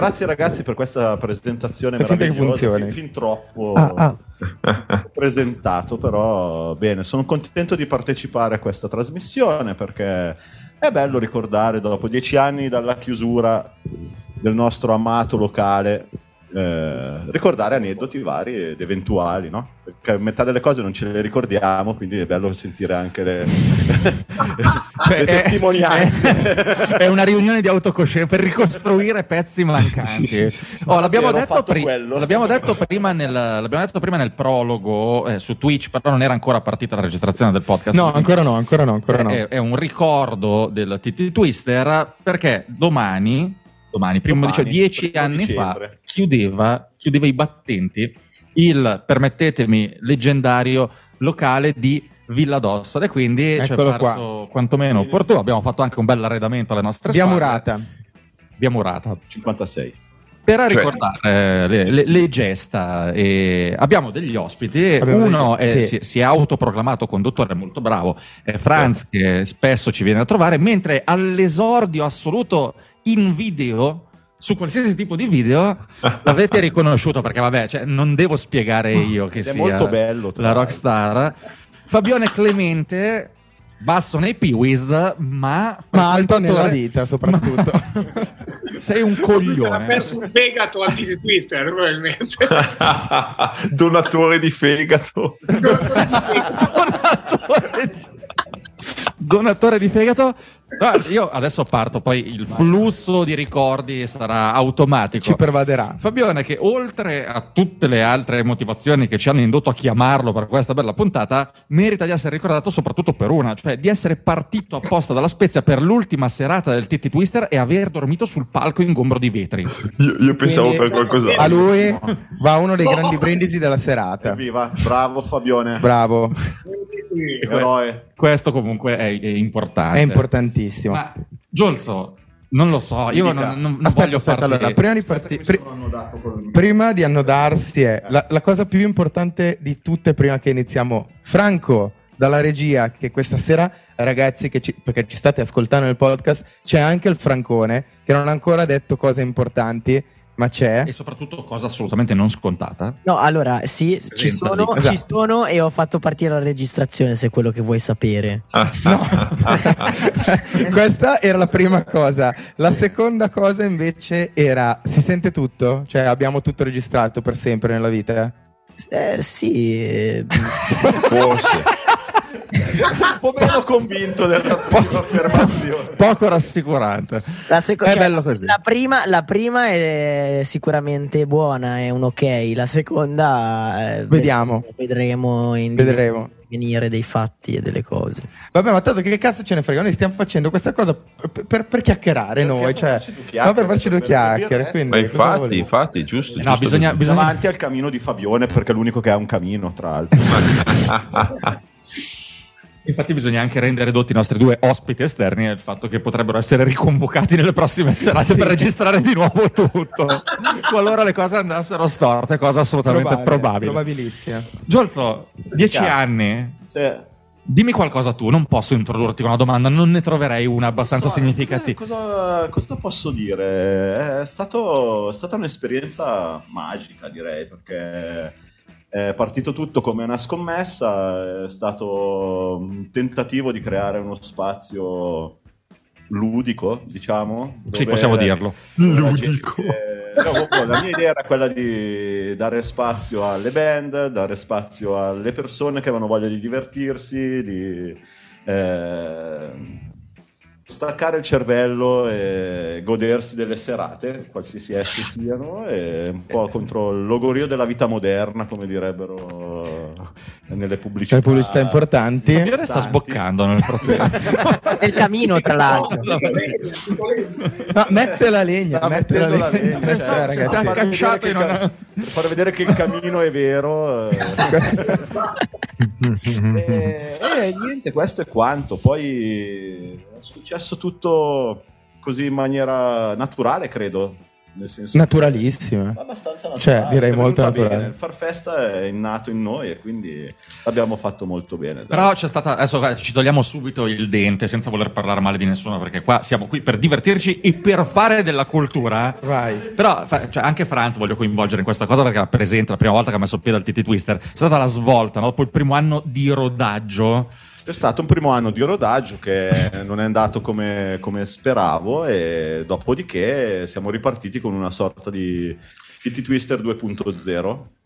Grazie ragazzi per questa presentazione che meravigliosa, fin, fin troppo Ah, ah. presentato, però bene, sono contento di partecipare a questa trasmissione perché è bello ricordare dopo dieci anni dalla chiusura del nostro amato locale eh, ricordare aneddoti vari ed eventuali, no? Perché metà delle cose non ce le ricordiamo, quindi è bello sentire anche le, le È- testimonianze. È, è una riunione di autocoscienza per ricostruire pezzi mancanti. Sì, sì, sì. Oh, l'abbiamo, detto pri- quello. l'abbiamo detto prima nel, l'abbiamo detto prima nel prologo eh, su Twitch, però non era ancora partita la registrazione del podcast. No, ancora no, ancora no, ancora no. È, è un ricordo del TT Twister perché domani, domani prima Domani, dice dieci primo anni fa. Chiudeva, chiudeva i battenti il, permettetemi, leggendario locale di Villa d'Ossa e quindi ci è Eccolo parso quantomeno opportuno. Abbiamo fatto anche un bel arredamento alle nostre Via spalle. Murata. Via Murata. 56. Per Cioè- ricordare le, le- le gesta, eh, abbiamo degli ospiti. Abbiamo Uno è- sì. si, si è autoproclamato conduttore molto bravo, è Franz, che spesso ci viene a trovare, mentre all'esordio assoluto in video. Su qualsiasi tipo di video l'avete riconosciuto perché, vabbè, cioè, non devo spiegare io che sia molto bello, la rockstar. Fabione Clemente, basso nei Peewees, ma, Ma alto nella vita, soprattutto. Sei un Ha coglione. perso un fegato al TT Twister, probabilmente. Donatore di fegato. donatore di, donatore di fegato. Io adesso parto, poi il flusso di ricordi sarà automatico. Ci pervaderà. Fabione, che oltre a tutte le altre motivazioni che ci hanno indotto a chiamarlo per questa bella puntata, merita di essere ricordato soprattutto per una, cioè di essere partito apposta dalla Spezia per l'ultima serata del TT Twister e aver dormito sul palco ingombro di vetri. Io, io pensavo Quindi- per qualcos'altro. A lui va uno dei grandi brindisi della serata. Evviva, bravo Fabione. Bravo, Eroe. Questo comunque è, è importante. è importantissimo. Ma Giolzo, non lo so, io non, non- non Aspetta, voglio aspetta, farti- allora, prima di partire... Prima di annodarsi è la, la cosa più importante di tutte prima che iniziamo. Franco, dalla regia, che questa sera, ragazzi, che ci, perché ci state ascoltando nel podcast, c'è anche il Francone, che non ha ancora detto cose importanti, ma c'è. E soprattutto cosa assolutamente non scontata. No, allora sì, ci sono, di- ci Esatto. sono e ho fatto partire la registrazione se è quello che vuoi sapere. No. Questa era la prima cosa. La seconda cosa invece era: si sente tutto? Cioè, abbiamo tutto registrato per sempre nella vita? Eh, sì, Forse. Un po' meno convinto della prima affermazione. Poco rassicurante. la, seco- È cioè, bello così. la prima, la prima è sicuramente buona, è un ok. La seconda eh, Vediamo. vedremo in Vedremo. venire dei fatti e delle cose. Vabbè, ma tanto che cazzo ce ne frega? Noi stiamo facendo questa cosa per, per- per chiacchierare Perché noi, per cioè, farci due ma chiacchiere, per farci due per chiacchiere. Quindi, infatti, infatti, giusto. No, giusto bisogna- bisogna- Davanti al camino di Fabione perché è l'unico che ha un camino, tra l'altro. Infatti bisogna anche rendere dotti i nostri due ospiti esterni il fatto che potrebbero essere riconvocati nelle prossime serate Sì. per registrare di nuovo tutto. Qualora le cose andassero storte, cosa assolutamente Probabile, probabile. Probabilissima. Giolzo, dieci Chiaro. anni. Cioè, Dimmi qualcosa tu, non posso introdurti con una domanda, non ne troverei una abbastanza so, significativa. Cosa, cosa, cosa posso dire? È, stato, è stata un'esperienza magica, direi, perché è partito tutto come una scommessa, è stato un tentativo di creare uno spazio ludico, diciamo. Sì, possiamo dirlo. Ludico. gente- no, comunque, la mia idea era quella di dare spazio alle band, dare spazio alle persone che avevano voglia di divertirsi, di eh, staccare il cervello e godersi delle serate, qualsiasi esse siano, e un po' contro il logorio della vita moderna, come direbbero nelle pubblicità. C'è pubblicità importanti. Fabione sta Tanti. sboccando nel frattempo. Nel camino, tra l'altro. No, mette la legna, Sta mette la legna. legna, Eh, cioè, ragazzi. si è il in una- far vedere che il cammino è vero. eh. e, e niente, questo è quanto. Poi è successo tutto così in maniera naturale, credo. Nel senso Naturalissime. abbastanza naturale. Cioè, direi è molto naturale. bene. Il Farfesta è nato in noi e quindi l'abbiamo fatto molto bene. dai. Però c'è stata. Adesso guarda, ci togliamo subito il dente senza voler parlare male di nessuno, perché qua siamo qui per divertirci e per fare della cultura. Vai. Però cioè, anche Franz voglio coinvolgere in questa cosa perché era presente la prima volta che ha messo piede al TT Twister. C'è stata la svolta, no? dopo il primo anno di rodaggio. C'è stato un primo anno di rodaggio che non è andato come, come speravo e dopodiché siamo ripartiti con una sorta di Kitty Twister 2.0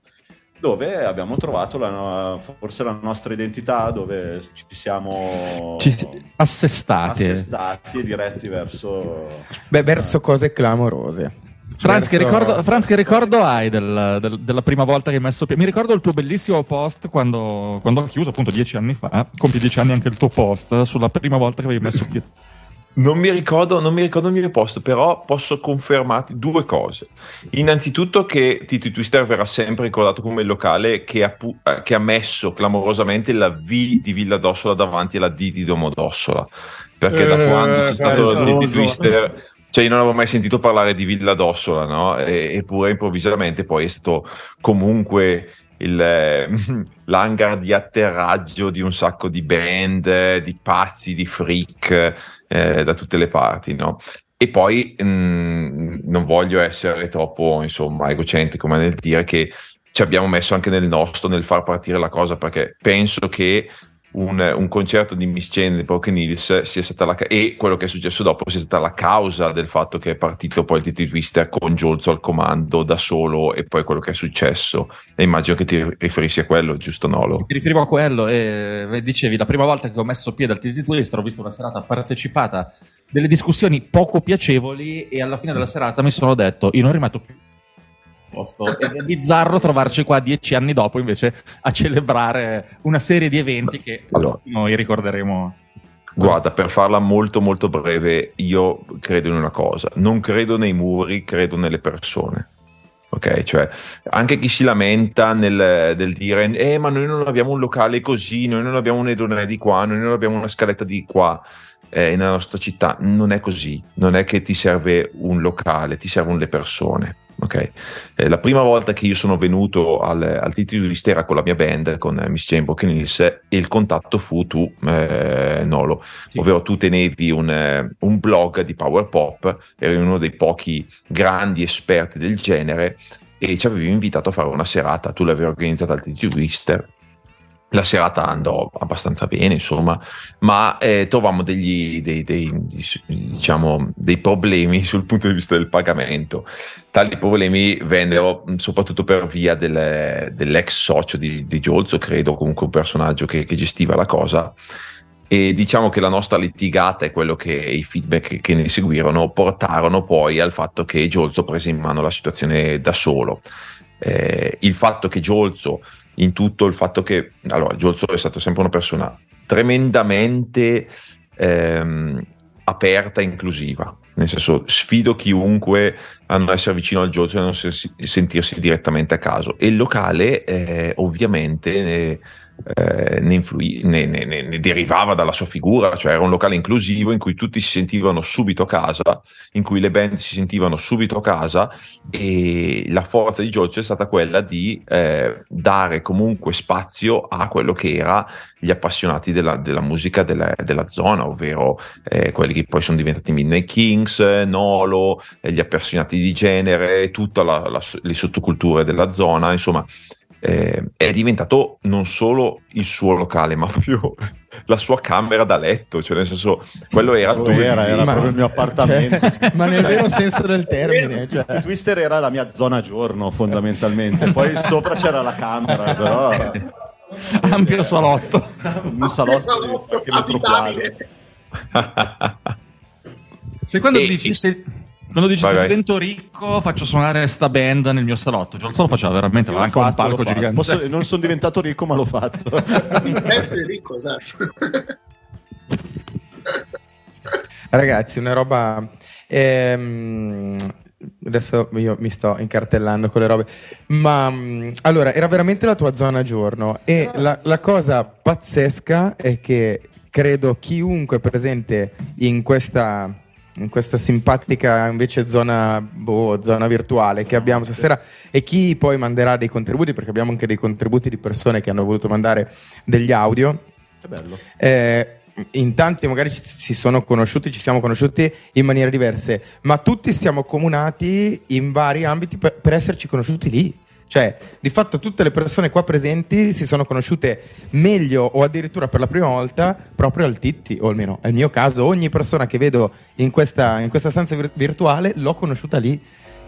dove abbiamo trovato la forse la nostra identità, dove ci siamo Ci assestati. assestati e diretti verso... Beh, verso cose clamorose. Franz, che ricordo, Franz, che ricordo hai del- del- della prima volta che hai messo piede? Mi ricordo il tuo bellissimo post quando, quando ho chiuso, appunto dieci anni fa. Compi dieci anni anche il tuo post sulla prima volta che avevi messo piede. Non mi, ricordo, non mi ricordo il mio posto, però posso confermarti due cose. Innanzitutto che Tito Twister verrà sempre ricordato come il locale che ha, pu- eh, che ha messo clamorosamente la V di Villa Dossola davanti alla D di Domodossola. Perché da Eh, quando c'è stato il Tito cazzoso. Twister... Cioè io non avevo mai sentito parlare di Villa Dossola, no? E- eppure improvvisamente poi è stato comunque il, eh, l'hangar di atterraggio di un sacco di band, di pazzi, di freak eh, da tutte le parti, no? E poi mh, non voglio essere troppo, insomma, egocentrico, ma nel dire che ci abbiamo messo anche nel nostro nel far partire la cosa, perché penso che un, un concerto di Miss Jane e Broken Hills sia stata la e quello che è successo dopo sia stata la causa del fatto che è partito poi il Titi Twister con Giolzo al comando da solo e poi quello che è successo. E immagino che ti riferissi a quello, giusto Nolo? Ti riferivo a quello e dicevi la prima volta che ho messo piede al TT Twister ho visto una serata partecipata delle discussioni poco piacevoli e alla fine della serata mi sono detto io non rimetto più posto ed è bizzarro trovarci qua dieci anni dopo invece a celebrare una serie di eventi che Allora. noi ricorderemo Guarda, per farla molto molto breve, io credo in una cosa, non credo nei muri, credo nelle persone. Ok, cioè anche chi si lamenta nel, del dire eh ma noi non abbiamo un locale così, noi non abbiamo un edonè di qua, noi non abbiamo una scaletta di qua eh, nella nostra città, non è così, non è che ti serve un locale, ti servono le persone. Ok, Eh, la prima volta che io sono venuto al, al titolo di Stera con la mia band, con Miss Jane e il contatto fu tu, eh, Nolo, Sì. ovvero tu tenevi un, eh, un blog di Power Pop, eri uno dei pochi grandi esperti del genere e ci avevi invitato a fare una serata, tu l'avevi organizzata al TT Twister. La serata andò abbastanza bene, insomma, ma eh, trovammo degli, dei, dei, diciamo, dei problemi sul punto di vista del pagamento. Tali problemi vennero soprattutto per via del- dell'ex socio di, di Giolzo, credo, comunque un personaggio che, che gestiva la cosa, e diciamo che la nostra litigata e quello che i feedback che ne seguirono portarono poi al fatto che Giolzo prese in mano la situazione da solo. Eh, il fatto che Giolzo, in tutto il fatto che allora Giolzo è stato sempre una persona tremendamente ehm, aperta e inclusiva. Nel senso, sfido chiunque a non essere vicino al Giolzo e a non sentirsi direttamente a caso. E il locale, eh, ovviamente, ne, eh, ne, influi- ne- ne- ne- derivava dalla sua figura, cioè era un locale inclusivo in cui tutti si sentivano subito a casa, in cui le band si sentivano subito a casa e la forza di Giorgio è stata quella di eh, dare comunque spazio a quello che era gli appassionati della, della musica della, della zona, ovvero eh, quelli che poi sono diventati Midnight Kings, Nolo, eh, gli appassionati di genere, tutte le sottoculture della zona, insomma eh, è diventato non solo il suo locale, ma proprio la sua camera da letto, cioè nel senso, quello era dove era, era Ma- proprio il mio appartamento. cioè, ma nel vero senso del termine. Cioè. Il Twister era la mia zona giorno fondamentalmente, poi sopra c'era la camera, però ampio salotto un salotto qualche metro quadro. abitabile. se quando E- dici se, quando dici Vai, se vai. divento ricco faccio suonare sta band nel mio salotto Giorgio lo faceva veramente aveva anche un fatto, palco l'ho fatto. gigante Posso- non sono diventato ricco, ma l'ho fatto. essere ricco, esatto. Ragazzi, una roba. ehm, adesso io mi sto incartellando con le robe. Ma mm, allora, era veramente la tua zona giorno. E la, la cosa pazzesca è che credo chiunque presente in questa in questa simpatica invece zona, boh, zona virtuale che abbiamo stasera e chi poi manderà dei contributi, perché abbiamo anche dei contributi di persone che hanno voluto mandare degli audio. Che bello. Eh, in tanti magari ci, si sono conosciuti, ci siamo conosciuti in maniere diverse, ma tutti siamo comunati in vari ambiti per, per esserci conosciuti lì. Cioè, di fatto tutte le persone qua presenti si sono conosciute meglio o addirittura per la prima volta proprio al Titti, o almeno nel mio caso, ogni persona che vedo in questa, in questa stanza vir- virtuale l'ho conosciuta lì.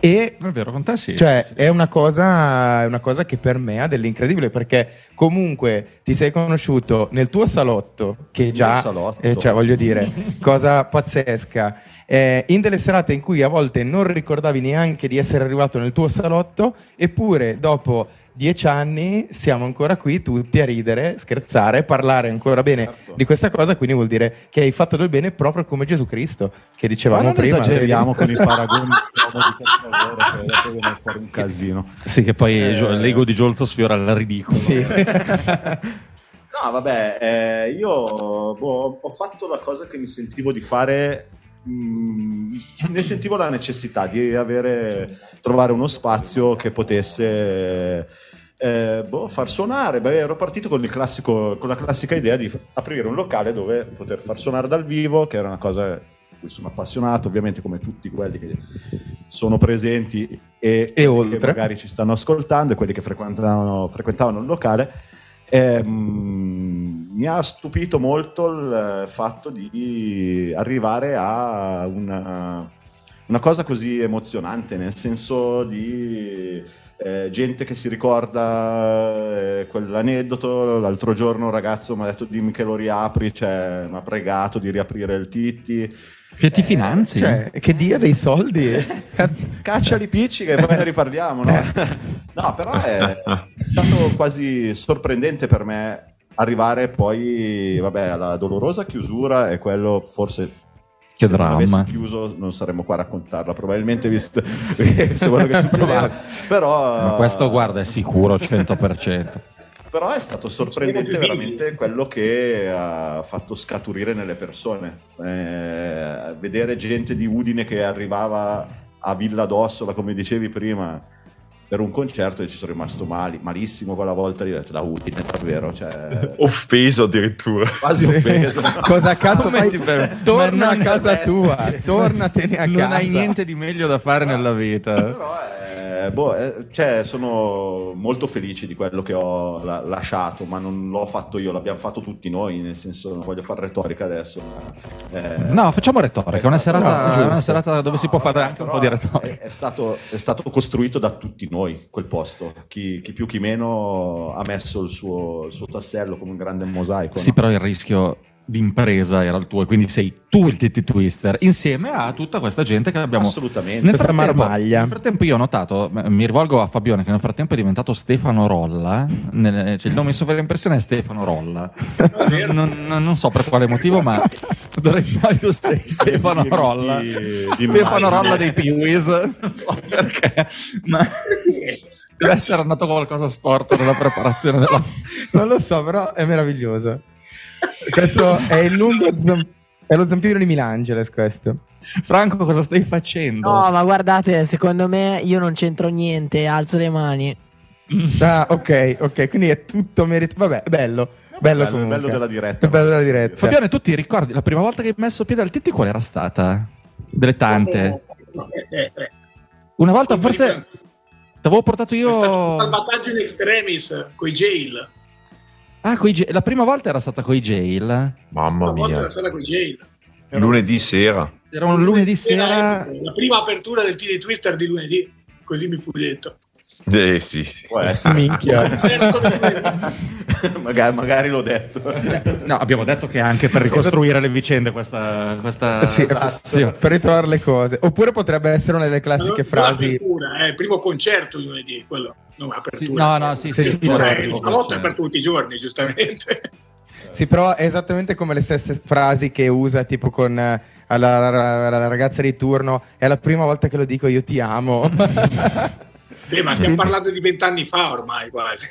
E È vero, con te sì. cioè, sì, sì. È, una cosa, è una cosa che per me ha dell'incredibile perché comunque ti sei conosciuto nel tuo salotto, che Nel già, salotto. eh, cioè voglio dire, cosa pazzesca. Eh, in delle serate in cui a volte non ricordavi neanche di essere arrivato nel tuo salotto, eppure dopo dieci anni siamo ancora qui tutti a ridere, scherzare, parlare ancora bene Certo. di questa cosa, quindi vuol dire che hai fatto del bene proprio come Gesù Cristo, che Ma dicevamo non prima. esageriamo con i paragoni favore, che fuori un casino. Sì, che poi Eh. L'ego di Giolzo sfiora il ridicolo. Sì. No, vabbè, eh, io boh, ho fatto la cosa che mi sentivo di fare. Mh, ne sentivo la necessità di avere, trovare uno spazio che potesse eh, boh, far suonare. Beh, ero partito con, il classico, con la classica idea di aprire un locale dove poter far suonare dal vivo, che era una cosa cui sono appassionato, ovviamente, come tutti quelli che sono presenti e, E che magari ci stanno ascoltando e quelli che frequentavano, frequentavano il locale. Ehm, mi ha stupito molto il fatto di arrivare a una, una cosa così emozionante, nel senso di eh, gente che si ricorda eh, quell'aneddoto. L'altro giorno un ragazzo mi ha detto dimmi che lo riapri, cioè, mi ha pregato di riaprire il Titti. Che ti finanzi? Cioè, che dia dei soldi? Cacciali picci che poi ne riparliamo, no? No, però è stato quasi sorprendente per me arrivare poi, vabbè, alla dolorosa chiusura e quello forse Che se non dramma. avessi chiuso non saremmo qua a raccontarla, probabilmente visto, visto quello che succedeva. Però, Ma questo, guarda, è sicuro 100%. però è stato sorprendente veramente quello che ha fatto scaturire nelle persone. Eh, vedere gente di Udine che arrivava a Villa d'Ossola, come dicevi prima, per un concerto e ci sono rimasto mali, malissimo quella volta. Gli ho detto da Udine, davvero, cioè, Offeso addirittura. quasi offeso. Cosa cazzo fai? ti per- Torna a non- casa tua, tornatene a non casa. hai niente di meglio da fare nella vita. Però eh, boh, eh, cioè, sono molto felice di quello che ho la- lasciato, ma non l'ho fatto io, l'abbiamo fatto tutti noi, nel senso non voglio fare retorica adesso. eh, No, facciamo retorica. È una serata, No, una serata dove si può fare vabbè, anche un po' di retorica. È, è stato, è stato costruito da tutti noi quel posto. Chi, chi più chi meno ha messo il suo, il suo tassello come un grande mosaico. Sì, no? però il rischio di impresa era il tuo, e quindi sei tu il Titti Twister, insieme a tutta questa gente che abbiamo. Assolutamente. Nel Questa frattempo- marmaglia. Nel frattempo io ho notato, mi rivolgo a Fabione che nel frattempo è diventato Stefano Rolla, nel- cioè il nome in sovraimpressione è Stefano Rolla. Non, non- non- so per quale motivo, ma in poi tu sei Stefano Rolla. Stefano. Rolla dei Peewees, non so perché, ma deve essere andato qualcosa storto nella preparazione della... Non lo so, però è meraviglioso. Questo è il lungo zam- è lo zampino di Milangeles questo. Franco cosa stai facendo? No, ma guardate, secondo me io non c'entro niente, alzo le mani. Ah, ok, ok, quindi è tutto merito. Vabbè, bello, bello, bello, comunque. bello della diretta. Bello della diretta. Fabione, tu ti ricordi la prima volta che hai messo piede al Titti qual era stata? Delle tante. Una volta forse differenza. ti avevo portato È stato un io... salvataggio in extremis con i jail. Ah, coi J- la prima volta era stata con i jail. Mamma Una volta mia. era stata con i jail. Lunedì sera. Era un lunedì sera... La prima apertura del TD Twister di lunedì, così mi fu detto. Eh sì, sì. Minchia. Lunedì. magari, magari l'ho detto. No, abbiamo detto che anche per ricostruire le vicende questa, questa Sì, sessione. per ritrovare le cose. Oppure potrebbe essere una delle classiche frasi. l'apertura, eh, il primo concerto di lunedì, quello. Apertura. no, no, sì, Sì, sì, sì, quello certo. era il tipo salotto è concerto. per tutti i giorni, giustamente. Sì, però è esattamente come le stesse frasi che usa tipo con eh, alla, alla- alla ragazza di turno. È la prima volta che lo dico, io ti amo. Beh, ma stiamo parlando di vent'anni fa ormai quasi.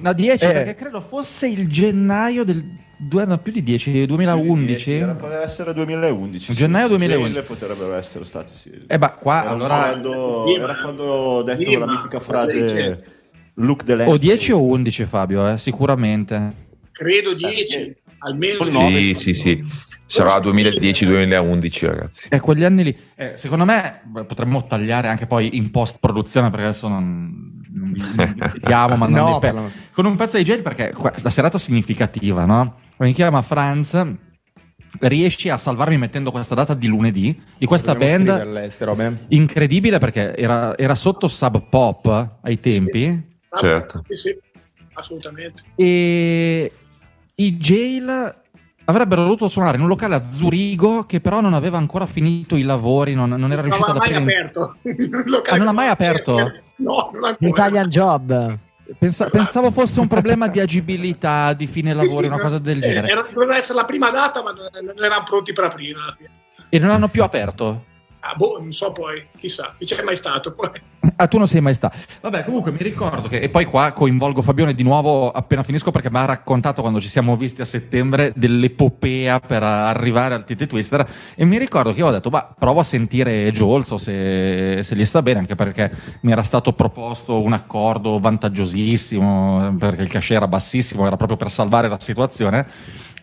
No, 10 Eh. perché credo fosse il gennaio del due anni più di 10, 2011? Era, poteva essere 2011. Gennaio sì. 2011. Jail potrebbero essere stati, sì. Eh, ma qua Era, allora. quando, Prima. era quando ho detto Prima. la mitica frase? Look the O 10 o 11, Fabio, eh, sicuramente. Credo 10, almeno Poi Sì, nove, sì, sì. Sarà 2010-2011, ragazzi. E quegli anni lì, eh, secondo me beh, potremmo tagliare anche poi in post produzione perché adesso non, non vediamo, ma non No, dei pe- parla- con un pezzo di jail perché la serata significativa, no? Mi chiama Franz, riesci a salvarmi mettendo questa data di lunedì di questa Dovremmo band incredibile perché era, era sotto Sub Pop ai tempi Ah, Certo. Sì, sì, assolutamente. e i jail avrebbero dovuto suonare in un locale a Zurigo che però non aveva ancora finito i lavori, non, non era Non riuscito aveva ad mai aprire. aperto. Il locale Ah, non ha mai aperto? No, non ancora. Italian Job. Pensa- pensavo fosse un problema di agibilità, di fine Sì, lavori, sì, una cosa del Eh, genere. Era, doveva essere la prima data, ma non, erano pronti per aprire. E non hanno più aperto. Ah, boh, non so poi, chissà, non c'è mai stato. Poi. Ah, tu non sei mai stato. Vabbè, comunque mi ricordo che. E poi qua coinvolgo Fabione di nuovo appena finisco perché mi ha raccontato quando ci siamo visti a settembre dell'epopea per arrivare al TT Twister. E mi ricordo che io ho detto, ma provo a sentire Jolso se, se gli sta bene, anche perché mi era stato proposto un accordo vantaggiosissimo, perché il cachet era bassissimo, era proprio per salvare la situazione.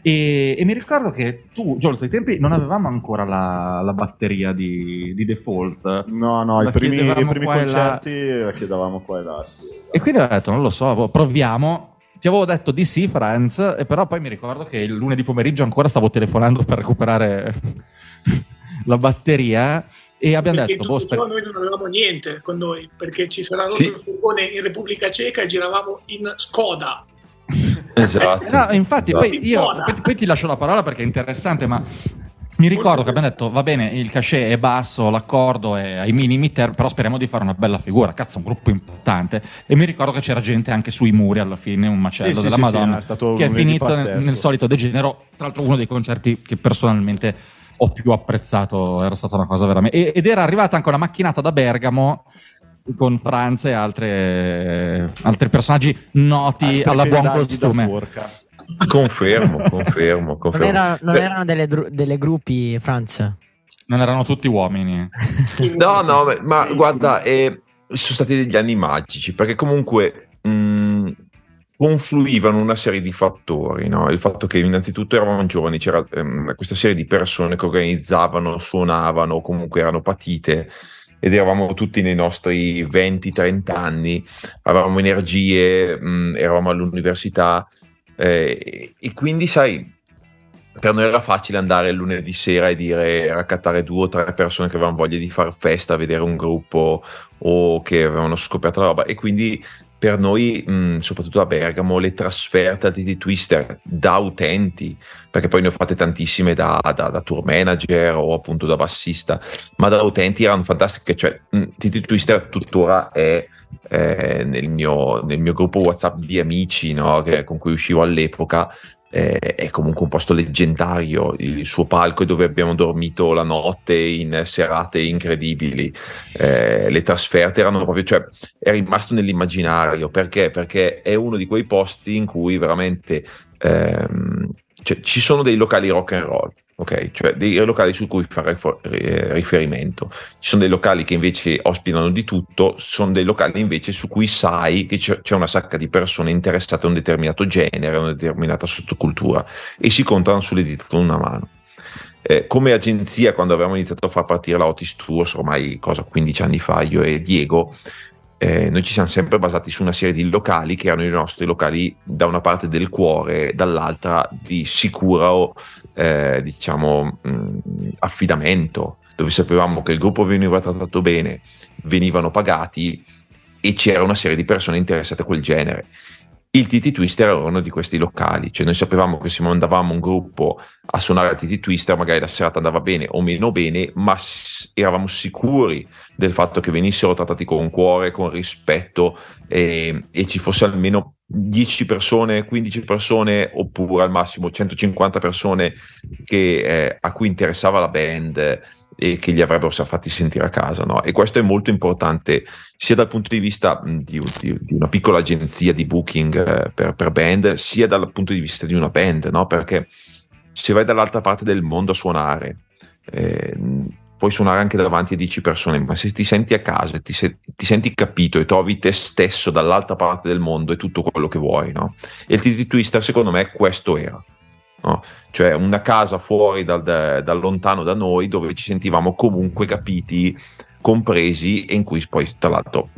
E, e mi ricordo che tu, Jolso, ai tempi non avevamo ancora la, la batteria di, di default. No, no, La i primi, i chiedevamo primi concerti la chiedavamo qua e là. Sì. E quindi ho detto, non lo so, boh, proviamo. Ti avevo detto di sì, Franz, e però poi mi ricordo che il lunedì pomeriggio ancora stavo telefonando per recuperare la batteria e abbiamo Perché detto, boh, sper- noi non avevamo niente con noi, perché ci sarà rotto Sì. il furgone in Repubblica Ceca e giravamo in Skoda. Esatto. No, infatti, Esatto. poi, io, poi, poi ti lascio la parola perché è interessante, ma mi ricordo che abbiamo detto, va bene, il cachet è basso, l'accordo è ai minimi, ter- però speriamo di fare una bella figura. Cazzo, è un gruppo importante. E mi ricordo che c'era gente anche sui muri alla fine, un macello Sì, della sì, Madonna, sì, è stato un che è finito nel, nel solito degenero. Tra l'altro uno dei concerti che personalmente ho più apprezzato, era stata una cosa veramente... e- Ed era arrivata anche una macchinata da Bergamo con Franz e altre- altri personaggi noti Altri alla buon costume. forca. Confermo, confermo, Non, confermo. era- non erano delle, delle gruppi, Franz. Non erano tutti uomini. No, no, ma, ma guarda, eh, sono stati degli anni magici perché comunque mh, confluivano una serie di fattori. no? Il fatto che innanzitutto eravamo giovani, c'era ehm, questa serie di persone che organizzavano, suonavano, comunque erano patite ed eravamo tutti nei nostri 20-30 anni, avevamo energie, mh, eravamo all'università eh, e quindi sai per noi era facile andare il lunedì sera e dire raccattare due o tre persone che avevano voglia di fare festa, vedere un gruppo o che avevano scoperto la roba. E quindi per noi, mh, soprattutto a Bergamo, le trasferte TT Twister da utenti, perché poi ne ho fatte tantissime da, da- da tour manager o appunto da bassista, ma da utenti erano fantastiche. Cioè, mh, TT Twister tuttora è eh, nel, mio, nel mio gruppo WhatsApp di amici no, che- con cui uscivo all'epoca eh, è comunque un posto leggendario. Il suo palco è dove abbiamo dormito la notte in serate incredibili. Eh, le trasferte erano proprio, cioè, è rimasto nell'immaginario perché? Perché è uno di quei posti in cui veramente ehm, cioè, ci sono dei locali rock and roll. Ok, cioè dei locali su cui fare riferimento. Ci sono dei locali che invece ospitano di tutto, sono dei locali invece su cui sai che c'è una sacca di persone interessate a un determinato genere, a una determinata sottocultura e si contano sulle dita con una mano. Eh, come agenzia, quando avevamo iniziato a far partire la Otis Tours, ormai cosa 15 anni fa, io e Diego, eh, noi ci siamo sempre basati su una serie di locali che erano i nostri locali da una parte del cuore, dall'altra di sicuro eh, diciamo mh, affidamento, dove sapevamo che il gruppo veniva trattato bene, venivano pagati e c'era una serie di persone interessate a quel genere. Il TT Twister era uno di questi locali, cioè noi sapevamo che se mandavamo un gruppo a suonare al TT Twister, magari la serata andava bene o meno bene, ma eravamo sicuri del fatto che venissero trattati con cuore, con rispetto e, e ci fosse almeno 10 persone, 15 persone oppure al massimo 150 persone che, eh, a cui interessava la band e che li avrebbero fatti sentire a casa. No? E questo è molto importante sia dal punto di vista di, di, di una piccola agenzia di booking eh, per, per, band, sia dal punto di vista di una band, no? perché se vai dall'altra parte del mondo a suonare, eh, puoi suonare anche davanti a 10 persone, ma se ti senti a casa, ti, se, ti, senti capito e trovi te stesso dall'altra parte del mondo è tutto quello che vuoi. No? E il TT Twister secondo me questo era. No? Cioè una casa fuori dal, da, da, lontano da noi dove ci sentivamo comunque capiti, compresi e in cui poi tra l'altro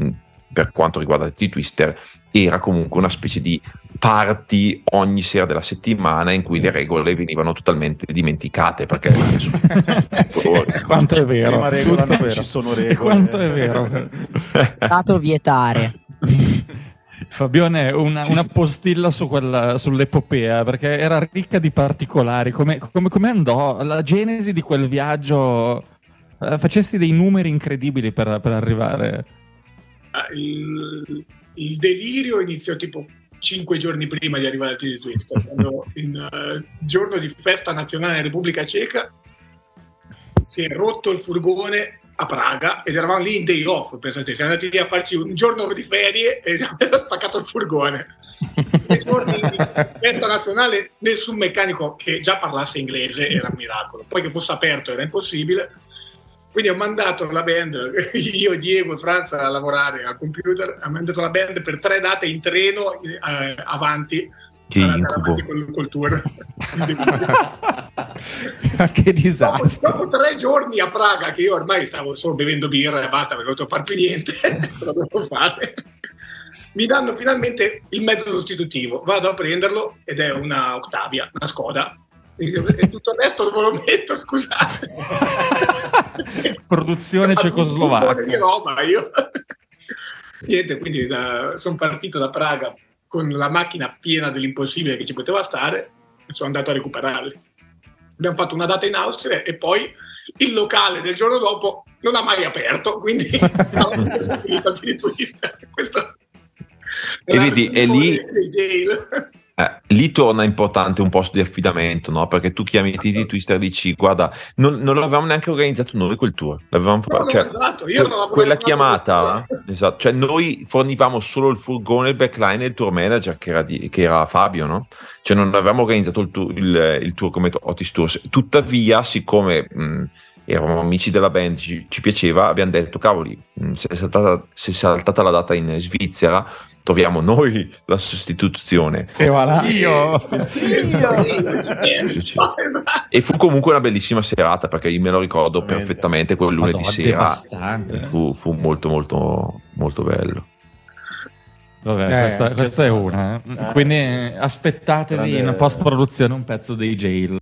per quanto riguarda il Twister era comunque una specie di party ogni sera della settimana in cui le regole venivano totalmente dimenticate perché sì, quanto è vero, regola, non ci sono regole quanto è vero. Stato vietare Fabione, una, una postilla su quella, sull'epopea, perché era ricca di particolari. Come, come, come andò la genesi di quel viaggio? Eh, facesti dei numeri incredibili per, per arrivare. Ah, il, il, delirio iniziò tipo cinque giorni prima di arrivare al TD Twister, quando il uh, giorno di festa nazionale in Repubblica Ceca si è rotto il furgone a Praga ed eravamo lì in day off, pensate, siamo andati lì a farci un giorno di ferie e abbiamo spaccato il furgone. Nei giorni di festa nazionale nessun meccanico che già parlasse inglese era un miracolo, poi che fosse aperto era impossibile. Quindi ho mandato la band, io, Diego e Franza a lavorare al computer, ho mandato la band per tre date in treno eh, avanti che incubo. Col, col tour. che disastro. Dopo, dopo, tre giorni a Praga, che io ormai stavo solo bevendo birra e basta, perché non potevo fare più niente? Mi danno finalmente il mezzo sostitutivo. Vado a prenderlo ed è una Octavia, una Skoda. E tutto il resto dove lo metto, scusate. Produzione cecoslovacca. di roba, io. Niente, quindi sono partito da Praga con la macchina piena dell'impossibile che ci poteva stare sono andato a recuperarli. Abbiamo fatto una data in Austria e poi il locale del giorno dopo non ha mai aperto, quindi finito di twist. Questo e vedi, è lì, eh, lì torna importante un posto di affidamento, no? Perché tu chiami i TD Twister e dici: Guarda, non, non l'avevamo neanche organizzato noi quel tour. L'avevamo no, no, cioè, esatto. Io non quella chiamata, esatto, cioè noi fornivamo solo il furgone, il backline e il tour manager che era, di, che era Fabio, no? Cioè non avevamo organizzato il tour, il, il tour come Otis Tours. Tuttavia, siccome. Mh, eravamo amici della band, ci, ci piaceva, abbiamo detto, cavoli, se è, saltata, se è saltata la data in Svizzera, troviamo noi la sostituzione. E voilà. Io. e fu comunque una bellissima serata perché io me lo ricordo perfettamente quel lunedì Madonna, sera. Fu, fu, molto molto molto bello. Vabbè, eh, questa, questa è una. Eh. Quindi aspettatevi in post produzione un pezzo dei jail.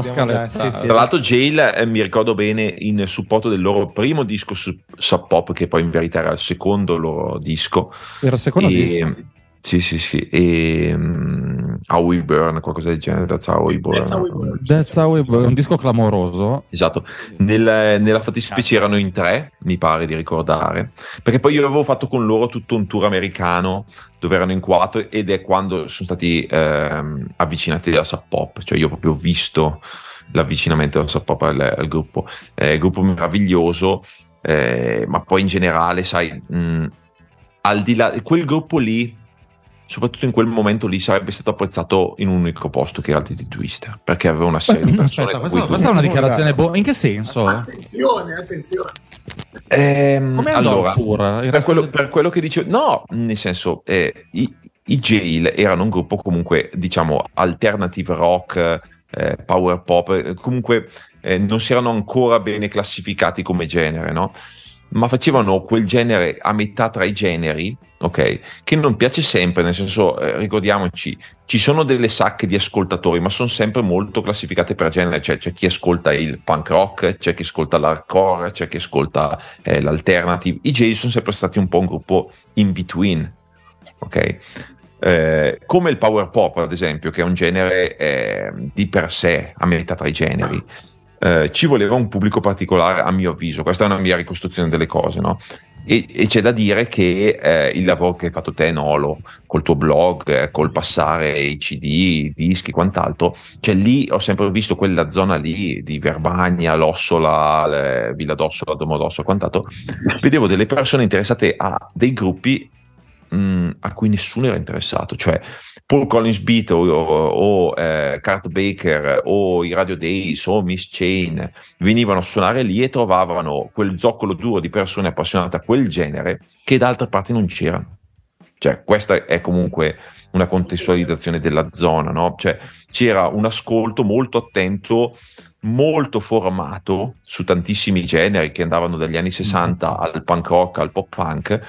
Già scalettato. sì, sì. Tra l'altro, Jail, eh, mi ricordo bene, in supporto del loro primo disco su Sub Pop, che poi in verità era il secondo loro disco. Era il secondo E- disco. Sì, sì, sì. E um, How We Burn, qualcosa del genere. That's How We Burn. That's How We Burn. That's How We Burn, un disco clamoroso. Esatto, Nel- nella fattispecie erano in tre, mi pare di ricordare, perché poi io avevo fatto con loro tutto un tour americano dove erano in quattro ed è quando sono stati ehm, avvicinati alla Sub Pop, cioè io ho proprio visto l'avvicinamento della Sub Pop al, al gruppo, Eh, gruppo meraviglioso, eh, ma poi in generale, sai, mh, al di là, quel gruppo lì, soprattutto in quel momento lì, sarebbe stato apprezzato in un unico posto che era il TT Twister, perché aveva una serie di persone Aspetta, questa, questa è una dichiarazione buona. In che senso? Attenzione, attenzione. Ehm, Come andò allora, per quello, del- per quello che dicevo, no, nel senso, eh, i, i Jail erano un gruppo comunque, diciamo, alternative rock, eh, power pop, eh, comunque eh, non si erano ancora bene classificati come genere, no? Ma facevano quel genere a metà tra i generi, ok? Che non piace sempre, nel senso, eh, ricordiamoci, ci sono delle sacche di ascoltatori, ma sono sempre molto classificate per genere, cioè c'è chi ascolta il punk rock, c'è chi ascolta l'hardcore, c'è chi ascolta eh, l'alternative. I Jail sono sempre stati un po' un gruppo in between, ok? Eh, come il power pop, ad esempio, che è un genere eh, di per sé, a metà tra i generi. Eh, ci voleva un pubblico particolare, a mio avviso. Questa è una mia ricostruzione delle cose, no? E, e c'è da dire che eh, il lavoro che hai fatto te, Nolo, col tuo blog, eh, col passare i CD, i dischi, quant'altro, cioè lì ho sempre visto quella zona lì di Verbania, Lossola, le- Villa d'Ossola, Domodossola, quant'altro. Vedevo delle persone interessate a dei gruppi mh, a cui nessuno era interessato, cioè Paul Collins Beat o, o, eh, Kurt Baker o i Radio Days o Miss Chain venivano a suonare lì e trovavano quel zoccolo duro di persone appassionate a quel genere che da altre parti non c'erano. Cioè, questa è comunque una contestualizzazione della zona, no? Cioè, c'era un ascolto molto attento, molto formato su tantissimi generi che andavano dagli anni 60 al punk rock, al pop punk,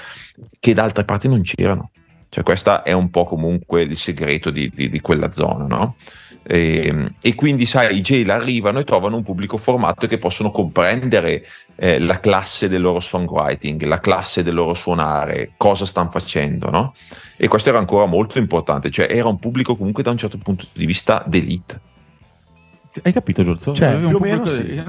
che da altre parti non c'erano. Cioè, questo è un po' comunque il segreto di, di- di quella zona, no? E, e quindi, sai, i jail arrivano e trovano un pubblico formato che possono comprendere eh, la classe del loro songwriting, la classe del loro suonare, cosa stanno facendo, no? E questo era ancora molto importante, cioè era un pubblico comunque da un certo punto di vista d'elite. Hai capito, Giorgio? Cioè, più o meno sì. di-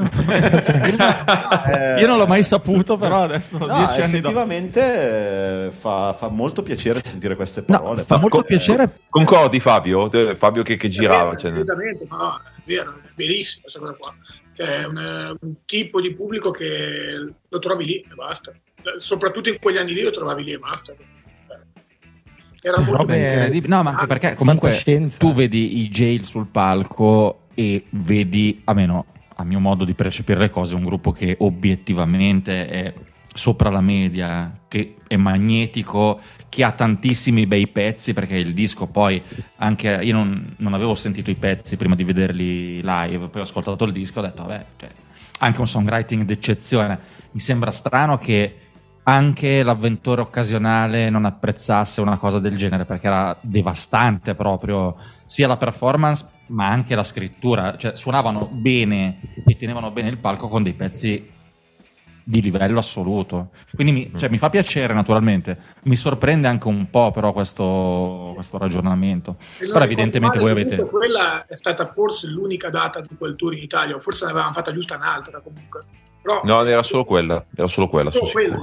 Eh, Io non l'ho mai saputo, però adesso, No, dieci effettivamente eh, fa, fa molto piacere sentire queste No, parole. fa molto Co- piacere. Concordi Fabio? Te- Fabio che, che girava. È cioè- vero, ma no, è vero, è verissimo questa cosa qua. Cioè, è un, un tipo di pubblico che lo trovi lì e basta. Soprattutto in quegli anni lì lo trovavi lì e basta. Era molto Robe-. Incredibile. No, ma anche perché comunque tu vedi i jail sul palco e vedi, almeno a mio modo di percepire le cose, un gruppo che obiettivamente è sopra la media, che è magnetico, che ha tantissimi bei pezzi, perché il disco poi anche io non, non avevo sentito i pezzi prima di vederli live, poi ho ascoltato il disco e ho detto, vabbè, cioè, anche un songwriting d'eccezione. Mi sembra strano che anche l'avventore occasionale non apprezzasse una cosa del genere perché era devastante proprio sia la performance ma anche la scrittura. Cioè suonavano bene e tenevano bene il palco con dei pezzi di livello assoluto. Quindi mi, cioè, mi fa piacere naturalmente. Mi sorprende anche un po' però questo, questo ragionamento. Se però evidentemente male, voi avete Quella è stata forse l'unica data di quel tour in Italia, o forse ne avevamo fatta giusta un'altra comunque. Però, No, era solo quella, era solo quella. solo quella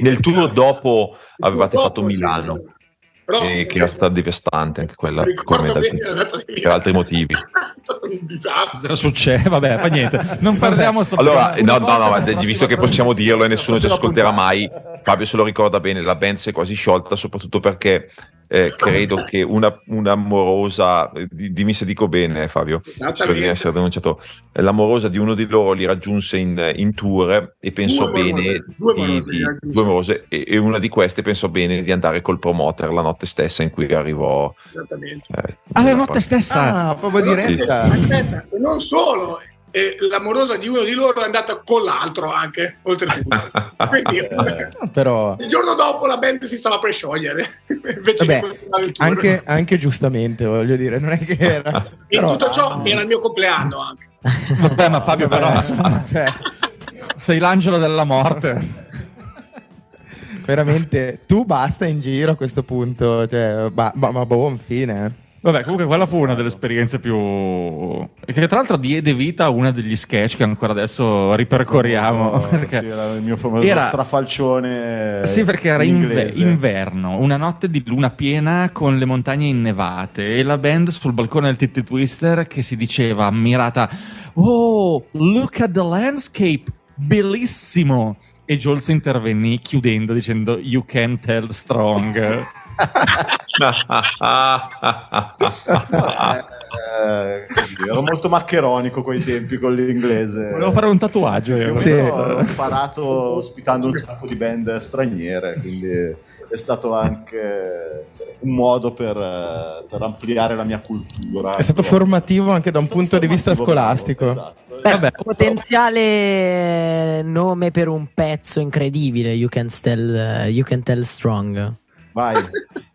Nel tour dopo avevate tour fatto dopo, sì, Milano, sì. Però, eh, che era stata devastante anche quella, probabilmente bene per altri motivi. è stato un disastro. succede vabbè fa niente non parliamo solo Allora, no, no, no, per ma visto che possiamo dirlo e nessuno ci ascolterà mai, Fabio se lo ricorda bene, la band si è quasi sciolta, soprattutto perché eh, credo che una, un'amorosa, eh, di- dimmi se dico bene Fabio, spero di essere denunciato, l'amorosa di uno di loro li raggiunse in, in tour e pensò Due bene, amorose, due di, amorose due amorose, e, e una di queste pensò bene di andare col promoter la notte stessa in cui arrivò. Esattamente. eh, ah la nella notte parte- stessa Ah, proprio diretta. Aspetta, e non solo, e l'amorosa di uno di loro è andata con l'altro anche, oltretutto. Quindi Eh, però il giorno dopo la band si stava per sciogliere. Invece vabbè, anche, anche giustamente, voglio dire, non è che era... E però- tutto ciò era il mio compleanno anche. Vabbè, ma Fabio, però, Vabbè, insomma, cioè, sei l'angelo della morte. veramente, tu basta in giro a questo punto, cioè, ma, ma, ma buon fine. Vabbè, comunque quella fu una delle esperienze più... che tra l'altro diede vita a uno degli sketch che ancora adesso ripercorriamo. Famoso, perché... sì, era il mio famoso Era- strafalcione Sì, perché era inglese. inverno, una notte di luna piena con le montagne innevate e la band sul balcone del Titty Twister che si diceva ammirata Oh, look at the landscape, bellissimo! E Jules intervenne chiudendo dicendo You can tell strong. Eh, ero molto maccheronico quei tempi con l'inglese. Volevo fare un tatuaggio. io. Sì. Ho imparato ospitando un sacco di band straniere, quindi è stato anche un modo per, eh, per ampliare la mia cultura. È stato formativo anche da un punto di vista scolastico. esatto. Beh, Vabbè. potenziale nome per un pezzo incredibile. You can tell, you can tell strong. Vai,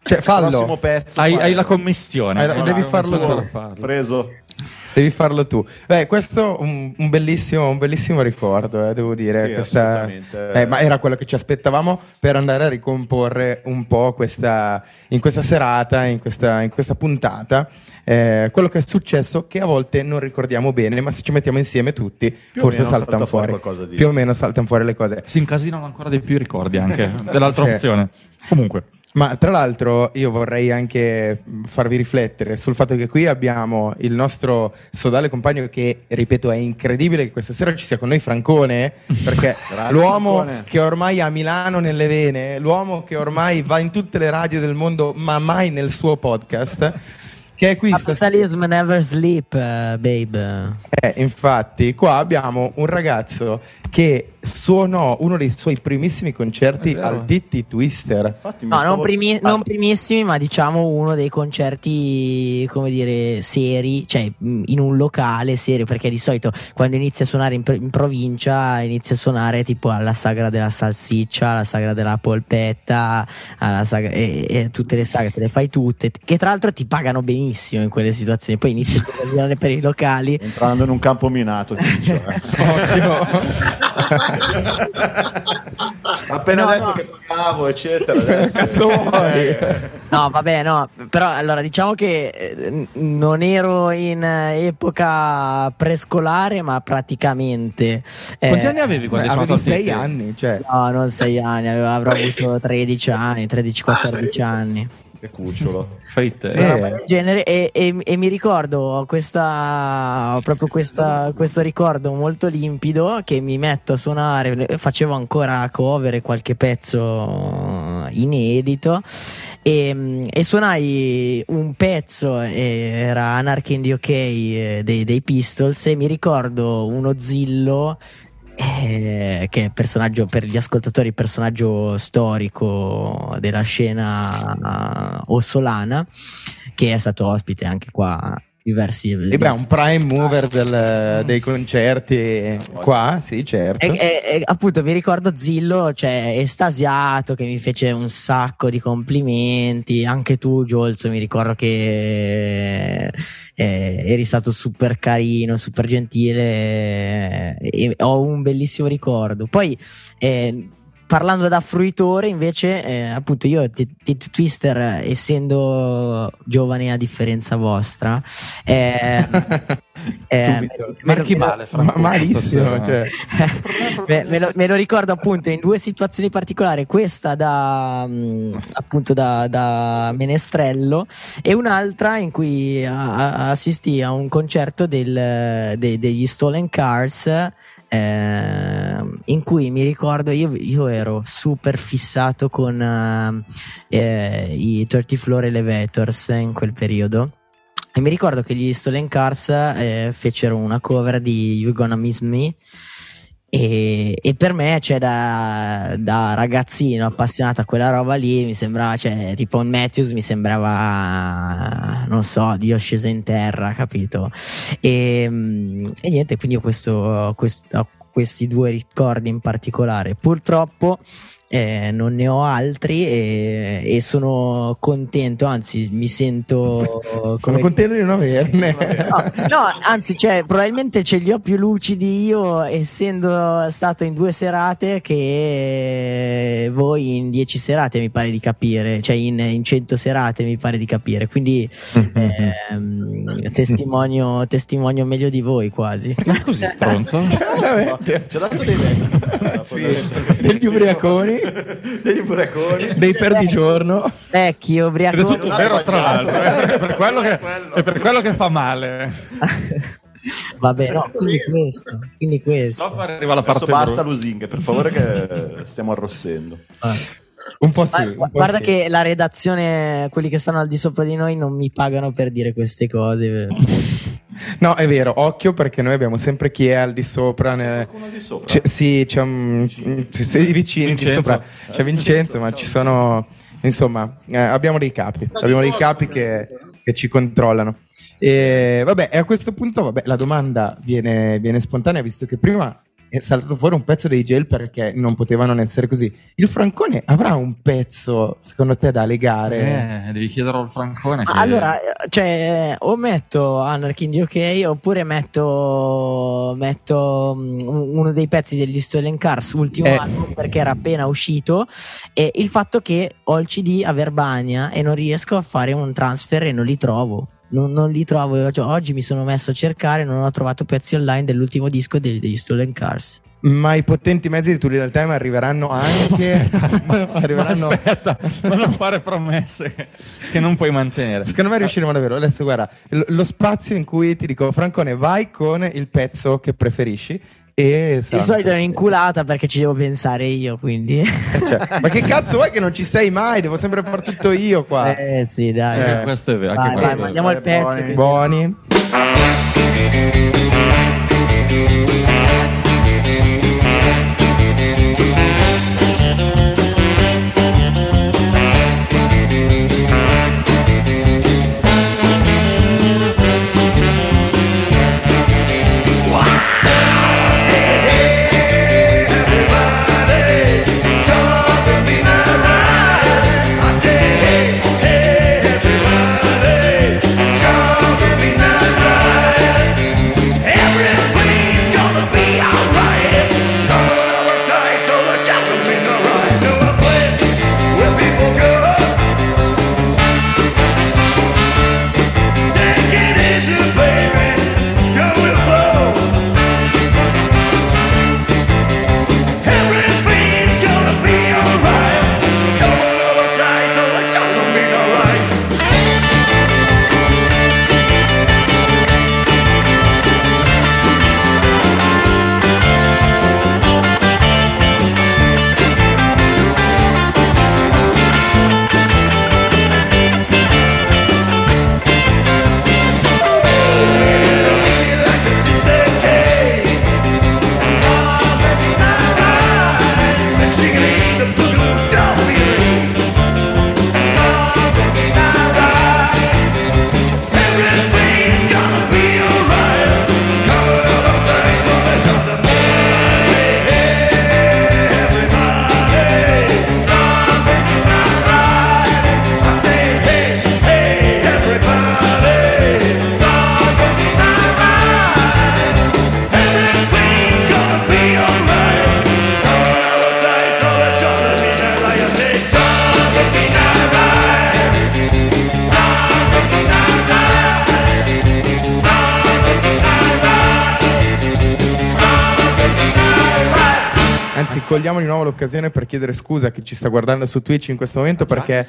Cioè, fallo. prossimo pezzo. Hai, vai. hai la commissione. Hai la- devi farlo tu. farlo. preso. Devi farlo tu. Beh, questo è un, un bellissimo, un bellissimo ricordo, eh, devo dire. Sì, Questa- eh, ma era quello che ci aspettavamo per andare a ricomporre un po' questa, in questa serata, in questa, in questa puntata. eh, quello che è successo che a volte non ricordiamo bene, ma se ci mettiamo insieme tutti, Più forse saltano salta fuori fuori. Più o meno saltano fuori le cose. Si incasinano ancora di più i ricordi anche dell'altra Sì. opzione. Comunque. Ma tra l'altro io vorrei anche mh, farvi riflettere sul fatto che qui abbiamo il nostro sodale compagno che, ripeto, è incredibile che questa sera ci sia con noi Francone, perché l'uomo Francone. che ormai ha Milano nelle vene, l'uomo che ormai va in tutte le radio del mondo ma mai nel suo podcast, che è qui stasera. Capitalism never sleep, eh, babe. Eh, infatti, qua abbiamo un ragazzo che suonò uno dei suoi primissimi concerti vero. al Titti Twister. Infatti mi No, stavo- non, primi- Ah, non primissimi, ma diciamo uno dei concerti, come dire, seri, cioè in un locale serio, perché di solito quando inizi a suonare in, pro- in provincia inizi a suonare tipo alla sagra della salsiccia, alla sagra della polpetta, alla sagra, e, e tutte le sagre te le fai tutte, che tra l'altro ti pagano benissimo in quelle situazioni, poi inizi a suonare per i locali. Entrando in un campo minato, Ciccio, eh. appena No, detto no. che pagavo, eccetera. Adesso, Cazzo vuoi? Eh, No, vabbè, no, però allora diciamo che eh, non ero in eh, epoca prescolare, ma praticamente. eh, Quanti anni avevi quando suonato Avevi al sei Titti? anni, cioè. No, non 6 anni, avevo- avrò avuto 13 anni, 13-14 anni. Che cucciolo. Fai te. Sì. Una roba del genere, e, e- e mi ricordo ho questa, proprio questa, questo ricordo molto limpido che mi metto a suonare, facevo ancora cover e qualche pezzo inedito e, e suonai un pezzo, eh, era Anarchy in the OK eh, dei, dei Pistols e mi ricordo uno zillo eh, che è personaggio per gli ascoltatori personaggio storico della scena uh, ossolana che è stato ospite anche qua diversi E beh, un prime mover del- dei concerti qua, sì, certo. e, e- e appunto mi ricordo Zillo, cioè estasiato, che mi fece un sacco di complimenti. Anche tu, Giolzo, mi ricordo che eh, eri stato super carino, super gentile. eh, e ho un bellissimo ricordo. Poi. eh, Parlando da fruitore, invece, eh, appunto, io T- T- Twister, essendo giovane a differenza vostra, eh, eh, Marchi male, Ma- malissimo, cioè. me, me lo, me lo ricordo appunto in due situazioni particolari, questa da mh, appunto da, da menestrello e un'altra in cui a- a- assisti a un concerto del- de- degli Stolen Cars. Eh, in cui mi ricordo io, io ero super fissato con eh, eh, i 30 Floor Elevators in quel periodo. E mi ricordo che gli Stolen Cars eh, fecero una cover di You Gonna Miss Me E, e per me, cioè, da, da ragazzino appassionato a quella roba lì, mi sembrava, cioè, tipo Matthews mi sembrava, non so, Dio sceso in terra, capito? E, e niente, quindi ho questo, questo, questi due ricordi in particolare. Purtroppo eh, non ne ho altri e, e, sono contento, anzi mi sento... sono contento di non averne. No, no, anzi, cioè, probabilmente ce li ho più lucidi io essendo stato in due serate che voi in dieci serate mi pare di capire, cioè in, in cento serate mi pare di capire, quindi eh, testimonio, testimonio meglio di voi quasi. Così stronzo? Ci ha dato dei vecchi. sì, degli ubriaconi degli ubriaconi, dei perdigiorno, vecchi ubriaconi. Ed è tutto vero, tra l'altro, eh, è per quello che, è per quello che fa male. Vabbè, no, quindi questo. Quindi questo. No, arriva la parte Adesso basta lusinghe, per favore, che stiamo arrossendo. Ah. Un po' sì. Un po guarda sì. che la redazione, quelli che stanno al di sopra di noi, non mi pagano per dire queste cose. No, è vero, occhio perché noi abbiamo sempre chi è al di sopra. Ne... Di sopra? C'è, sì, c'è un. Sei vicini di sopra. C'è Vincenzo, ma ci sono. Insomma, eh, abbiamo dei capi. Abbiamo dei capi che, che ci controllano. E vabbè, e a questo punto, vabbè, la domanda viene, viene spontanea, visto che prima è saltato fuori un pezzo dei gel perché non poteva non essere così. Il Francone avrà un pezzo, secondo te, da legare? Eh, devi chiederlo al Francone. Che... Allora, cioè, o metto Anarchy in UK oppure metto, metto mm, uno dei pezzi degli Stolen Cars ultimo Eh. album perché era appena uscito e il fatto che ho il CD a Verbania e non riesco a fare un transfer e non li trovo. Non, non li trovo. Cioè, oggi mi sono messo a cercare, non ho trovato pezzi online dell'ultimo disco degli, degli Stolen Cars. Ma i potenti mezzi di Tulli del Time arriveranno anche. Ma arriveranno. aspetta, ma non fare promesse che- non puoi mantenere. Secondo me riusciremo davvero. Adesso guarda, lo, lo spazio in cui ti dico, Francone, vai con il pezzo che preferisci. E Di solito è un'inculata perché ci devo pensare io, quindi. Cioè, ma che cazzo vuoi che non ci sei mai? Devo sempre fare tutto io qua. eh sì, dai. Eh. questo è vero. Anche Vai, questo vai, è vero. mandiamo il pezzo. che- Buoni. L'occasione per chiedere scusa a chi ci sta guardando su Twitch in questo momento perché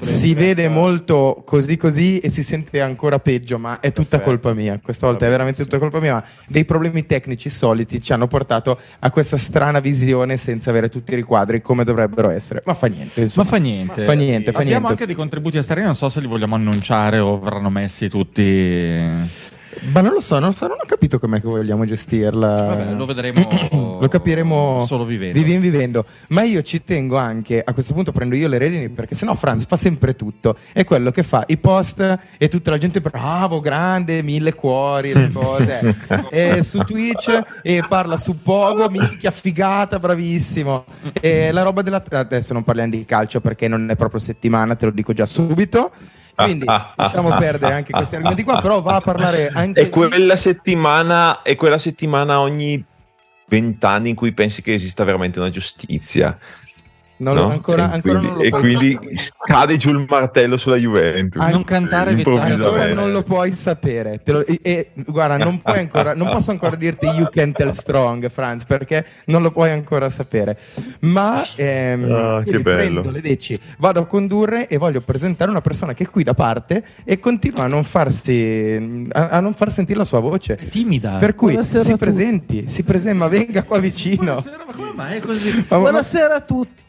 si vede molto così così e si sente ancora peggio, ma è tutta Perfetto. colpa mia. Questa volta è veramente tutta colpa mia, ma dei problemi tecnici soliti ci hanno portato a questa strana visione senza avere tutti i riquadri come dovrebbero essere. Ma fa niente, Ma insomma. fa niente. Fa niente, fa Abbiamo niente. anche dei contributi esterni, non so se li vogliamo annunciare o verranno messi tutti. Ma non lo so, non, so, non ho capito com'è che vogliamo gestirla. Vabbè, lo vedremo. Lo capiremo solo vivendo. Vivi- vivendo. Ma io ci tengo anche, a questo punto prendo io le redini perché sennò Franz fa sempre tutto. È quello che fa i post e tutta la gente bravo, grande, mille cuori, le cose. e su Twitch e parla su Pogo, minchia figata, bravissimo. E la roba della... Adesso non parliamo di calcio perché non è proprio settimana, te lo dico già subito. Quindi lasciamo perdere anche questi argomenti qua, però va a parlare anche di- quella settimana, è quella settimana ogni vent'anni in cui pensi che esista veramente una giustizia. Non- no? ancora, e ancora quindi, non lo e puoi quindi sapere. cade giù il martello sulla Juventus. Ah, non cantare Vittorio. Ancora non lo puoi sapere. Te lo- e, e, guarda, non, puoi ancora, non posso ancora dirti you can tell strong, Franz, perché non lo puoi ancora sapere. Ma ehm, Ah, che bello. prendo le veci, vado a condurre e voglio presentare una persona che è qui da parte e continua a non farsi a, a non far sentire la sua voce. È timida. Per cui Buonasera a si presenti, si presenta, ma venga qua vicino. Buonasera, ma come mai è così? Buonasera a tutti.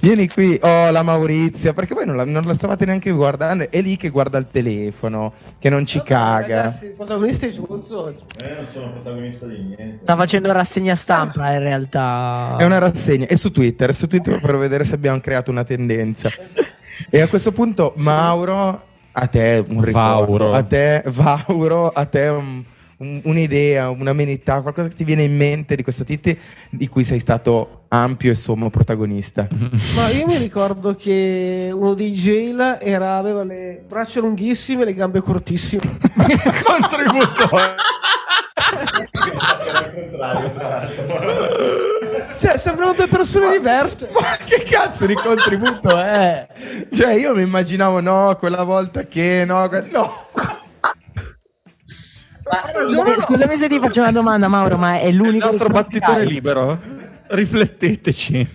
Vieni qui, oh la Maurizia, perché voi non la, non la stavate neanche guardando, è lì che guarda il telefono, che non ci caga. Ragazzi, il protagonista è giusto. Eh, non sono protagonista di niente. Sta facendo rassegna stampa in realtà. È una rassegna, è su Twitter, è su Twitter per vedere se abbiamo creato una tendenza. E a questo punto, Mauro, a te un ricordo, Vauro. a te, Vauro, a te un- un- un'idea, un'amenità, qualcosa che ti viene in mente di questo Titti di cui sei stato ampio e sommo protagonista. Ma io mi ricordo che uno dei jail era, aveva le braccia lunghissime e le gambe cortissime. Contributo. cioè, sembrano due persone diverse. Ma che cazzo di contributo è? Cioè, io mi immaginavo, no, quella volta che, no, que- no. Scusami, scusami se ti faccio una domanda, Mauro, ma è Il l'unico nostro ricordo che battitore libero. Rifletteteci.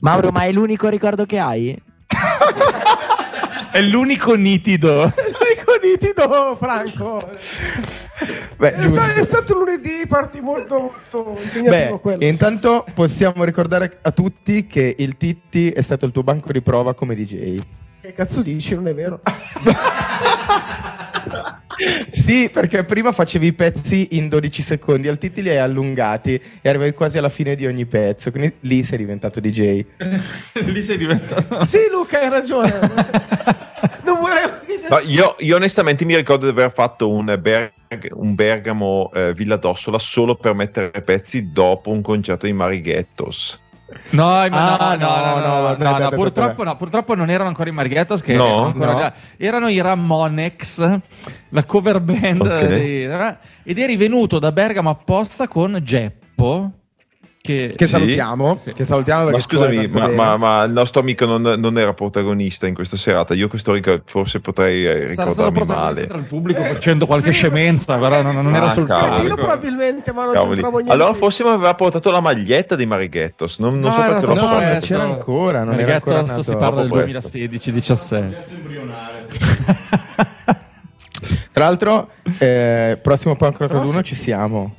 Mauro, ma è l'unico ricordo che hai? È l'unico nitido. L'unico nitido, Franco. Beh, È, stato lunedì, parti molto, molto impegnativo Beh, quello. intanto possiamo ricordare a tutti che il Titti è stato il tuo banco di prova come DJ. Che cazzo dici? Non è vero. Sì, perché prima facevi i pezzi in 12 secondi, al Titti li hai allungati e arrivavi quasi alla fine di ogni pezzo, quindi lì sei diventato DJ. Lì sei diventato. sì, Luca, hai ragione. non volevo No, io, io onestamente mi ricordo di aver fatto un, Berg- un Bergamo eh, Villa d'Ossola solo per mettere pezzi dopo un concerto di Marighettos. No, ma Ah, no, no, no, no, no, purtroppo, no, purtroppo non erano ancora i Marghettos che No? erano, ancora- No. erano i Ramonex, la cover band Ok. di- ed eri venuto da Bergamo apposta con Geppo che, Che Sì. salutiamo, Sì. che salutiamo Ma perché scusami, ma, ma- ma il nostro amico non, non era protagonista in questa serata. Io questo ricordo, forse potrei eh, sarà stato ricordarmi male. tra il pubblico facendo qualche scemenza, però non, non era Ah, sul cavolo. palco. Io probabilmente, ma non Cavoli. c'entravo niente. Allora forse mi aveva portato la maglietta di Marighettos. Non, non No, so perché l'ho troppo no, fatto. presto. c'era ancora, non era ancora si parla del Troppo presto. 2016-17. Tra l'altro, eh, prossimo Punk Rock ad 1 ci siamo.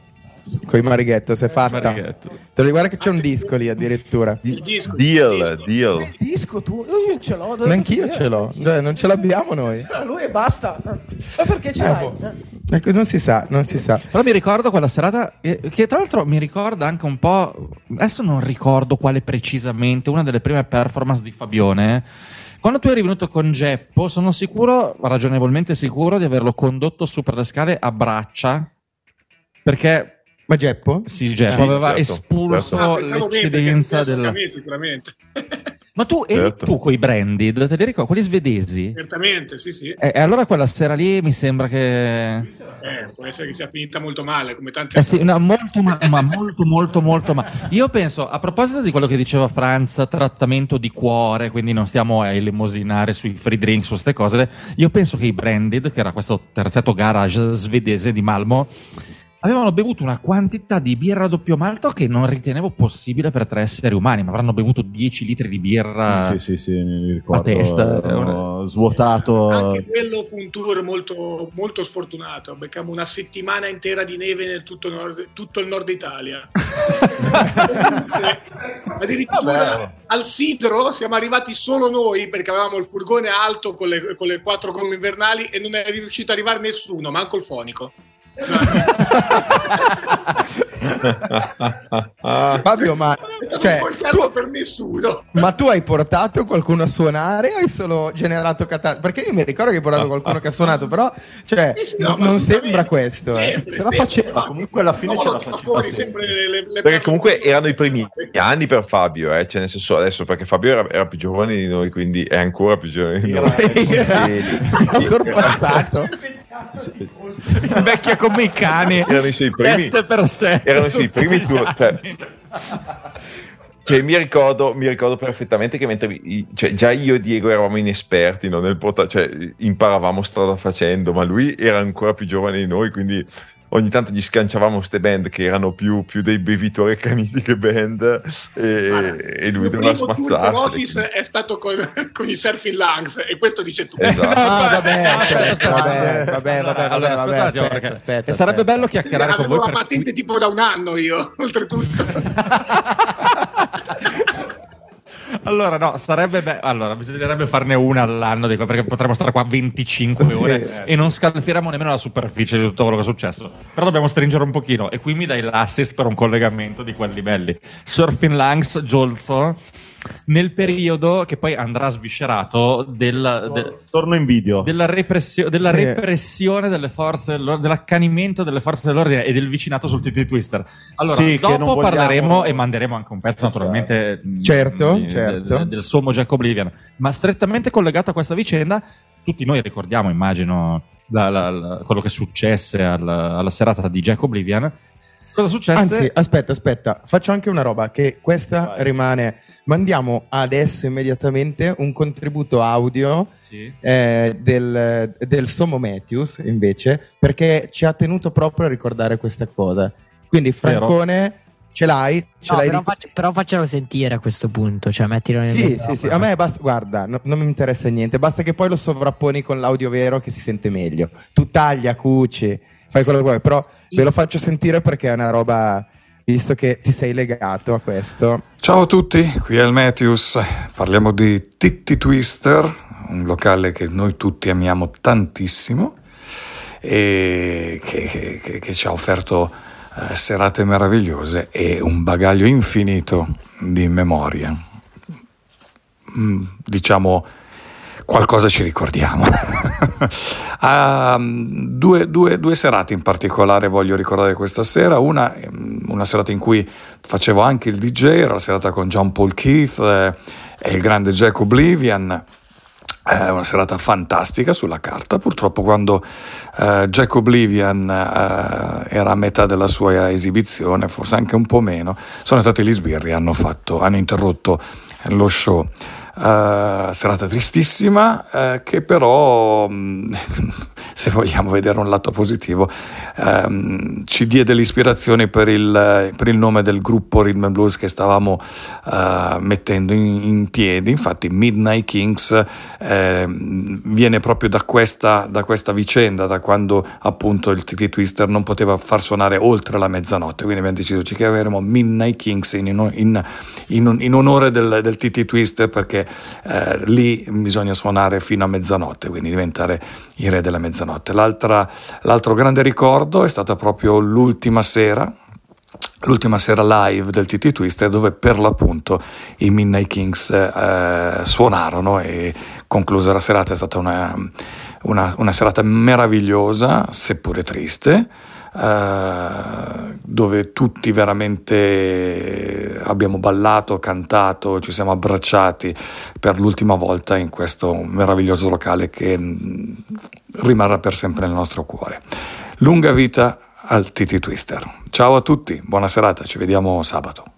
Con i Marighetto, si è fatta. Te lo guarda che c'è un disco lì addirittura. Il disco. Deal, il disco. deal. Il disco tu? Io non ce l'ho. Neanch'io ce l'ho, Cioè, non ce l'abbiamo noi. dire? Lui e basta. Ma perché ce Eh, l'hai? boh. Eh. Ecco, non si sa, non si sa. Però mi ricordo quella serata, eh, che tra l'altro mi ricorda anche un po', adesso non ricordo quale precisamente, una delle prime performance di Fabione. Quando tu eri venuto con Geppo, sono sicuro, ragionevolmente sicuro, di averlo condotto su per le scale a braccia, perché Ma Geppo? sì, Geppo Sì, aveva certo, espulso Ah, l'eccedenza del... sicuramente. Ma tu eri Certo. tu coi branded, te li ricordi, quelli svedesi? Certamente, sì, sì. E, e allora quella sera lì mi sembra che... Eh, può essere che sia finita molto male, come tante Eh sì, no, molto, ma, ma molto, molto, molto. Ma io penso, a proposito di quello che diceva Franz, trattamento di cuore, quindi non stiamo a elemosinare sui free drink, su queste cose. Io penso che i Branded, che era questo terzetto garage svedese di Malmo, avevano bevuto una quantità di birra a doppio malto che non ritenevo possibile per tre esseri umani, ma avranno bevuto 10 litri di birra Sì, sì, sì, ricordo. a testa. Ho svuotato. Anche quello fu un tour molto, molto sfortunato. Beccamo una settimana intera di neve nel tutto, nord- tutto il nord Italia. Addirittura al Sidro siamo arrivati solo noi perché avevamo il furgone alto con le, con le quattro gomme invernali e non è riuscito ad arrivare nessuno, manco il fonico. Fabio, ma, cioè, confermo per nessuno. ma tu hai portato qualcuno a suonare o hai solo generato catastrofe? Perché io mi ricordo che hai portato qualcuno che ha suonato, però cioè, no, non sembra questo. eh. Ce la faceva, comunque alla fine No, ce la faceva sempre. sempre le- le- le Perché comunque erano i primi anni per Fabio, eh, cioè nel senso adesso perché Fabio era, era più giovane di noi, quindi è ancora più giovane di noi. Ho sorpassato. Vecchia come i cani. Erano i suoi primi, 7 per 7. erano i suoi primi tour. Cioè, cioè, mi, ricordo, mi ricordo perfettamente che mentre cioè, già io e Diego eravamo inesperti no, nel porta- cioè, imparavamo strada facendo, ma lui era ancora più giovane di noi, quindi ogni tanto gli scanciavamo queste band che erano più, più dei bevitori accaniti che band e, e lui il doveva primo tour per smazzarsi. Otis è stato con, con i Surfing Lungs e questo dice tutto. Esatto. Ah, vabbè, Aspetta, certo, aspetta. vabbè, vabbè, vabbè, allora, vabbè, aspettate, aspetta, perché- aspetta, e sarebbe aspetta. bello chiacchierare con Avevo voi la per patente tipo da un anno io, oltretutto. Allora, no, sarebbe be- allora, bisognerebbe farne una all'anno di qua, perché potremmo stare qua 25 Sì, ore eh, e non scalfieremo nemmeno la superficie di tutto quello che è successo. Però dobbiamo stringere un pochino e qui mi dai l'assist per un collegamento di quelli belli. Surfing Lungs, Jolzo, nel periodo che poi andrà sviscerato del, de- Torno in video. della, repressio- della Sì. repressione delle forze, dell'accanimento delle forze dell'ordine e del vicinato sul TT Twister. Allora, Sì, dopo vogliamo- parleremo e manderemo anche un pezzo, naturalmente, mh, Certo, di- certo. Del, del suo Jack Oblivion. Ma strettamente collegato a questa vicenda, tutti noi ricordiamo, immagino, la- la- la- quello che successe al- alla serata di Jack Oblivion. Cosa successe? Anzi, aspetta, aspetta, faccio anche una roba che questa Vai. rimane. Mandiamo adesso immediatamente un contributo audio Sì. eh, del, del Somo Matthews invece, perché ci ha tenuto proprio a ricordare questa cosa. Quindi, Francone, ce l'hai? Ce No, l'hai però, di- fac- però faccelo sentire a questo punto, cioè mettilo nel Sì, sì, sì, a me basta, guarda, no- non mi interessa niente, basta che poi lo sovrapponi con l'audio vero che si sente meglio. Tu taglia, cuci, fai quello che vuoi, però ve lo faccio sentire perché è una roba, visto che ti sei legato a questo. Ciao a tutti, qui è il Matthews. Parliamo di Titti Twister, un locale che noi tutti amiamo tantissimo e che, che- che- che ci ha offerto eh, serate meravigliose e un bagaglio infinito di memoria. Mm, diciamo qualcosa ci ricordiamo. Ah, due, due- due serate in particolare voglio ricordare questa sera. Una, ehm, una serata in cui facevo anche il DJ, era la serata con John Paul Keith eh, e il grande Jack Oblivion. È una serata fantastica sulla carta, purtroppo quando eh, Jack Oblivion eh, era a metà della sua esibizione, forse anche un po' meno, sono stati gli sbirri, hanno, hanno interrotto lo show. Eh, serata tristissima eh, che però mh, se vogliamo vedere un lato positivo ehm, ci diede l'ispirazione per il, per il nome del gruppo Rhythm and Blues che stavamo eh, mettendo in, in piedi. Infatti Midnight Kings viene proprio da questa, da questa vicenda da quando appunto il TT Twister non poteva far suonare oltre la mezzanotte. Quindi abbiamo deciso che avremo Midnight Kings in, in, in, in onore del, del TT Twister perché eh, lì bisogna suonare fino a mezzanotte, quindi diventare i re della mezzanotte. L'altra- l'altro grande ricordo è stata proprio l'ultima sera, l'ultima sera live del TT Twister dove per l'appunto i Midnight Kings eh, suonarono e conclusa la serata è stata una, una- una serata meravigliosa, seppure triste. Eh, dove tutti veramente abbiamo ballato, cantato, ci siamo abbracciati per l'ultima volta in questo meraviglioso locale che mm, rimarrà per sempre nel nostro cuore. Lunga vita al TT Twister. Ciao a tutti, buona serata, ci vediamo sabato.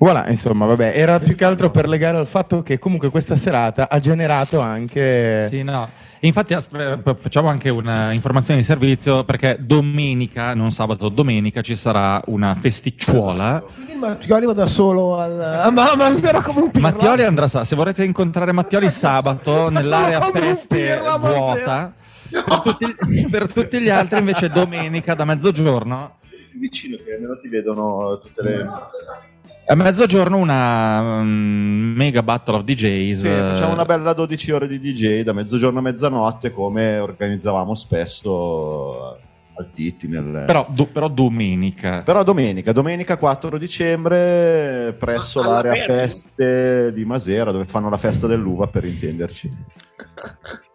Voilà, insomma, vabbè, era più che altro per legare al fatto che comunque questa serata ha generato anche... Sì, no. Infatti eh, facciamo anche un'informazione di servizio perché domenica, non sabato, domenica ci sarà una festicciuola. Il Mattioli va da solo al... Ah, ma, ma era come un pirla. Mattioli andrà sa, se vorrete incontrare Mattioli sabato nell'area feste vuota, per tutti, per tutti gli altri invece domenica da mezzogiorno vicino che almeno ti vedono tutte le... a mezzogiorno una mm, mega battle of DJs. Sì, facciamo una bella 12 ore di DJ da mezzogiorno a mezzanotte come organizzavamo spesso al Titti. Nel... Però, do- però domenica. Però domenica, domenica 4 dicembre, presso Ma l'area feste di Masera, dove fanno la festa dell'uva per intenderci.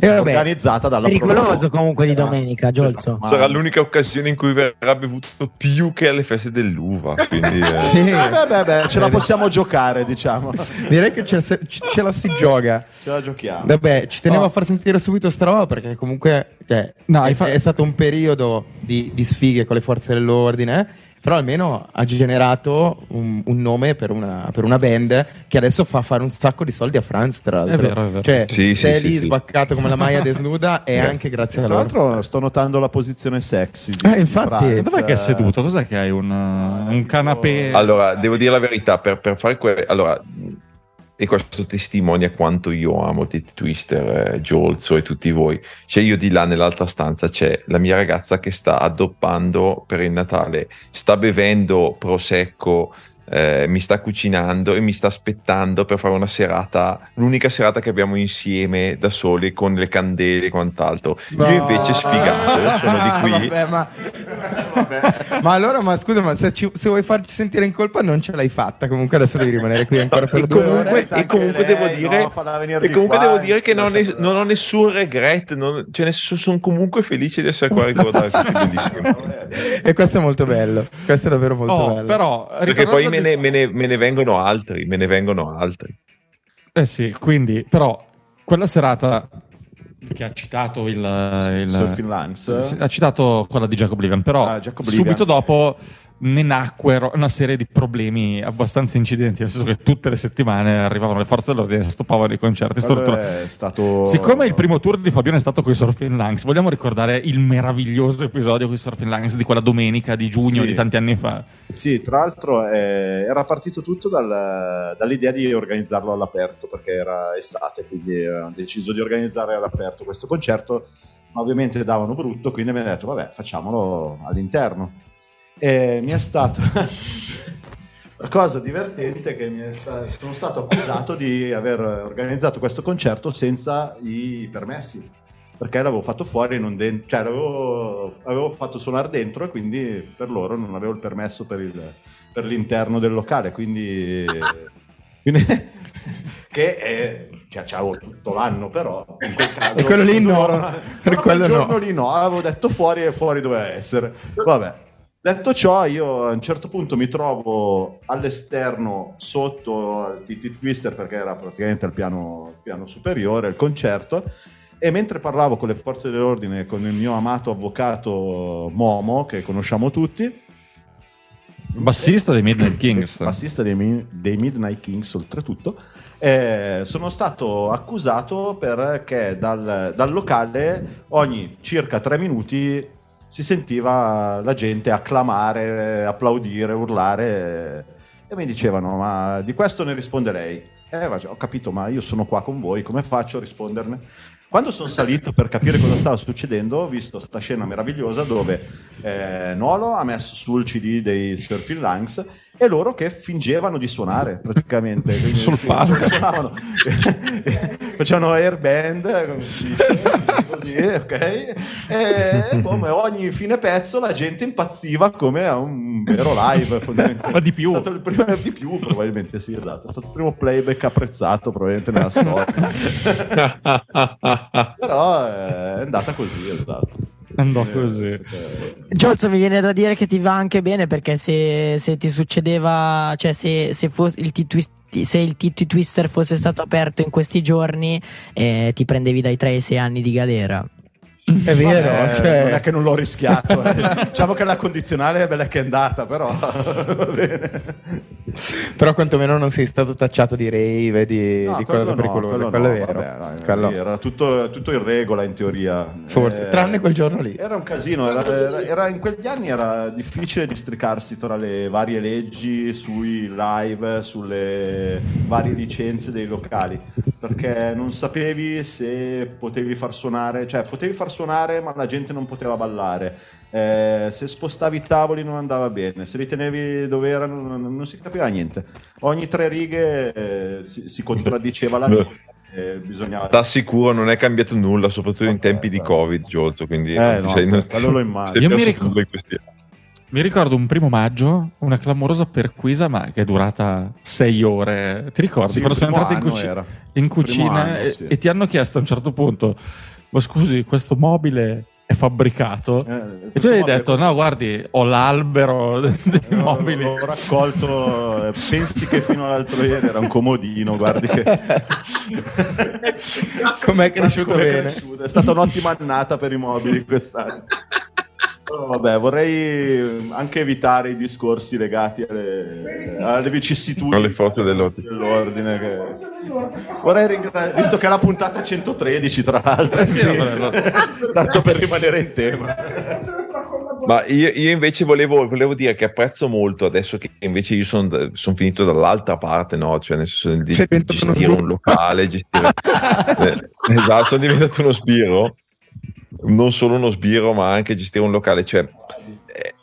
E vabbè, Organizzata dalla Pericoloso comunque di domenica, Giolzo. Ma- Sarà l'unica occasione in cui verrà bevuto più che alle feste dell'uva. Quindi, eh, sì, Eh, beh, beh, beh, ce la possiamo giocare, diciamo. direi che ce, ce- la si gioca. Ce la giochiamo. Vabbè, ci tenevo Oh. a far sentire subito sta roba perché comunque cioè, No, è, infa- è stato un periodo di, di sfighe con le forze dell'ordine, eh, però almeno ha generato un, un nome per una, per una band che adesso fa fare un sacco di soldi a Franz, tra l'altro. È vero, è vero. Cioè, Sì, se è sì, lì sì, sì. sbaccato come la Maya desnuda è anche grazie a Tra loro. l'altro sto notando la posizione sexy. di- Eh, di infatti. Franz. Dov'è che è seduto? Cos'è che hai? Un, un canapè? Allora, devo dire la verità, per, per fare que- allora, e questo testimonia quanto io amo Titi Twister, eh, e tutti voi. Cioè, io di là nell'altra stanza c'è la mia ragazza che sta addoppando per il Natale, sta bevendo prosecco. Eh, mi sta cucinando e mi sta aspettando per fare una serata, l'unica serata che abbiamo insieme da soli con le candele e quant'altro. Io invece sfigato, sono di qui. Vabbè, ma... ma allora, ma scusa, ma se, ci- se vuoi farci sentire in colpa non ce l'hai fatta. Comunque adesso devi rimanere qui ancora per e due comunque, ore. e comunque Anche devo lei, dire, no, e comunque devo dire che non, è- non ho nessun regret, non, cioè sono comunque felice di essere qua a ricordare questi bellissimi. E questo è molto bello. Questo è davvero molto Oh, bello. però, Perché poi me ne, me ne- me ne vengono altri, me ne vengono altri. Eh sì, quindi, però, quella serata che ha citato il... il Surfing. Sì, ha citato quella di Jacob Oblivion, però Ah, Jacob subito dopo ne nacquero una serie di problemi abbastanza incidenti, nel senso che tutte le settimane arrivavano le forze dell'ordine e stoppavano i concerti. È stato... Siccome il primo tour di Fabione è stato con i Surfing Lungs, vogliamo ricordare il meraviglioso episodio con i Surfing Lungs di quella domenica di giugno Sì. di tanti anni fa? Sì, tra l'altro eh, era partito tutto dal- dall'idea di organizzarlo all'aperto perché era estate, quindi avevano deciso di organizzare all'aperto questo concerto, ma ovviamente davano brutto, quindi abbiamo detto vabbè facciamolo all'interno. E mi è stato... La cosa divertente è che mi è sta- sono stato accusato di aver organizzato questo concerto senza i permessi perché l'avevo fatto fuori e non dentro, cioè l'avevo avevo fatto suonare dentro e quindi per loro non avevo il permesso per, il- per l'interno del locale, quindi, quindi che è, cioè c'avevo tutto l'anno però in quel caso E quello lì no, per quello quel giorno no. lì no, avevo detto fuori e fuori doveva essere. Vabbè. Detto ciò, io a un certo punto mi trovo all'esterno sotto al TT Twister perché era praticamente al piano, piano superiore il concerto e mentre parlavo con le forze dell'ordine con il mio amato avvocato Momo che conosciamo tutti Bassista dei Midnight Kings. bassista dei, dei Midnight Kings oltretutto eh, sono stato accusato perché dal, dal locale ogni circa tre minuti si sentiva la gente acclamare, applaudire, urlare e mi dicevano ma di questo ne risponde lei eh, ho capito ma io sono qua con voi come faccio a risponderne? Quando sono salito per capire cosa stava succedendo, ho visto sta scena meravigliosa dove eh, Nolo ha messo sul CD dei Surfing Lungs e loro che fingevano di suonare praticamente. Sul palco. suonavano. Facevano airband così, così, ok? E ma ogni fine pezzo la gente impazziva come a un vero live. Ma di più. È stato il primo, di più, probabilmente sì, esatto. È stato il primo playback apprezzato probabilmente nella storia. Però eh, è andata così, esatto. Andò Eh, così. Giorzo mi viene da dire che ti va anche bene perché se, se ti succedeva, cioè se, se fosse il T-twist- se il TT Twister fosse stato aperto in questi giorni, eh, ti prendevi dai 3 ai 6 anni di galera. È vero, Eh, cioè- non è che non l'ho rischiato. eh. diciamo che la condizionale è bella che è andata, però va bene. Però quantomeno non sei stato tacciato di rave, di, No, di cose no, pericolose. quello Quello, no, è vero. vabbè, Quello- Era tutto, tutto in regola in teoria. Forse, Eh, tranne quel giorno lì. Era un casino, era, era- era- in quegli anni era difficile districarsi tra le varie leggi sui live, sulle varie licenze dei locali, perché non sapevi se potevi far suonare, cioè potevi far suonare ma la gente non poteva ballare, Eh, se spostavi i tavoli non andava bene, se li tenevi dove erano non, non si capiva niente. Ogni tre righe eh, si, si contraddiceva la legge. e bisognava T'assicuro, non è cambiato nulla, soprattutto in tempi di Covid, Giorgio. Quindi Eh, non no, sei, non quello lo immagino. Io mi ricordo- Mi ricordo un primo maggio, una clamorosa perquisa, ma che è durata sei ore. Ti ricordi? Sì, quando siamo entrati in, cuci- in cucina anno, e, sì. e ti hanno chiesto a un certo punto: Ma scusi, questo mobile è fabbricato? Eh, e tu hai detto: No, guardi, ho l'albero dei Eh, mobili. L'ho raccolto, eh, pensi che fino all'altro ieri era un comodino, guardi che... Com'è cresciuto Com'è bene. cresciuto. È stata un'ottima annata per i mobili quest'anno. Però vabbè, vorrei anche evitare i discorsi legati alle, alle vicissitudini Alle forze dell'ordine. dell'ordine che- Vorrei ringraziare, visto che è la puntata 113 tra l'altro, Sì, vabbè, tanto per rimanere in tema. Ma io, io invece volevo, volevo dire che apprezzo molto adesso che invece io sono finito dall'altra parte, no? Cioè, nel senso di gestire un locale, gestire. Eh, esatto, sono diventato uno sbirro. Non solo uno sbirro, ma anche gestire un locale. Cioè, eh,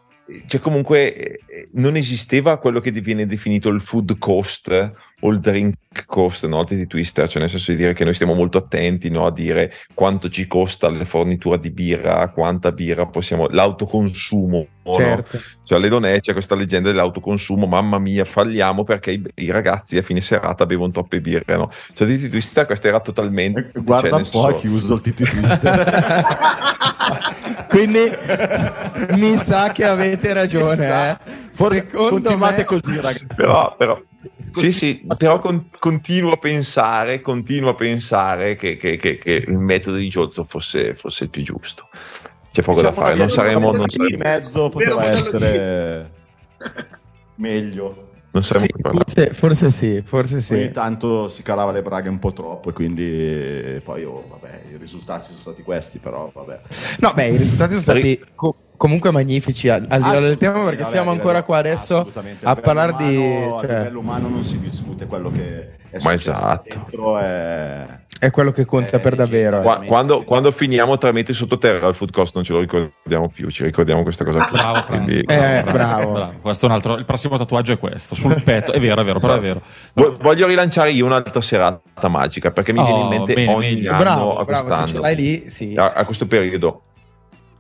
cioè comunque eh, non esisteva quello che viene definito il food cost o il drink cost no? di Twister, cioè nel senso di dire che noi stiamo molto attenti no? a dire quanto ci costa la fornitura di birra, quanta birra possiamo, l'autoconsumo. no? Certo. Cioè, alle donne c'è questa leggenda dell'autoconsumo, mamma mia, falliamo perché i, i ragazzi a fine serata bevono troppe birre. No? Cioè, di Twister, questa era totalmente. Guarda cioè, un po' ha senso- chiuso il Titi Twister. Quindi mi sa che avete ragione. Eh. Forse continuate me- così, ragazzi. Però, però, Così- sì, sì, però con- continuo a pensare, continuo a pensare che, che- che- che il metodo di Giozzo fosse, fosse il più giusto. C'è poco da Diciamo fare, che non saremo, non in saremo, mezzo poteva essere meglio. non saremo Sì, forse, forse sì, forse sì. Ogni tanto si calava le braghe un po' troppo e quindi poi oh, vabbè, i risultati sono stati questi, però vabbè. No, beh, i risultati sono stati co- comunque magnifici al, al di là del tema perché Vabbè, siamo ancora qua adesso a parlare di... umano- cioè, A livello umano non si discute quello che è Ma successo esatto. dentro è... è quello che conta Eh, per davvero. eh. Qua- quando, quando finiamo tre metri sottoterra il food cost non ce lo ricordiamo più, ci ricordiamo questa cosa. qui. Bravo, Franz. Quindi- Eh, bravo. Questo è un altro. Il prossimo tatuaggio è questo sul petto. È vero, è vero, però è vero. Vo- Voglio rilanciare io un'altra serata magica perché mi Oh, viene in mente bene, ogni meglio. anno Bravo, a bravo, se ce quest'anno. l'hai lì, sì. a, a questo periodo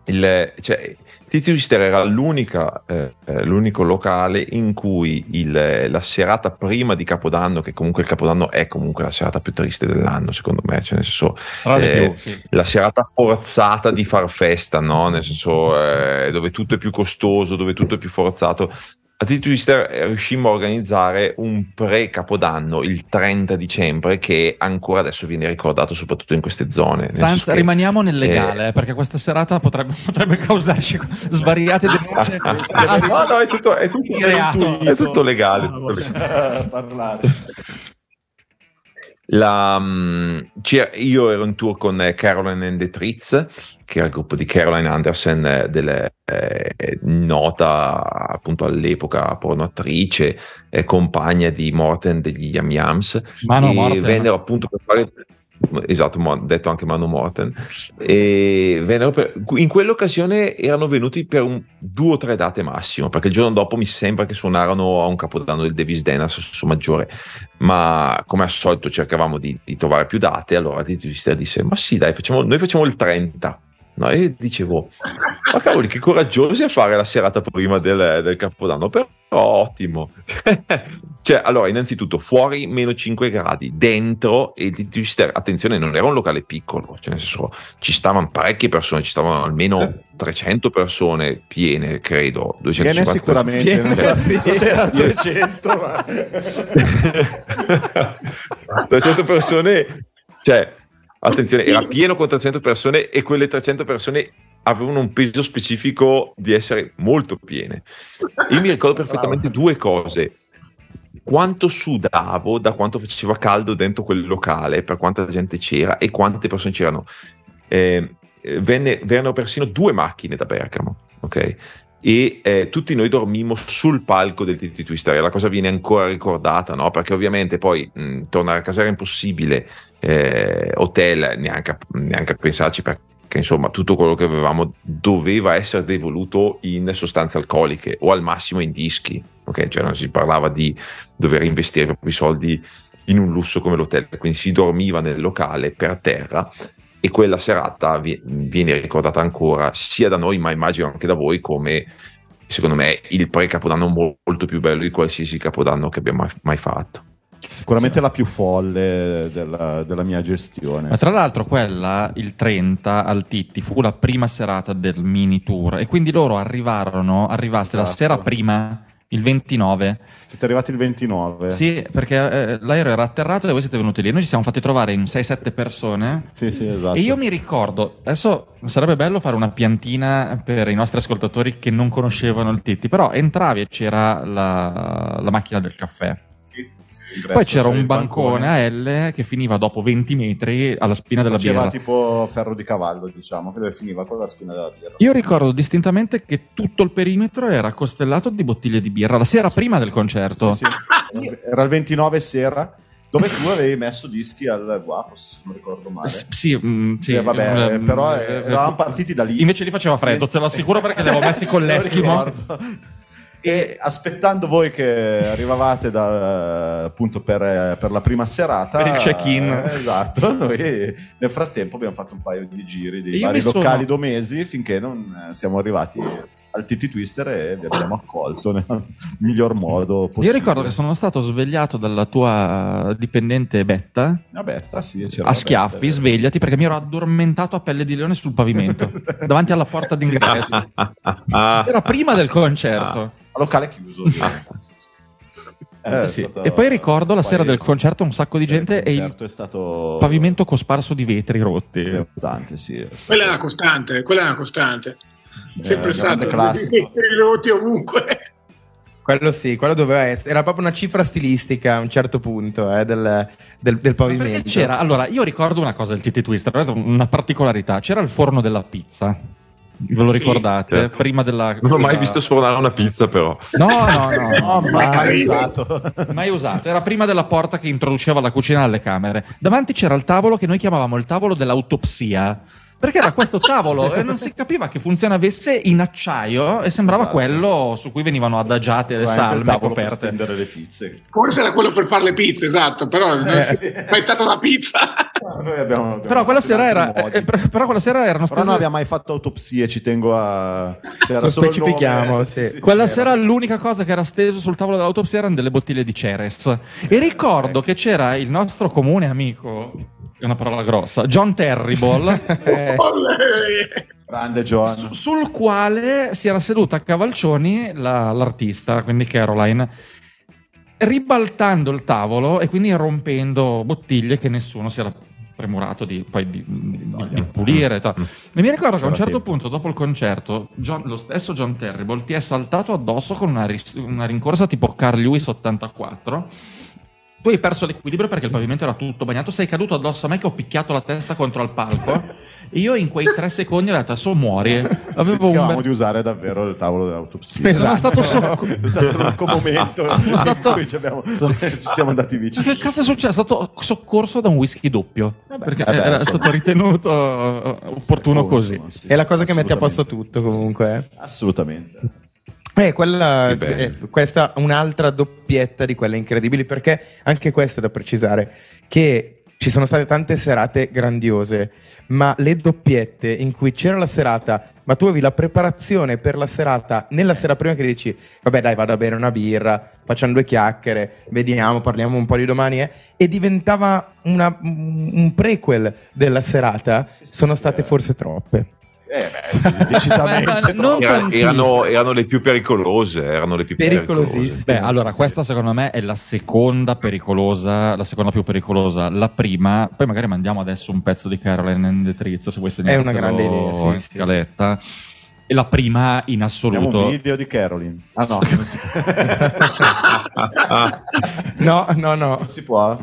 il, cioè, Titi Twister era l'unica, eh, eh, l'unico locale in cui il- la serata prima di Capodanno, che comunque il Capodanno è comunque la serata più triste dell'anno, secondo me, cioè nel senso eh, più, sì. la serata forzata di far festa, no? Nel senso eh, dove tutto è più costoso, dove tutto è più forzato. A Titi Twister eh, riuscimmo a organizzare un pre-capodanno il 30 dicembre che ancora adesso viene ricordato soprattutto in queste zone. che- rimaniamo nel legale, eh, perché questa serata potrebbe, potrebbe causarci svariate denunce. Ah, sì. No, no, è tutto, è tutto, Reato. è tutto legale. Ah, tutto legale. parlare. La, mm, io ero in tour con eh, Caroline and the Tritz, che era il gruppo di Caroline Anderson, eh, delle, eh, nota appunto all'epoca pornoattrice, eh, compagna di Morten degli Yam Yams. Mano Morten. vennero appunto per fare esatto, detto anche Mano Morten e per- in quell'occasione erano venuti per un, due o tre date massimo perché il giorno dopo mi sembra che suonarono a un capodanno del Davis Denas su Maggiore ma come al solito cercavamo di, di trovare più date allora Titi Twister disse ma sì dai facciamo, noi facciamo il 30 No, e dicevo, ma cavoli, che coraggiosi a fare la serata prima del, del Capodanno, però ottimo. cioè, allora, innanzitutto, fuori meno 5 gradi, dentro, e di Twister, attenzione, non era un locale piccolo, cioè nel senso, ci stavano parecchie persone, ci stavano almeno 300 persone piene, credo, 250 Viene sicuramente, non so, Sì. non so se era 300, ma... 300 persone, cioè attenzione, era pieno con 300 persone e quelle 300 persone avevano un peso specifico di essere molto piene. Io mi ricordo perfettamente due cose. Quanto sudavo da quanto faceva caldo dentro quel locale, per quanta gente c'era e quante persone c'erano. Eh, venne, vennero persino due macchine da Bergamo, ok? E eh, tutti noi dormimmo sul palco del TT Twister la cosa viene ancora ricordata, no? Perché ovviamente poi mh, tornare a casa era impossibile, eh, hotel neanche, a- neanche a pensarci perché insomma tutto quello che avevamo doveva essere devoluto in sostanze alcoliche o al massimo in dischi, ok? Cioè non si parlava di dover investire i soldi in un lusso come l'hotel, quindi si dormiva nel locale per terra e quella serata vi- viene ricordata ancora sia da noi ma immagino anche da voi come secondo me il pre-capodanno mo- molto più bello di qualsiasi capodanno che abbiamo mai fatto. Sicuramente la più folle della, della mia gestione. Ma tra l'altro quella, il 30 al Titti, fu la prima serata del mini tour e quindi loro arrivarono, arrivaste la Esatto. sera prima, il 29. Siete arrivati il 29? Sì, perché eh, l'aereo era atterrato e voi siete venuti lì. Noi ci siamo fatti trovare in 6-7 persone. Sì, sì, esatto. E io mi ricordo, adesso sarebbe bello fare una piantina per i nostri ascoltatori che non conoscevano il Titti, però entravi e c'era la, la macchina del caffè. Poi c'era un bancone a L che finiva dopo 20 metri alla spina della Faceva birra. tipo ferro di cavallo, diciamo, che finiva con la spina della birra. Io ricordo distintamente che tutto il perimetro era costellato di bottiglie di birra la sera prima del concerto. Sì, sì. Era il 29 sera, dove tu avevi messo dischi al Guapos, se non ricordo male. S- Sì, mm, sì. Eh, vabbè, Ehm, però eh, eh, eravamo partiti da lì. Invece lì faceva freddo, te lo assicuro perché li avevo messi con l'Eskimo. E aspettando voi che arrivavate da- appunto per, per la prima serata, Per il check-in. eh, esatto. Noi nel frattempo abbiamo fatto un paio di giri di vari mi sono- locali domesi finché non eh, siamo arrivati al TT Twister e vi abbiamo accolto nel miglior modo possibile. Io ricordo che sono stato svegliato dalla tua dipendente Betta Vabbè, sta sì, c'era a la schiaffi, Betta. svegliati perché mi ero addormentato a pelle di leone sul pavimento davanti alla porta d'ingresso. Era prima del concerto. A locale chiuso. ovviamente. Eh, È sì. stato- E poi ricordo la sera poi- del concerto un sacco di gente e il è stato pavimento cosparso di vetri rotti. devastante, sì, è stato- Quella è una costante, quella è una costante. Sempre Eh, stato grande classico. i rotti ovunque. Quello sì, quello doveva essere. Era proprio una cifra stilistica a un certo punto eh, del, del, del pavimento. Perché c'era, allora, io ricordo una cosa del TT Twister, una particolarità. C'era il forno della pizza. Ve lo Sì, ricordate? certo. Prima della. Non ho mai visto sfornare una pizza, però. No, no, no. no. mai, mai usato. Mai usato, era prima della porta che introduceva la cucina alle camere. Davanti c'era il tavolo che noi chiamavamo il tavolo dell'autopsia. Perché era questo tavolo e non si capiva che funzione avesse in acciaio e sembrava Esatto. quello su cui venivano adagiate le salme per coperte. stendere le pizze. Forse era quello per fare le pizze, esatto, però non si- mai stata una pizza. Noi abbiamo- abbiamo Però quella, sera era, eh, per- però quella sera erano Però stese- non abbiamo mai fatto autopsie, ci tengo a... Lo specifichiamo, nome, sì. Quella c'era. sera l'unica cosa che era steso sul tavolo dell'autopsia erano delle bottiglie di Ceres. E ricordo che c'era il nostro comune amico, è una parola grossa, John Terrible, Eh, Grande John. su- sul quale si era seduta a cavalcioni la- l'artista, quindi Caroline, ribaltando il tavolo e quindi rompendo bottiglie che nessuno si era premurato di, poi di, di- di pulire. e tal. E mi ricordo che a un certo punto, dopo il concerto, John- lo stesso John Terrible ti è saltato addosso con una, ris- una rincorsa tipo Carl Lewis 84. Tu hai perso l'equilibrio perché il pavimento era tutto bagnato, sei caduto addosso a me che ho picchiato la testa contro il palco e io in quei tre secondi ho detto adesso muori. Avevo un Rischiavamo bel- di usare davvero il tavolo dell'autopsia. Sono stato socco- è stato l'unico momento Sono stato- in cui ci, abbiamo- ci siamo andati Ma vicini. che cazzo è successo? È stato soccorso da un whisky doppio. perché vabbè, era insomma. stato ritenuto opportuno così. Sì, è la cosa che mette a posto tutto comunque. eh. Assolutamente. Eh, quella, eh, questa è un'altra doppietta di quelle incredibili perché anche questo è da precisare che ci sono state tante serate grandiose ma le doppiette in cui c'era la serata ma tu avevi la preparazione per la serata nella sera prima che dici vabbè dai vado a bere una birra facciamo due chiacchiere vediamo parliamo un po' di domani eh, e diventava una- un prequel della serata sono state eh. forse troppe Eh, beh, decisamente. Non. Era- erano, erano le più pericolose. Erano le più Pericolosissime. pericolose. Beh, allora, questa secondo me è la seconda pericolosa, la seconda più pericolosa. La prima, poi magari mandiamo adesso un pezzo di Caroline and the Trees, se vuoi segnare una grande idea, sì, sì, scaletta. E la prima in Abbiamo assoluto. un video di Caroline. Ah no, non si può. No, no, no. Non si può.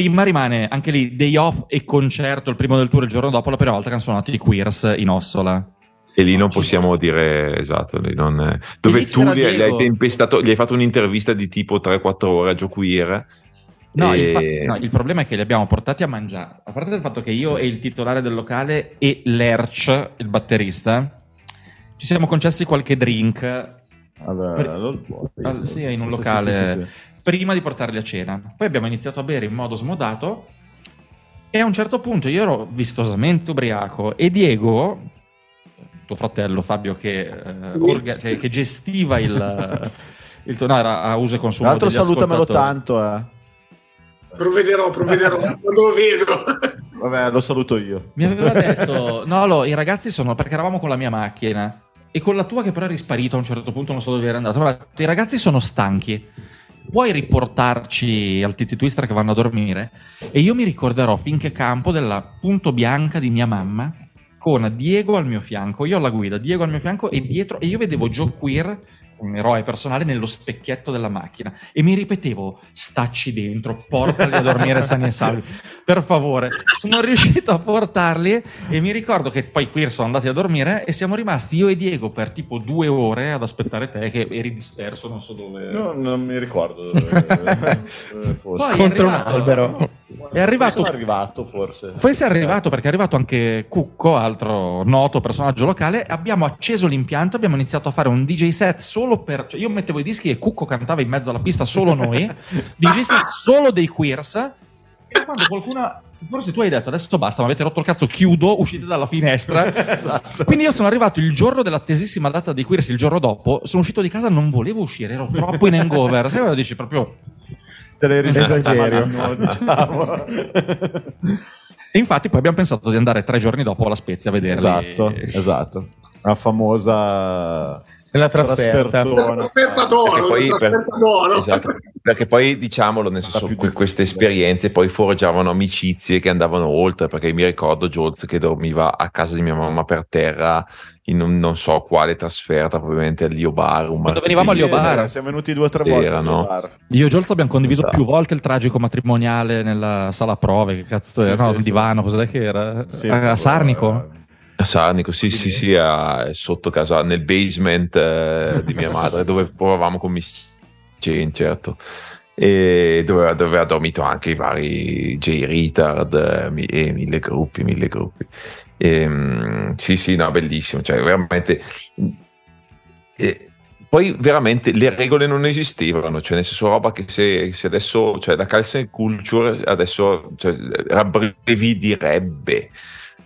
Prima rimane anche lì day off e concerto il primo del tour il giorno dopo la prima volta che hanno suonato i Queers in Ossola. E lì non possiamo dire esatto, lì non- dove lì tu c'era gli, hai- gli hai Diego. tempestato, gli hai fatto un'intervista di tipo 3-4 ore a Joe Queer. No, e- il, fa- no, il problema è che li abbiamo portati a mangiare. A parte il fatto che io e il titolare del locale e Lerch, il batterista, ci siamo concessi qualche drink Allora, Per- lo- al- sì, in un sì, locale sì, sì, sì. Prima di portarli a cena. Poi abbiamo iniziato a bere in modo smodato e a un certo punto io ero vistosamente ubriaco e Diego, tuo fratello Fabio che, eh, orga- che- che gestiva il, il no, era a uso e Tra consumo l'altro salutamelo tanto, eh. Provvederò, provvederò quando lo vedo. Vabbè, lo saluto io. Mi aveva detto, no, lo, i ragazzi sono, perché eravamo con la mia macchina e con la tua che però è risparito a un certo punto, non so dove era andato. Detto, I ragazzi sono stanchi. Puoi riportarci al TT Twister che vanno a dormire? E io mi ricorderò finché campo della punto bianca di mia mamma con Diego al mio fianco, io alla guida, Diego al mio fianco e dietro, e io vedevo Joe Queer, un eroe personale, nello specchietto della macchina e mi ripetevo, stacci dentro, portali a dormire sani e salvi, per favore. Sono riuscito a portarli e mi ricordo che poi Queer sono andati a dormire e siamo rimasti io e Diego per tipo due ore ad aspettare te che eri disperso, non so dove. No, non mi ricordo dove, dove fosse. È Contro un arrivato- albero. È arrivato Sono arrivato, forse. poi sei arrivato perché è arrivato anche Cucco, altro noto personaggio locale. Abbiamo acceso l'impianto, abbiamo iniziato a fare un DJ set solo per. Cioè io mettevo i dischi e Cucco cantava in mezzo alla pista, solo noi. DJ set solo dei queers. E quando qualcuno. Forse tu hai detto adesso basta, mi avete rotto il cazzo, chiudo, uscite dalla finestra. Quindi io sono arrivato il giorno dell'attesissima data dei queers, il giorno dopo. Sono uscito di casa, non volevo uscire, ero troppo in hangover. Sai quando dici proprio. Te Esagero. risultano, diciamo. E infatti poi abbiamo pensato di andare tre giorni dopo alla Spezia a vederli. esatto, esatto. La famosa Nella trasferta. trasfertona. Trasferta d'oro, poi, per- esatto, perché poi diciamolo, nel senso, più queste esperienze poi forgiavano amicizie che andavano oltre, perché mi ricordo Jules che dormiva a casa di mia mamma per terra in un- non so quale trasferta, probabilmente all'Io Bar. Un Quando venivamo martedì all'Io sera. Bar. Siamo venuti due o tre volte. erano-. Io e Jolz abbiamo condiviso Esatto. più volte il tragico matrimoniale nella sala prove. Che cazzo Sì, era? No, sì, il sì. divano, cos'è che era? Sì, a, a Sarnico? A Sarnico, sì, sì, sì, a- sotto casa, nel basement eh, di mia madre, dove provavamo con Miss Jane, certo. E dove, dove ha dormito anche i vari J Retard eh, e mille gruppi, mille gruppi. Ehm, sì, sì, no, bellissimo, cioè veramente. e poi veramente le regole non esistevano, cioè nel senso roba che se, se adesso, cioè la cancel culture adesso cioè, rabbrividirebbe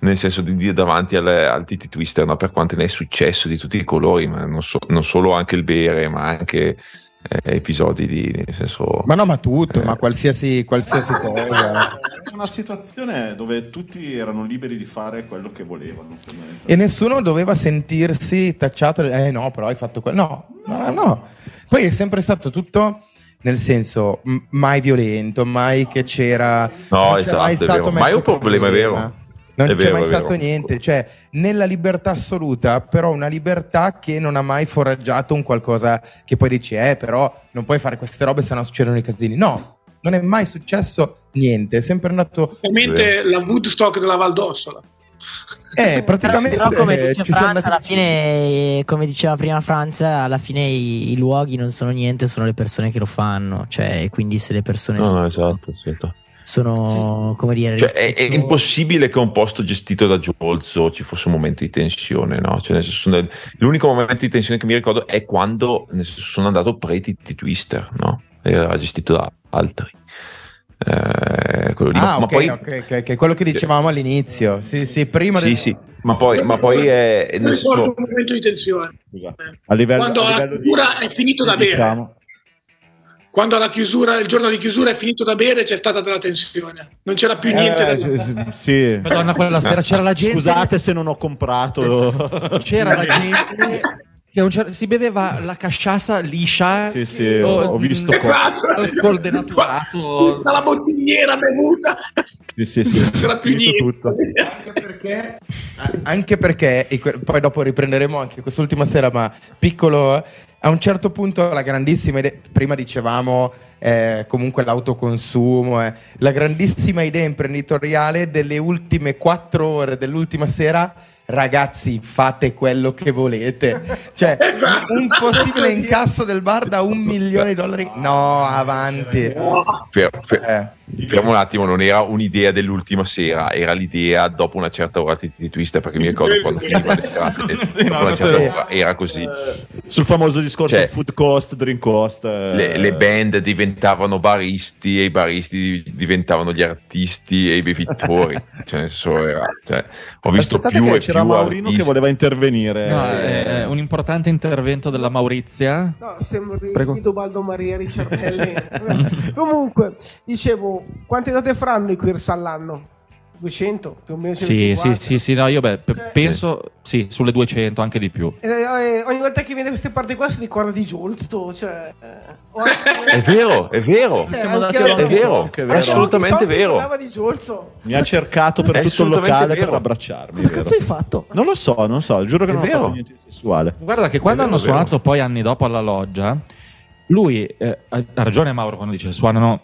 nel senso di dire davanti al, al TT Twister, no? per quanto ne è successo di tutti i colori, ma non, so- non solo anche il bere, ma anche eh, episodi di nel senso. Ma no, ma tutto, Eh. ma qualsiasi, qualsiasi cosa. È una situazione dove tutti erano liberi di fare quello che volevano. E nessuno doveva sentirsi tacciato, eh no, però hai fatto quello. No, no, no. Poi è sempre stato tutto nel senso mai violento, mai che c'era... No, esatto, mai è stato vero. Ma è mezzo un problema, è vero. Non È c'è vero, mai stato niente, cioè nella libertà assoluta, però una libertà che non ha mai foraggiato un qualcosa che poi dici, eh, però non puoi fare queste robe se no succedono i casini. No, non è mai successo niente, è sempre andato... Ovviamente la Woodstock della Val d'Ossola. Eh, praticamente... Però come eh, dice sono Franz, alla fine, come diceva prima Franz, alla fine i, i luoghi non sono niente, sono le persone che lo fanno. Cioè, quindi se le persone No, sono, no, esatto, esatto. Sono, come dire, Cioè, è, è impossibile che un posto gestito da Giolzo ci fosse un momento di tensione, no? Cioè, nel senso, nel- l'unico momento di tensione che mi ricordo è quando nel senso, sono andato pre-T Twister, no? Era gestito da altri. Eh, quello lì. Ah, ma ok, poi, ok, ok, ok, quello che dicevamo all'inizio. Sì, sì, prima sì, del- sì, ma poi, ma poi è, ricordo senso, un momento di tensione. Scusa. A livello, Quando a la livello di- è finito da bere. Quando la chiusura, il giorno di chiusura è finito da bere, c'è stata della tensione. Non c'era più niente da eh, sì. Madonna, quella sera c'era la gente. Scusate se non ho comprato. C'era la gente che a un cer- si beveva la casciassa liscia. Sì, sì, ho- ho visto qua. Alcol denaturato. Tutta la bottigliera bevuta. Sì, sì, sì. Non c'era più niente. tutto. perché, anche perché, e poi dopo riprenderemo anche quest'ultima sera, ma piccolo, eh, a un certo punto la grandissima idea, prima dicevamo eh, comunque l'autoconsumo, eh, la grandissima idea imprenditoriale delle ultime quattro ore dell'ultima sera. Ragazzi, fate quello che volete. Cioè, Esatto. un possibile incasso del bar da un milione di dollari. No, avanti. fer- Eh. fermo un attimo, non era un'idea dell'ultima sera, era l'idea dopo una certa ora di Twister, perché mi ricordo quando Sì. finiva le serate, Sì, dopo no, una certa sì. ora, era così. Sul famoso discorso Cioè, food cost, drink cost. eh, le, le band diventavano baristi e i baristi di- diventavano gli artisti e i bevitori. cioè, nel senso, era- cioè, ho visto Aspettate più che e c'era più Maurino artisti. che voleva intervenire. No, Sì. è un importante intervento della Maurizia. No, Prego. Guido Baldo Maria Ricciardelli. Comunque, dicevo, quante date faranno i Queers all'anno? 200 più o meno Sì, sì, 150. sì, sì, no, io beh, Cioè- penso sì, sulle 200, anche di più. Eh, eh, ogni volta che viene queste parti qua si ricorda di Giolsto, cioè... eh, È vero, è vero. Eh, Siamo anche andati a- È vero, è vero. assolutamente vero. Mi ha cercato per tutto il locale vero. per abbracciarmi. Cosa vero. cazzo hai fatto? Non lo so, non so, giuro che È non ho vero. fatto niente di sessuale. Guarda che quando vero, hanno suonato poi anni dopo alla loggia, lui eh, ha ragione Mauro quando dice suonano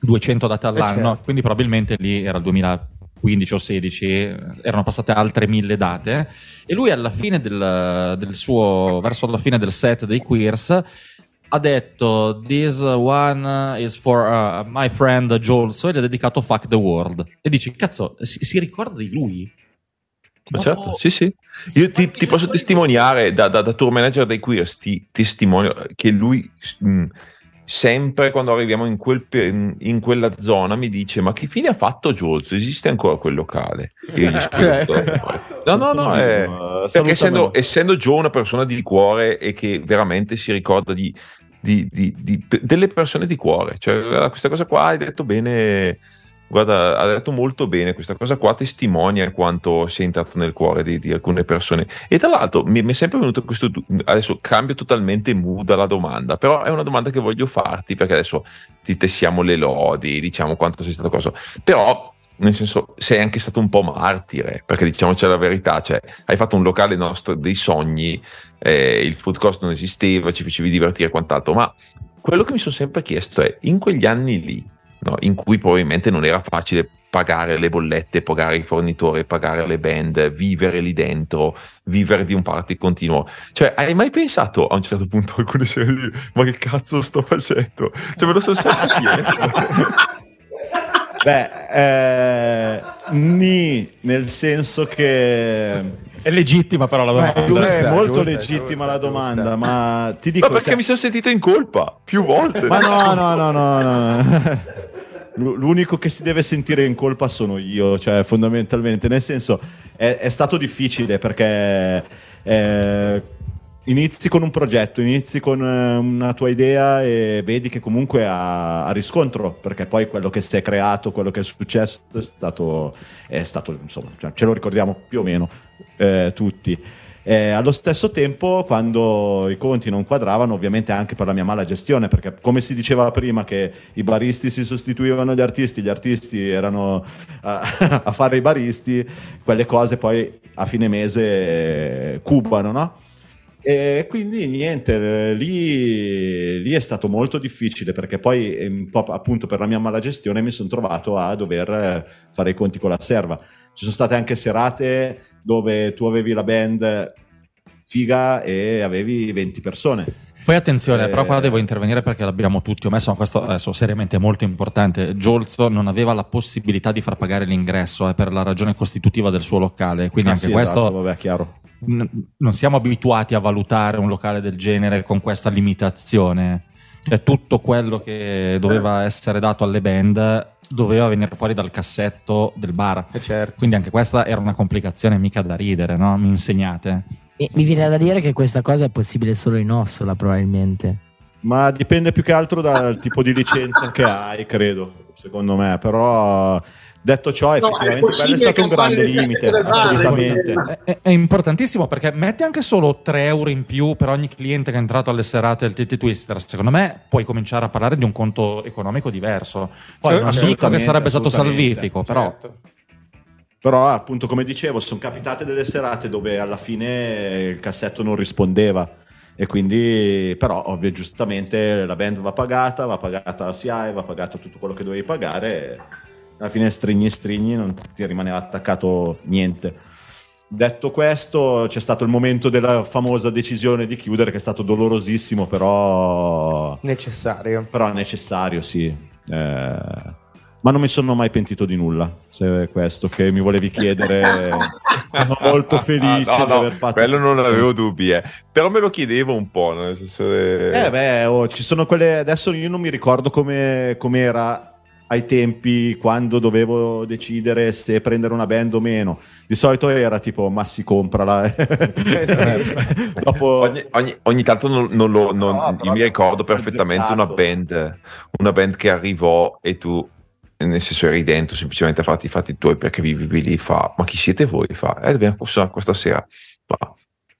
200 date all'anno, certo. quindi probabilmente lì era il 2015 o 16, eh, erano passate altre mille date e lui alla fine del, del suo, verso la fine del set dei Queers ha detto this one is for uh, my friend Jolso ed è dedicato Fuck the World e dici cazzo si, si ricorda di lui? Ma certo, sì, sì. Io ti, ti posso testimoniare da, da, da tour manager dei Queers, ti testimonio che lui mh, sempre quando arriviamo in, quel in quella zona mi dice ma che fine ha fatto Giorgio? Esiste ancora quel locale? E io gli Cioè. spiego. No, no, no, è- Uh, perché essendo, essendo Joe una persona di cuore e che veramente si ricorda di- di- di- delle persone di cuore, cioè questa cosa qua hai detto bene Guarda, ha detto molto bene questa cosa qua, testimonia quanto sia entrato nel cuore di, di alcune persone. E tra l'altro mi, mi è sempre venuto questo. Adesso cambio totalmente mood alla domanda, però è una domanda che voglio farti perché adesso ti tessiamo le lodi, diciamo quanto sei stato cosa. Però, nel senso, sei anche stato un po' martire, perché diciamoci la verità, cioè hai fatto un locale nostro dei sogni, eh, il food cost non esisteva, ci facevi divertire e quant'altro, ma quello che mi sono sempre chiesto è, in quegli anni lì, no, in cui probabilmente non era facile pagare le bollette, pagare i fornitori, pagare le band, vivere lì dentro, vivere di un party continuo. Cioè, hai mai pensato a un certo punto alcune serie di ma che cazzo sto facendo? Cioè, me lo sono sempre chiesto. Beh, eh, ni, nel senso che È legittima però la domanda. è giusta, molto giusta, legittima giusta, la giusta. domanda, ma ti dico Ma perché che- mi sono sentito in colpa più volte. Ma no, no, no, no, no. L'unico che si deve sentire in colpa sono io, cioè fondamentalmente, nel senso è, è stato difficile perché eh, inizi con un progetto, inizi con eh, una tua idea e vedi che comunque ha, ha riscontro, perché poi quello che si è creato, quello che è successo è stato, è stato insomma, cioè, ce lo ricordiamo più o meno eh, tutti. Eh, allo stesso tempo, quando i conti non quadravano, ovviamente anche per la mia mala gestione, perché come si diceva prima che i baristi si sostituivano agli artisti, gli artisti erano a, a fare i baristi, quelle cose poi a fine mese eh, cubano, no? E quindi niente, lì, lì è stato molto difficile perché poi eh, po' appunto per la mia mala gestione mi sono trovato a dover eh, fare i conti con la serva. Ci sono state anche serate dove tu avevi la band figa e avevi 20 persone. Poi attenzione, Eh, però qua devo intervenire perché l'abbiamo tutti omesso, ma questo adesso seriamente è molto importante. Giolzo non aveva la possibilità di far pagare l'ingresso eh, per la ragione costitutiva del suo locale, quindi Ah, anche sì, questo esatto, vabbè, chiaro. n- non siamo abituati a valutare un locale del genere con questa limitazione. Cioè, tutto quello che doveva essere dato alle band doveva venire fuori dal cassetto del bar. Eh, certo. Quindi anche questa era una complicazione mica da ridere, no? Mi insegnate. Mi, mi viene da dire che questa cosa è possibile solo in Ossola, probabilmente. Ma dipende più che altro dal tipo di licenza che hai, credo, secondo me. Però detto ciò, No, è effettivamente quello è possibile stato un grande limite, assolutamente. eh. È, è importantissimo perché mette anche solo 3 euro in più per ogni cliente che è entrato alle serate del TT Twister. Secondo me puoi cominciare a parlare di un conto economico diverso. Poi Eh, non dico che sarebbe stato salvifico, però Certo. Però, appunto, come dicevo, sono capitate delle serate dove alla fine il cassetto non rispondeva. E quindi, però, ovvio, giustamente la band va pagata, va pagata la SIAE, va pagato tutto quello che dovevi pagare. E alla fine, strigni strigni, non ti rimaneva attaccato niente. Detto questo, c'è stato il momento della famosa decisione di chiudere, che è stato dolorosissimo, però, Necessario. però necessario, sì. Eh, ma non mi sono mai pentito di nulla, se è questo che mi volevi chiedere. Sono molto felice Ah, no, di aver fatto quello non avevo dubbi, eh. però me lo chiedevo un po'. Nel senso eh, Eh beh, oh, ci sono quelle. Adesso io non mi ricordo come era ai tempi quando dovevo decidere se prendere una band o meno. Di solito era tipo, ma si comprala. Dopo. Ogni, ogni- ogni tanto non, non lo, non- No, però io mi ricordo perfettamente una band, una band che arrivò e tu, nel senso, eri dentro semplicemente a farti i fatti tuoi perché vivevi lì. Fa, ma chi siete voi? Fa, eh, dobbiamo suonare questa sera. Fa,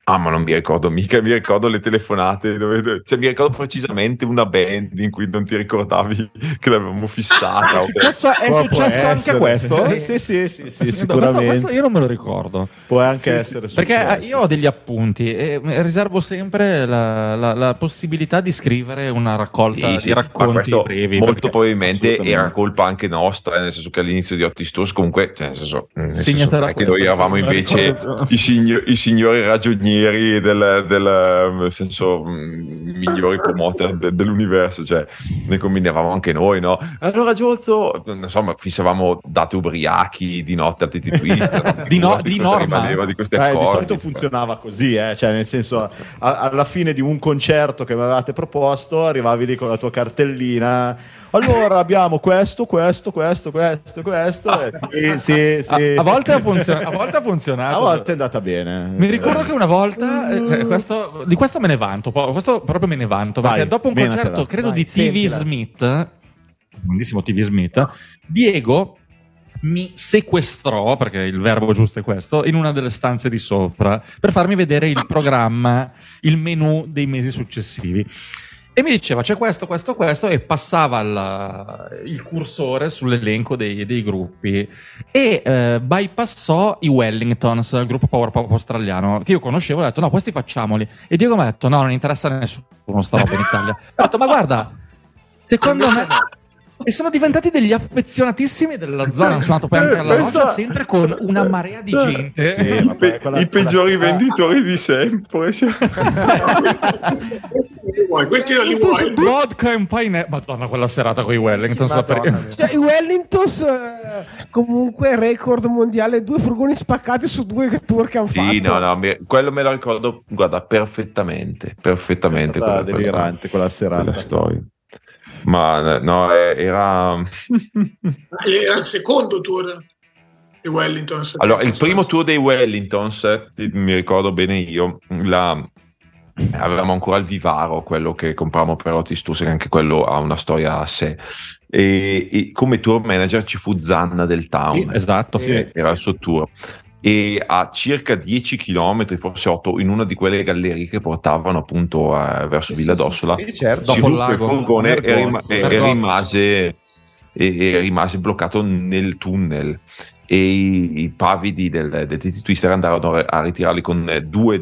ah, ma non mi ricordo mica, mi ricordo le telefonate. Dove, cioè, mi ricordo precisamente una band in cui non ti ricordavi che l'avevamo fissata. è successo, è successo anche essere. questo? Sì, sì, sì, sì, sicuramente. questo io non me lo ricordo. Può anche essere Perché successo, io ho degli appunti e riservo sempre la, la- la possibilità di scrivere una raccolta Sì, di racconti brevi. molto perché- probabilmente era colpa anche nostra, eh, nel senso che all'inizio di Otti Stores comunque, cioè, nel senso, nel senso noi eravamo invece i signori ragionieri del, del, nel senso mm, migliori promoter de- dell'universo, cioè ne combinavamo anche noi, no? Allora Giolzo, insomma, fissavamo date ubriachi di notte a Titi Twist, Di no- di di norma. di questi Eh, di accordi. solito funzionava così, eh, cioè nel senso a- alla fine di un concerto che mi avevate proposto arrivavi lì con la tua cartellina allora abbiamo questo, questo, questo, questo, questo eh, sì, sì, sì. A, a volte ha funzio- a volte ha funzionato. A volte è andata bene Mi ricordo che una volta, eh, cioè, questo- di questo me ne vanto, questo proprio me ne vanto, perché Vai, dopo un menatela. concerto, credo Vai, di TV sentila. Smith, grandissimo TV Smith, Diego mi sequestrò, perché il verbo giusto è questo, in una delle stanze di sopra per farmi vedere il programma, il menu dei mesi successivi. E mi diceva c'è questo, questo, questo, e passava il, il cursore sull'elenco dei, dei gruppi e eh, bypassò i Wellingtons, il gruppo power pop australiano, che io conoscevo, e ho detto no, questi facciamoli. E Diego mi ha detto no, non interessa a nessuno sta roba in Italia. Ho detto ma guarda, secondo me... E sono diventati degli affezionatissimi della zona. Sono andato poi anche alla Pensa- loggia, sempre con una marea di gente. Sì, I, vabbè, quella- i peggiori sera- venditori di sempre. sì. Questi non li vuoi? Vodka e pine. Madonna, quella serata con i Wellington. sta per-. Cioè, i Wellingtons, eh, comunque, record mondiale: due furgoni spaccati su due tour che hanno fatto. Sì, no, no, mi- quello me lo ricordo, guarda, perfettamente, perfettamente. È stata quella- delirante quella quella- serata. quella storia. Ma no, era... Era il secondo tour di Wellington. Allora, il primo tour dei Wellingtons, eh, mi ricordo bene io, la- avevamo ancora il Vivaro, quello che compravamo per Otis Tours, che anche quello ha una storia a sé. E, e come tour manager ci fu Zanna del Town. Sì, esatto, sì. Era il suo tour. E a circa 10 km, forse 8, in una di quelle gallerie che portavano appunto eh, verso Villa d'Ossola, Sì, certo. si Dopo il lago. furgone e, Vergozzo. rimase, e- e rimase bloccato nel tunnel e i, i pavidi del, del TT Twister andarono a ritirarli con eh, due,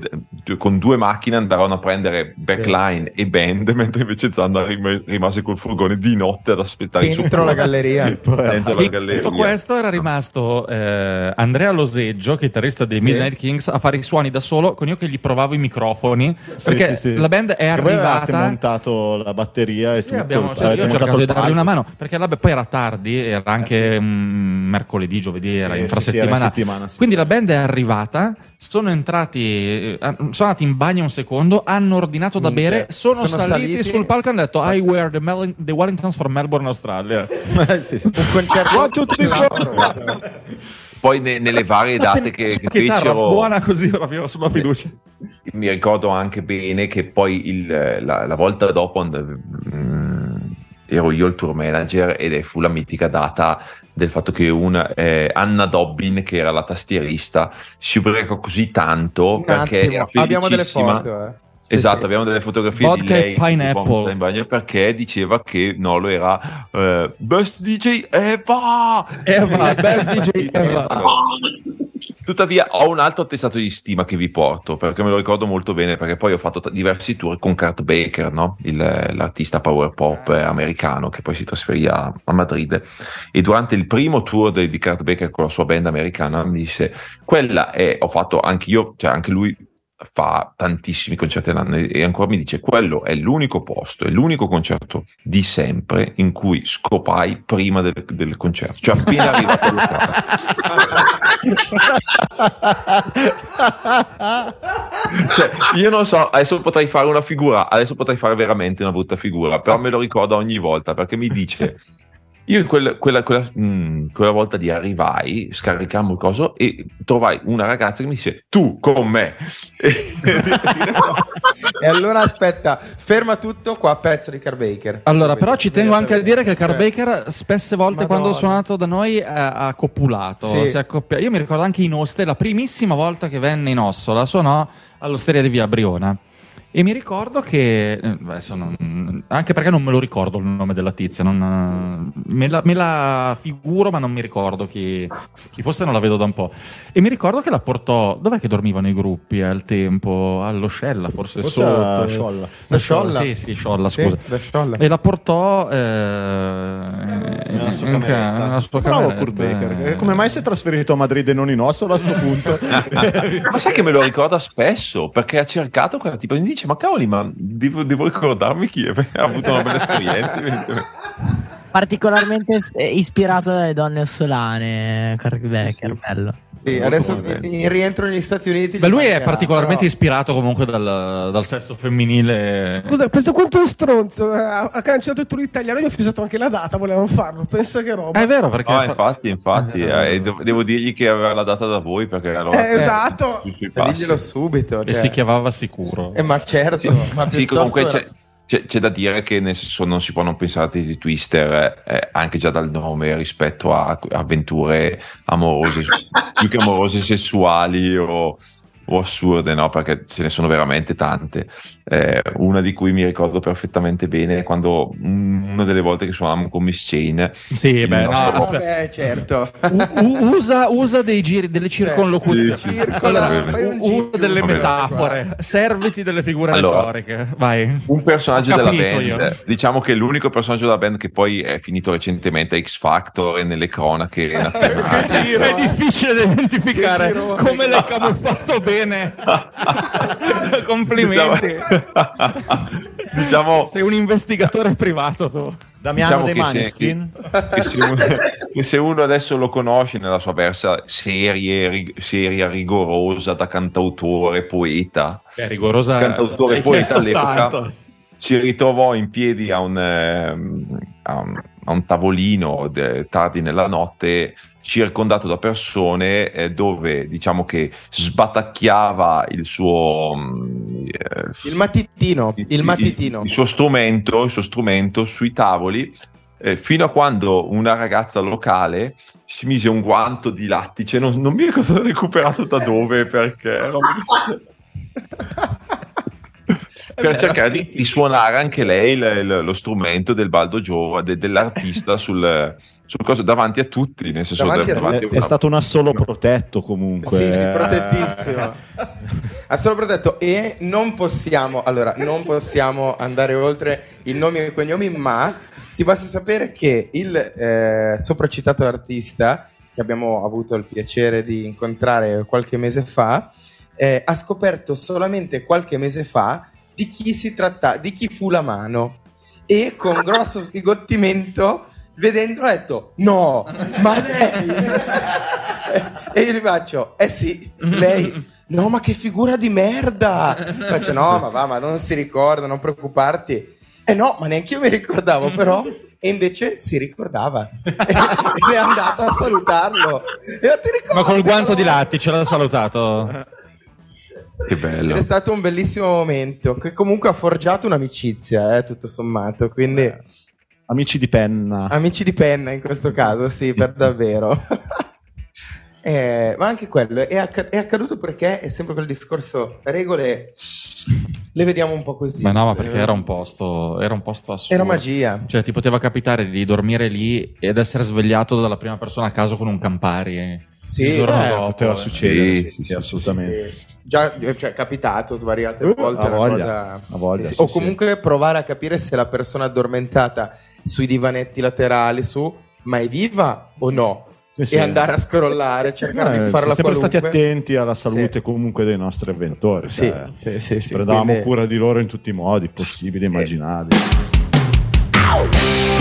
con due macchine andarono a prendere backline e band mentre invece Zanna rim- rimase col furgone di notte ad aspettare Dentro la galleria. dentro la galleria tutto questo era rimasto eh, Andrea Loseggio, chitarrista dei Sì. Midnight Kings, a fare i suoni da solo, con io che gli provavo i microfoni, perché sì, sì. la band è arrivata... montato la batteria e Sì, tutto. abbiamo, cioè, avete io ho cercato di dargli una mano perché vabbè, poi era tardi, era anche mm, mercoledì, giovedì, era Sì, infrasettimana. sì, sì, era in settimana, sì. Quindi la band è arrivata, sono entrati, eh, sono andati in bagno un secondo, hanno ordinato da Minchia. bere, sono, Sono saliti, saliti. sul palco e hanno detto I wear the, Mel- the Wellingtons for Melbourne, Australia. Eh, sì, sì. Un concerto. One, two, three, poi ne- nelle varie date che, che chitarra fecero buona così proprio sulla fiducia. mi ricordo anche bene che poi il- la, la volta dopo and- ero io il tour manager ed è fu la mitica data del fatto che una, eh, Anna Dobbin che era la tastierista si ubriacò così tanto Un perché attimo, abbiamo delle foto. Eh. Esatto, sì. abbiamo delle fotografie Vodka di lei pineapple. in bagno perché diceva che Nolo era eh, best DJ Eva Eva, best DJ Eva. Tuttavia ho un altro attestato di stima che vi porto perché me lo ricordo molto bene perché poi ho fatto t- diversi tour con Kurt Baker, no? Il- l'artista power pop americano che poi si trasferì a, a Madrid e durante il primo tour de- di Kurt Baker con la sua band americana mi disse quella è, ho fatto anche io, cioè anche lui fa tantissimi concerti all'anno e ancora mi dice quello è l'unico posto, è l'unico concerto di sempre in cui scopai prima del, del concerto, cioè appena arrivato al locale. Cioè, io non so, adesso potrei fare una figura, adesso potrei fare veramente una brutta figura, però me lo ricordo ogni volta perché mi dice. Io in quella, quella, quella, mm, quella volta di arrivai, scaricammo il coso e trovai una ragazza che mi disse tu con me. E allora aspetta, ferma tutto qua, pezzo di Carbaker. Allora, però ci tengo anche a dire che Carbaker spesse volte Madonna. quando ha suonato da noi eh, ha copulato, Sì. si è accoppia- Io mi ricordo anche in Oste, la primissima volta che venne in Ossola suonò all'Osteria di Via Briona. E mi ricordo che, eh, adesso non- anche perché non me lo ricordo il nome della tizia, non- me, la, me la figuro ma non mi ricordo chi, chi fosse, non la vedo da un po'. E mi ricordo che la portò, dov'è che dormivano i gruppi al tempo? Allo Scella, forse, Forse sotto. era Sciolla. Da Sciolla? Sì, sì, Sciolla, Sì, scusa. da Sciolla. E la portò eh, Nella sua cameretta. nella sua Bravo. Kurt Baker. Eh, Come mai si è trasferito a Madrid e non in Ossola a sto punto? ma sai che me lo ricorda spesso perché ha cercato quella tipo dice ma cavoli ma devo, devo ricordarmi chi ha avuto una bella esperienza Particolarmente eh, ispirato dalle donne ossolane, Kirk Becker, bello. Sì, adesso in, in rientro negli Stati Uniti. Beh, gli lui è mancherà, particolarmente però- ispirato comunque dal, dal sesso femminile. Scusa, penso quanto è un stronzo. eh, Ha ha cancellato il tour italiano e mi ha fissato anche la data. Volevano farlo. Pensa che roba. Ah, è vero perché no infatti infatti eh, devo, devo dirgli che aveva la data da voi perché allora Eh, esatto. E diglielo subito. e cioè. si chiamava sicuro. Eh, ma certo, ma sì piuttosto comunque era- c'è, c'è, c'è da dire che nel senso non si può non pensare a Titty Twister eh, anche già dal nome rispetto a avventure amorose, più che amorose sessuali o, o assurde, no? Perché ce ne sono veramente tante. Eh, una di cui mi ricordo perfettamente bene è quando mm, una delle volte che suonavamo con Miss Chain. Sì, beh, no, aspetta. Eh, certo. U- usa, usa dei giri, delle circonlocuzioni. Sì. Circola, usa delle metafore, serviti delle figure Allora. retoriche. Vai. Un personaggio della band, io. diciamo che l'unico personaggio della band che poi è finito recentemente a X Factor e nelle cronache nazionali. È difficile da identificare come l'hai camuffato bene. Complimenti. Diciamo, diciamo, Sei un investigatore privato tu. Damiano diciamo dei che, che- che se uno, che se uno adesso lo conosce nella sua versa serie, rig- seria, rigorosa da cantautore, poeta, È rigorosa. Cantautore poeta all'epoca. tanto. si ritrovò in piedi a un, ehm, a un, a un tavolino de- tardi nella notte circondato da persone eh, dove diciamo che sbatacchiava il suo mm, eh, Il matitino, il matitino. il, suo strumento il suo strumento sui tavoli eh, fino a quando una ragazza locale si mise un guanto di lattice non, non mi ricordo recuperato da dove perché era per cercare di, di suonare anche lei il- il- lo strumento del baldo giovane de- dell'artista sul, sul coso davanti a tutti nel senso Davanti a davanti È, a è una- stato un assolo protetto comunque. Sì, sì, eh. protettissimo. Ha solo protetto e non possiamo, allora, non possiamo andare oltre il nome e i cognomi, ma ti basta sapere che il eh, sopracitato artista, che abbiamo avuto il piacere di incontrare qualche mese fa, eh, ha scoperto solamente qualche mese fa di chi si tratta, di chi fu la mano. E con grosso sbigottimento, vedendolo, ha detto: No, ma lei. e io gli faccio: Eh sì, lei. No, ma che figura di merda! Faccio: No, ma va, ma non si ricorda, non preoccuparti. Eh no, ma neanche io mi ricordavo, però. E invece si ricordava. e è andato a salutarlo. E io ti ricordo. Ma col guanto di lattice l'ha salutato. che bello Ed è stato un bellissimo momento che comunque ha forgiato un'amicizia, eh, tutto sommato. Quindi, Amici di penna. amici di penna in questo caso, sì, per davvero. Eh, ma anche quello è, acca- è accaduto perché è sempre quel discorso. Regole le vediamo un po' così. Ma no, ma perché era un posto, era un posto assurdo. Era magia. Cioè, ti poteva capitare di dormire lì ed essere svegliato dalla prima persona a caso con un Campari. eh. Sì, il giorno Eh, dopo, poteva eh. succedere, Sì, sì, sì, sì, sì, assolutamente. Sì. Già, cioè, è capitato svariate Uh, volte. voglia, cosa- voglia, Sì, sì, o sì. comunque provare a capire se la persona addormentata sui divanetti laterali su, ma è viva o no? Sì, sì. E andare a scrollare, cercare Eh, di farla siamo sempre qualunque. stati attenti alla salute Sì. comunque dei nostri avventori. Sì, cioè, sì, sì, sì, prendevamo quindi- cura di loro in tutti i modi possibili e immaginabili. It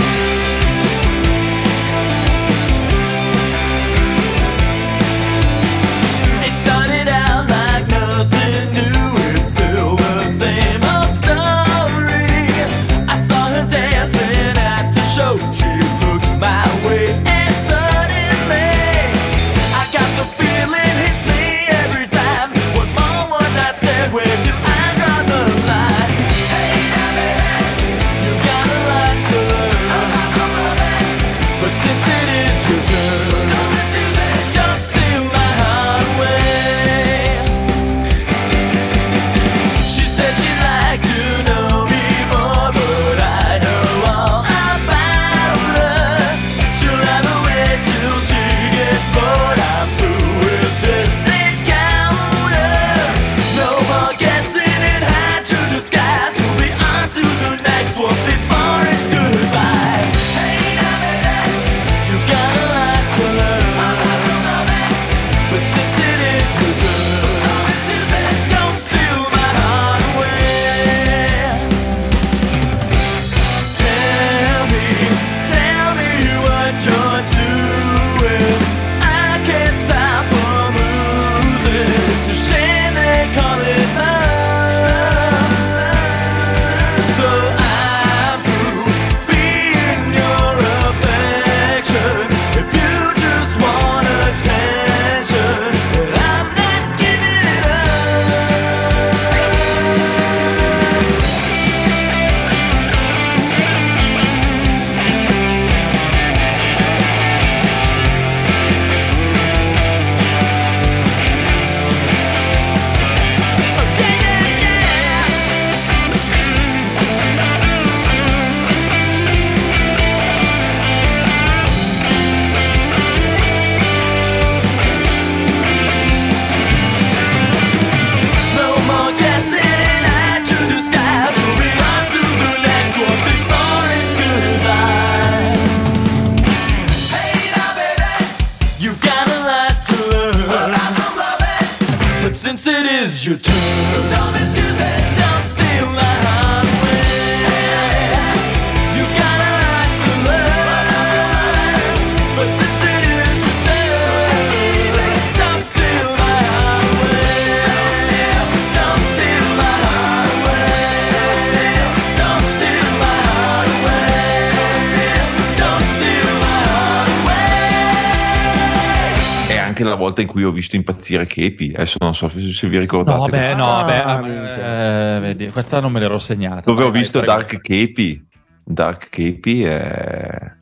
volta in cui ho visto impazzire Kepi. Adesso non so se, se vi ricordate. No, beh, no, Ah, beh, ah, minchia. eh, vedi, questa non me l'ero segnata. Dove Vai, ho visto prego. Dark Kepi. Dark Kepi è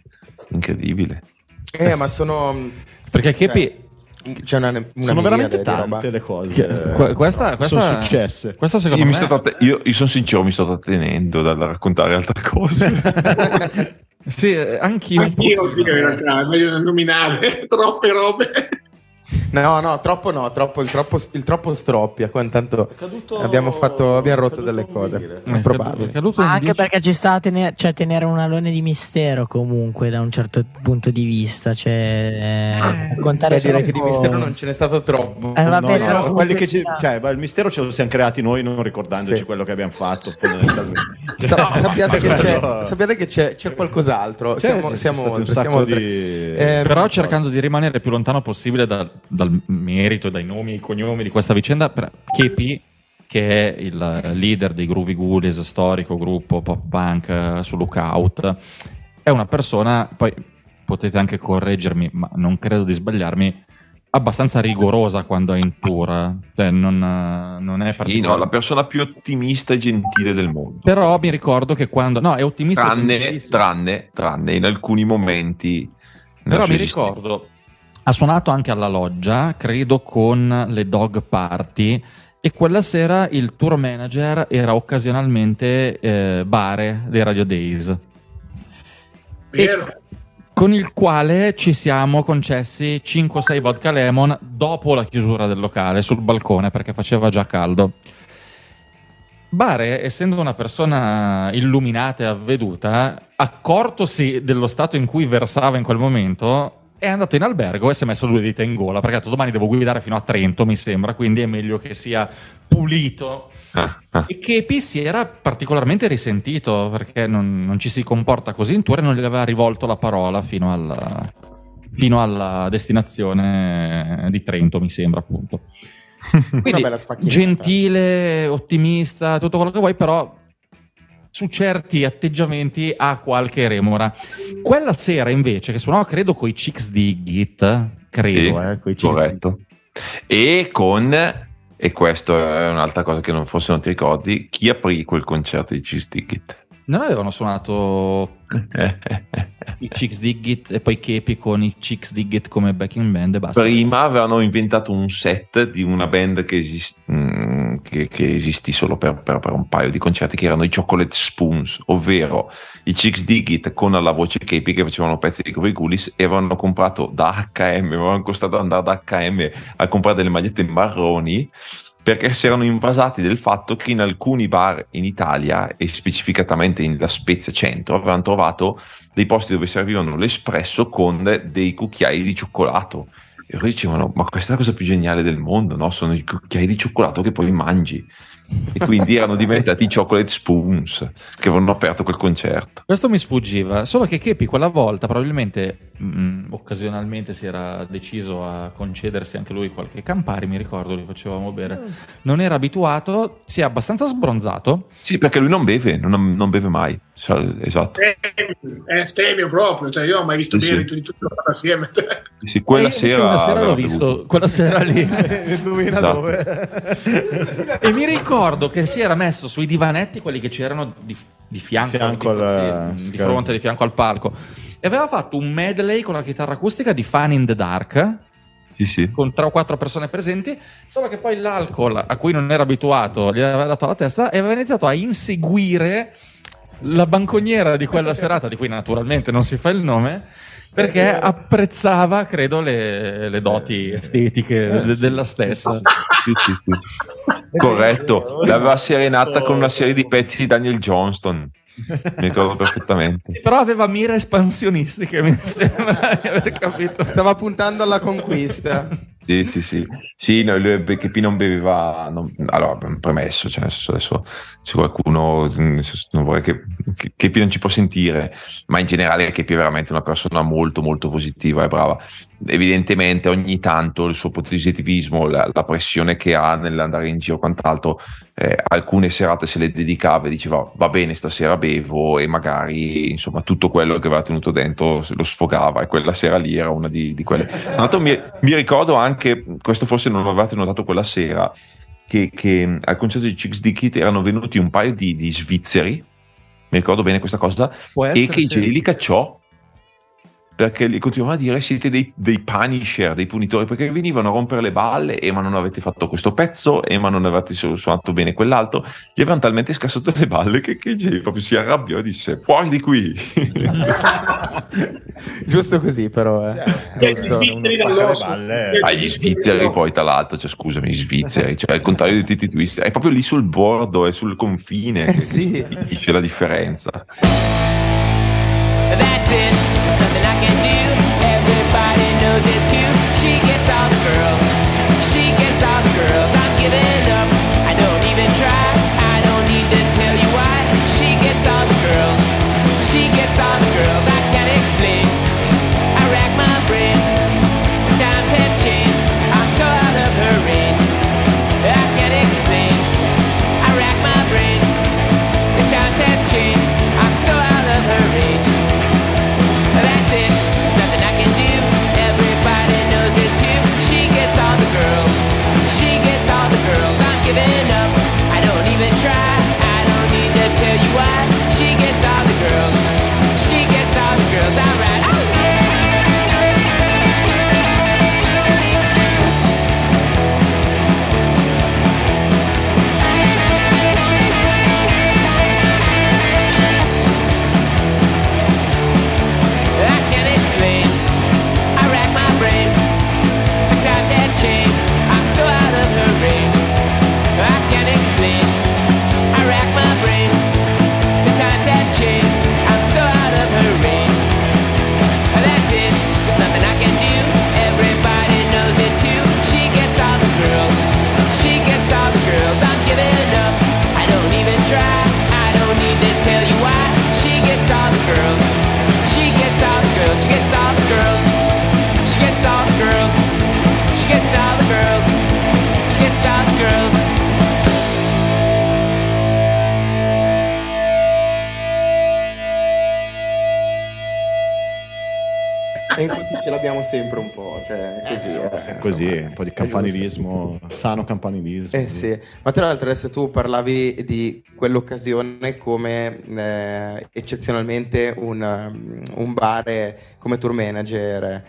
incredibile. Eh, ma sono. Perché Kepi, C'è una, una Sono veramente tante le cose. che- que- questa, questa, sono successe. Questa Io, secondo mi me sto tratt- io- io sono sincero, mi sto trattenendo dal raccontare altre cose. Sì, anch'io. Anch'io, anch'io in realtà, è meglio non nominare troppe robe. No, no, troppo no, troppo, il, troppo, il troppo stroppia. Qua intanto abbiamo, fatto, abbiamo rotto delle cose. Eh, È probabile. è caduto anche dieci- perché ci sta a tenere, cioè, tenere un alone di mistero comunque da un certo punto di vista. Cioè, raccontare Beh, direi che di mistero non ce n'è stato troppo. Eh, No, vabbè, no, quelli che ci, cioè, il mistero ce lo siamo creati noi non ricordandoci Sì. quello che abbiamo fatto. Sa- sappiate, che ma c'è, quello- sappiate che c'è, c'è qualcos'altro. Siamo siamo oltre. Siamo oltre. di- Eh, Però cercando di rimanere più lontano possibile dal, dal merito, dai nomi e i cognomi di questa vicenda, Kepi, che è il leader dei Groovy Ghoulies, storico gruppo pop punk eh, su Lookout, è una persona, poi potete anche correggermi, ma non credo di sbagliarmi, abbastanza rigorosa quando è in tour. Cioè, non, eh, non è Sì, no, la persona più ottimista e gentile del mondo. Però mi ricordo che quando... No, è ottimista. Tranne, tranne, tranne in alcuni momenti. Però mi esistenza. ricordo, ha suonato anche alla loggia, credo con le Dog Party, e quella sera il tour manager era occasionalmente eh, Bare dei Radio Days, Vero. con il quale ci siamo concessi 5-6 vodka lemon dopo la chiusura del locale sul balcone perché faceva già caldo. Bare, essendo una persona illuminata e avveduta, accortosi dello stato in cui versava in quel momento, è andato in albergo e si è messo due dita in gola perché ha detto domani devo guidare fino a Trento, mi sembra, quindi è meglio che sia pulito. Ah, ah. E Kepi si era particolarmente risentito perché non, non ci si comporta così in tour e non gli aveva rivolto la parola fino alla, fino alla destinazione di Trento, mi sembra appunto. Quindi, bella sfacchinata. gentile, ottimista, tutto quello che vuoi, però su certi atteggiamenti ha qualche remora. Quella sera invece, che suonava credo coi Chicks di Git, credo, Sì, eh, coi Chicks di corretto. E con, e questo è un'altra cosa che non, forse non ti ricordi, chi aprì quel concerto di Cheese Ticket? Non avevano suonato i Chicks Diggit e poi Kepi con i Chicks Diggit come backing band e basta. Prima avevano inventato un set di una band che, esis- mm, che- che esistì solo per, per- per un paio di concerti, che erano i Chocolate Spoons, ovvero i Chicks Digit con la voce Kepi che facevano pezzi di Ghoulies e avevano comprato da HM, avevano costato andare da HM a comprare delle magliette marroni perché si erano invasati del fatto che in alcuni bar in Italia e specificatamente in La Spezia Centro avevano trovato dei posti dove servivano l'espresso con dei cucchiai di cioccolato e loro dicevano ma questa è la cosa più geniale del mondo no? sono i cucchiai di cioccolato che poi mangi e quindi erano diventati i chocolate spoons che avevano aperto quel concerto Questo mi sfuggiva, solo che Kepi quella volta probabilmente mh, occasionalmente si era deciso a concedersi anche lui qualche Campari, mi ricordo, li facevamo bere. Non era abituato, si è abbastanza sbronzato. sì perché lui non beve non, non beve mai Cioè, esatto È stemio proprio, cioè io non ho mai visto Sì, bere sì. tutti tutti loro assieme. Sì, quella E invece sera, una sera l'ho visto, bevuto. quella sera lì. Indovina Esatto. dove? e mi ricordo che si era messo sui divanetti, quelli che c'erano di, di fianco, Fianco di, al- sì, di fronte, di fianco al palco. E aveva fatto un medley con la chitarra acustica di Fun in the Dark. sì sì con tre o quattro persone presenti, solo che poi l'alcol a cui non era abituato gli aveva dato la testa e aveva iniziato a inseguire la banconiera di quella serata, di cui naturalmente non si fa il nome, perché apprezzava, credo, le, le doti estetiche de- della stessa. Sì, sì, sì. Corretto, l'aveva serenata con una serie di pezzi di Daniel Johnston. Mi ricordo perfettamente. Però aveva mire espansionistiche, mi sembra di aver capito. Stava puntando alla conquista. Sì, sì, sì. Sì, no, lui, perché P non beveva. non- allora, premesso, cioè, nel senso, adesso se qualcuno. senso, non vorrei che, che, che P non ci può sentire, ma in generale che P è veramente una persona molto, molto positiva e brava. Evidentemente, ogni tanto il suo positivismo, la, la pressione che ha nell'andare in giro, quant'altro, eh, alcune serate se le dedicava e diceva va bene, stasera bevo e magari insomma tutto quello che aveva tenuto dentro lo sfogava e quella sera lì era una di, di quelle. Tra l'altro mi, mi ricordo anche, questo forse non l'avevate notato quella sera, che, che al concerto di Chicks di Kit erano venuti un paio di, di svizzeri, mi ricordo bene questa cosa, Può e essere, che sì. Geli li cacciò perché gli continuavano a dire siete dei, dei punisher, dei punitori, perché venivano a rompere le balle e ma non avete fatto questo pezzo e ma non avete su- suonato bene quell'altro, gli avevano talmente scassato le balle che, che Jay proprio si arrabbiò e disse fuori di qui. Giusto così, però. Eh. Cioè, Giusto, balle. Cioè, Ah, gli svizzeri poi tra l'altro, cioè, scusami, gli svizzeri, cioè al contrario di Titi Twist, è proprio lì sul bordo, è sul confine che sì. c'è la differenza. That's it, She gets all the girls. She gets all the girls. I'm giving up, I don't even try. I don't need to tell you why. She l'abbiamo sempre un po', cioè così. eh, Così, insomma, un po' di campanilismo, sano campanilismo. Eh sì, ma tra l'altro adesso tu parlavi di quell'occasione come eh, eccezionalmente un, um, un bar come tour manager.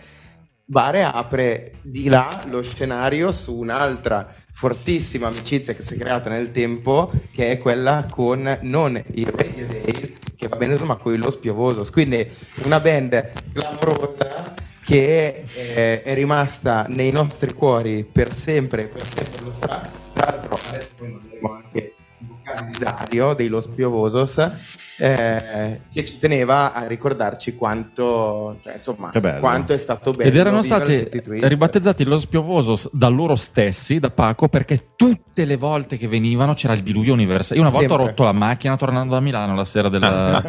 Bare apre di là lo scenario su un'altra fortissima amicizia che si è creata nel tempo, che è quella con non i Radio Days, che va bene, ma con i Los Piovosos. Quindi una band clamorosa che eh, è rimasta nei nostri cuori per sempre, per sempre lo sarà. Tra l'altro adesso noi manderemo anche Dario dei Los Piovosos eh, che ci teneva a ricordarci quanto, cioè, insomma, quanto è stato bello. Ed erano stati ribattezzati lo spiovoso da loro stessi, da Paco, perché tutte le volte che venivano c'era il diluvio universale. Io una volta ho Sempre. rotto la macchina tornando da Milano la sera della...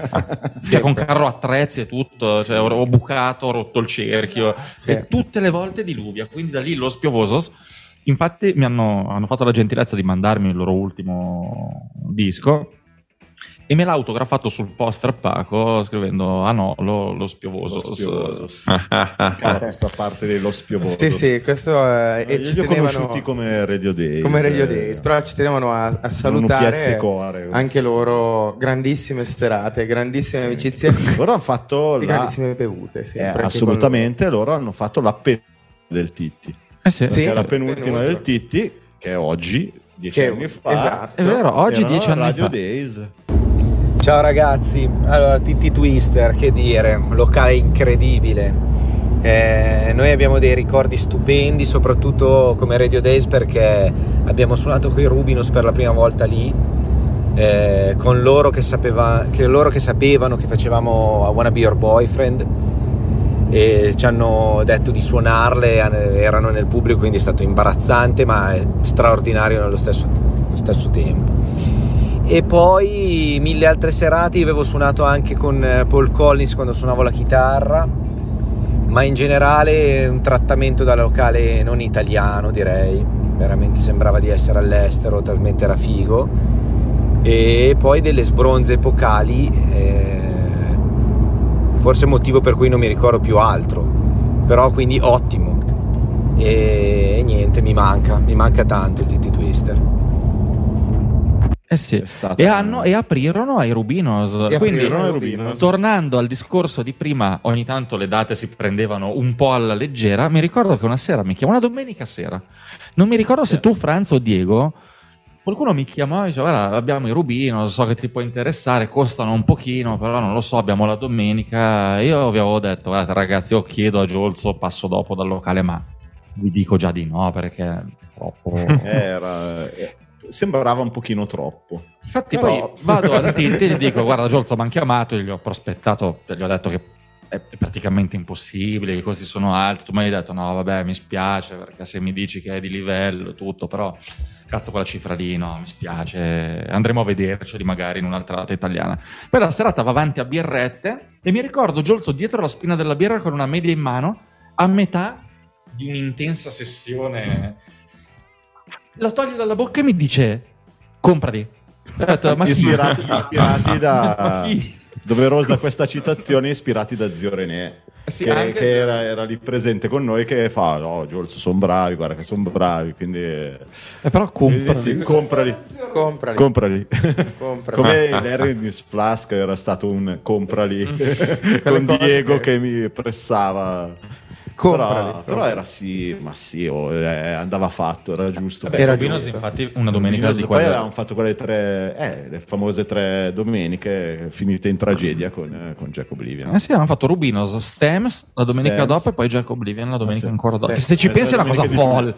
cioè, con carro attrezzi e tutto, cioè, ho, ho bucato, ho rotto il cerchio. Sì. E tutte le volte diluvia, quindi da lì lo spiovosos. Infatti mi hanno, hanno fatto la gentilezza di mandarmi il loro ultimo disco e me l'ha autografato sul poster Paco scrivendo ah no, lo, lo spiovoso. Lo spiovosos. Cara questa parte dello spiovoso. Sì, sì, questo è... Eh, e ci li ho tenevano- conosciuti come Radio Days. come Radio eh, Days, però ci tenevano a, a salutare core. anche loro grandissime serate, grandissime amicizie Loro hanno fatto la... grandissime bevute. sì, eh, assolutamente, loro hanno fatto la penultima del Titti. Eh sì. Sì. La penultima penultima. del Titti, che è oggi, dieci Che- anni fa. esatto. È vero, oggi erano dieci anni Radio fa. Days. Ciao ragazzi, allora Titti Twister, che dire, locale incredibile. Eh, noi abbiamo dei ricordi stupendi, soprattutto come Radio Days perché abbiamo suonato con i Rubinos per la prima volta lì, eh, con loro che, sapeva- che loro che sapevano che facevamo I Wanna Be Your Boyfriend e ci hanno detto di suonarle, erano nel pubblico, quindi è stato imbarazzante ma straordinario nello stesso, nello stesso tempo. E poi mille altre serate, io avevo suonato anche con eh, Paul Collins quando suonavo la chitarra, ma in generale un trattamento da locale non italiano direi, veramente sembrava di essere all'estero, talmente era figo. E poi delle sbronze epocali, eh, forse motivo per cui non mi ricordo più altro, però quindi ottimo. E niente, mi manca, mi manca tanto il TT Twister. Eh sì, e, hanno- e aprirono ai Rubinos. E Quindi, aprirono ai Rubinos. tornando al discorso di prima, ogni tanto le date si prendevano un po' alla leggera. Mi ricordo che una sera mi chiamò, una domenica sera, non mi ricordo se tu, Franz o Diego, qualcuno mi chiamò e diceva: Guarda, abbiamo i Rubinos, so che ti può interessare, costano un pochino, però non lo so, abbiamo la domenica. Io vi avevo detto: Guardate, ragazzi, io chiedo a Giolzo, passo dopo dal locale, ma vi dico già di no perché è troppo. Era, eh, sembrava un pochino troppo. Infatti, Però- poi vado da Titti e gli dico: Guarda, Giolzo mi hanno chiamato, gli ho prospettato, gli ho detto che è praticamente impossibile, che i costi sono alti. Tu mi hai detto: No, vabbè, mi spiace perché se mi dici che è di livello tutto, però cazzo, quella cifra lì, no, mi spiace. Andremo a vederceli magari in un'altra data italiana. Poi la serata va avanti a birrette e mi ricordo Giolzo dietro la spina della birra con una media in mano, a metà di un'intensa sessione. La toglie dalla bocca e mi dice: Comprali. Ho detto, ma chi? ispirati, ispirati da Ma chi? Doverosa questa citazione ispirati da zio René sì, che, anche che era, era lì presente con noi che fa no Giolzo sono bravi guarda che sono bravi quindi Eh, però comprali. Sì, comprali Comprali. comprali Comprali. come Larry News Flask era stato un comprali con Quelle cose Diego che- che... mi pressava Comprali. però, però era sì ma sì oh, eh, andava fatto era giusto Vabbè, Era giusto. infatti, una domenica Rubinos, di poi quelle... avevamo fatto quelle tre eh, le famose tre domeniche finite in tragedia con, eh, con Jack Oblivion Eh sì, hanno fatto Rubinos, Stems la domenica Stems. dopo e poi Jack Oblivion la domenica Ah, sì. ancora dopo. Sì. Se ci Le pensi è una cosa folle.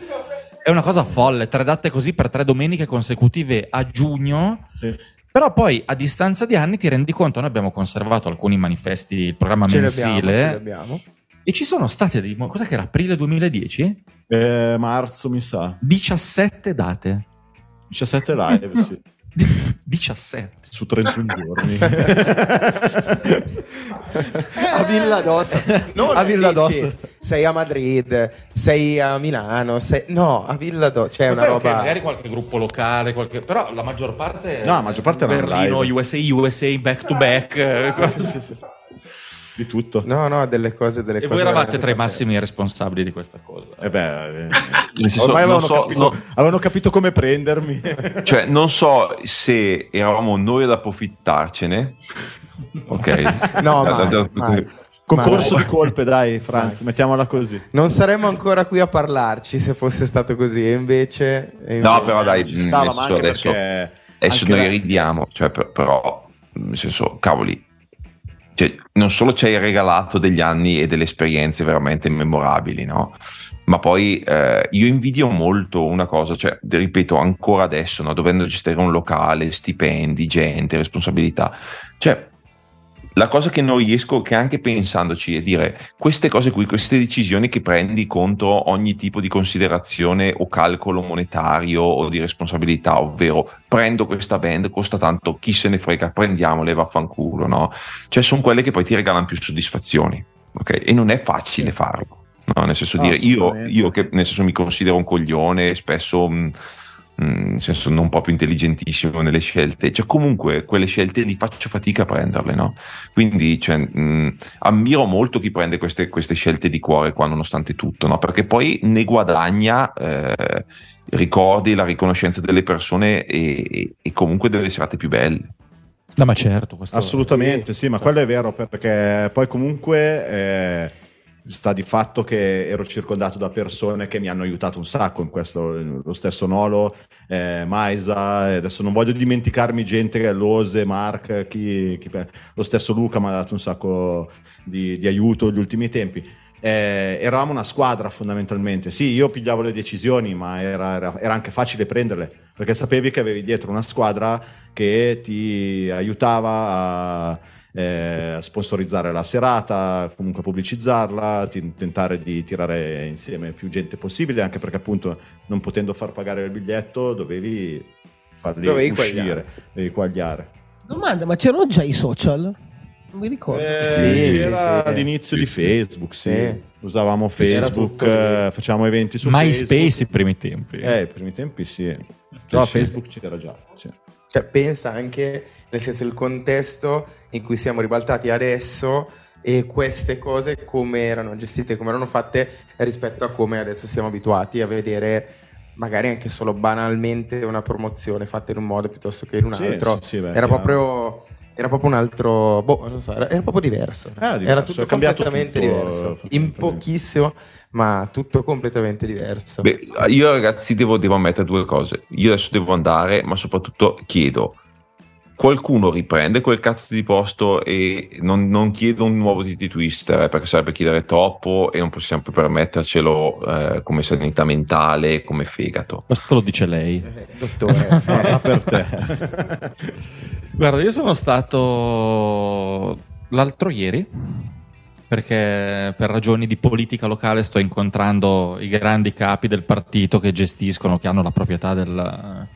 È una cosa folle, tre date così per tre domeniche consecutive a giugno. Sì. Però poi a distanza di anni ti rendi conto, noi abbiamo conservato alcuni manifesti, il programma Ce li abbiamo, mensile, ce li abbiamo. E ci sono stati dei... Cos'è che era? Aprile 2010? Eh, marzo mi sa 17 date. 17 live sì. 17. su 31 giorni a Villa d'Ossa. Non A Villa d'Ossa. Sei a Madrid, sei a Milano, sei... no, a Villa d'Ossa. C'è una È vero che roba... magari qualche gruppo locale, qualche- però la maggior parte No, la maggior parte erano Berlino, live. USA, USA, back to back. cose. Sì, sì, sì. Di tutto No, no, delle cose, delle E cose voi eravate tra i massimi responsabili di questa cosa. Eh beh, eh, senso, ormai non avevano, so- capito, no- avevano capito come prendermi Cioè, non so se eravamo noi ad approfittarcene, ok? No, Da- mai, da- mai. concorso di colpe dai Franz mettiamola così Non saremmo ancora qui a parlarci se fosse stato così, e invece... e No, invece- però dai, ci stava ma adesso, adesso anche noi la- ridiamo, cioè, per- però, nel senso, cavoli, cioè, non solo ci hai regalato degli anni e delle esperienze veramente memorabili, no? Ma poi eh, io invidio molto una cosa, cioè, ripeto, ancora adesso, no? dovendo gestire un locale, stipendi, gente, responsabilità, cioè, la cosa che non riesco, che anche pensandoci, è dire queste cose qui, queste decisioni che prendi contro ogni tipo di considerazione o calcolo monetario o di responsabilità, ovvero prendo questa band, costa tanto, chi se ne frega, prendiamole, vaffanculo, no? Cioè sono quelle che poi ti regalano più soddisfazioni, ok? E non è facile farlo. No, nel senso No, dire io, io che nel senso mi considero un coglione, spesso mh, mh, nel senso non proprio intelligentissimo nelle scelte, cioè comunque quelle scelte li faccio fatica a prenderle, no? Quindi cioè, mh, ammiro molto chi prende queste, queste scelte di cuore qua nonostante tutto, no? Perché poi ne guadagna eh, ricordi, la riconoscenza delle persone e, e comunque delle serate più belle. No, ma certo, Assolutamente, sì, ma quello è vero perché poi comunque eh, sta di fatto che ero circondato da persone che mi hanno aiutato un sacco in questo, lo stesso Nolo, eh, Maisa, e adesso non voglio dimenticarmi gente Lose, Mark, chi, chi- lo stesso Luca mi ha dato un sacco di, di aiuto negli ultimi tempi. Eh, eravamo una squadra fondamentalmente. Sì, io pigliavo le decisioni, ma era, era- era anche facile prenderle perché sapevi che avevi dietro una squadra che ti aiutava a, eh, sponsorizzare la serata, comunque pubblicizzarla, ti- tentare di tirare insieme più gente possibile, anche perché appunto non potendo far pagare il biglietto dovevi farli Dovevi uscire, quagliare. dovevi quagliare. Domanda, ma c'erano già i social? Non mi ricordo. Eh, Sì, sì, era sì. l'inizio di Facebook, sì. Sì. Usavamo Facebook, eh, facciamo eventi su MySpace i Facebook. primi tempi. Eh, i primi tempi sì. Però sì. Facebook c'era già. sì. Cioè, pensa anche, nel senso, il contesto in cui siamo ribaltati adesso e queste cose come erano gestite, come erano fatte rispetto a come adesso siamo abituati a vedere magari anche solo banalmente una promozione fatta in un modo piuttosto che in un altro. sì, sì, beh, era, proprio, era proprio un altro... Boh, non so, era, era proprio diverso. Era diverso, Era tutto completamente tutto, diverso. In pochissimo, ma tutto completamente diverso. Beh, io ragazzi devo, devo ammettere due cose. Io adesso devo andare, ma soprattutto chiedo. Qualcuno riprende quel cazzo di posto e non, non chiedo un nuovo TT Twister eh, perché sarebbe chiedere troppo e non possiamo più permettercelo eh, come sanità mentale, come fegato. Questo lo dice lei. Eh, Dottore, Ah, per te. Guarda, io sono stato l'altro ieri perché per ragioni di politica locale sto incontrando i grandi capi del partito che gestiscono, che hanno la proprietà del,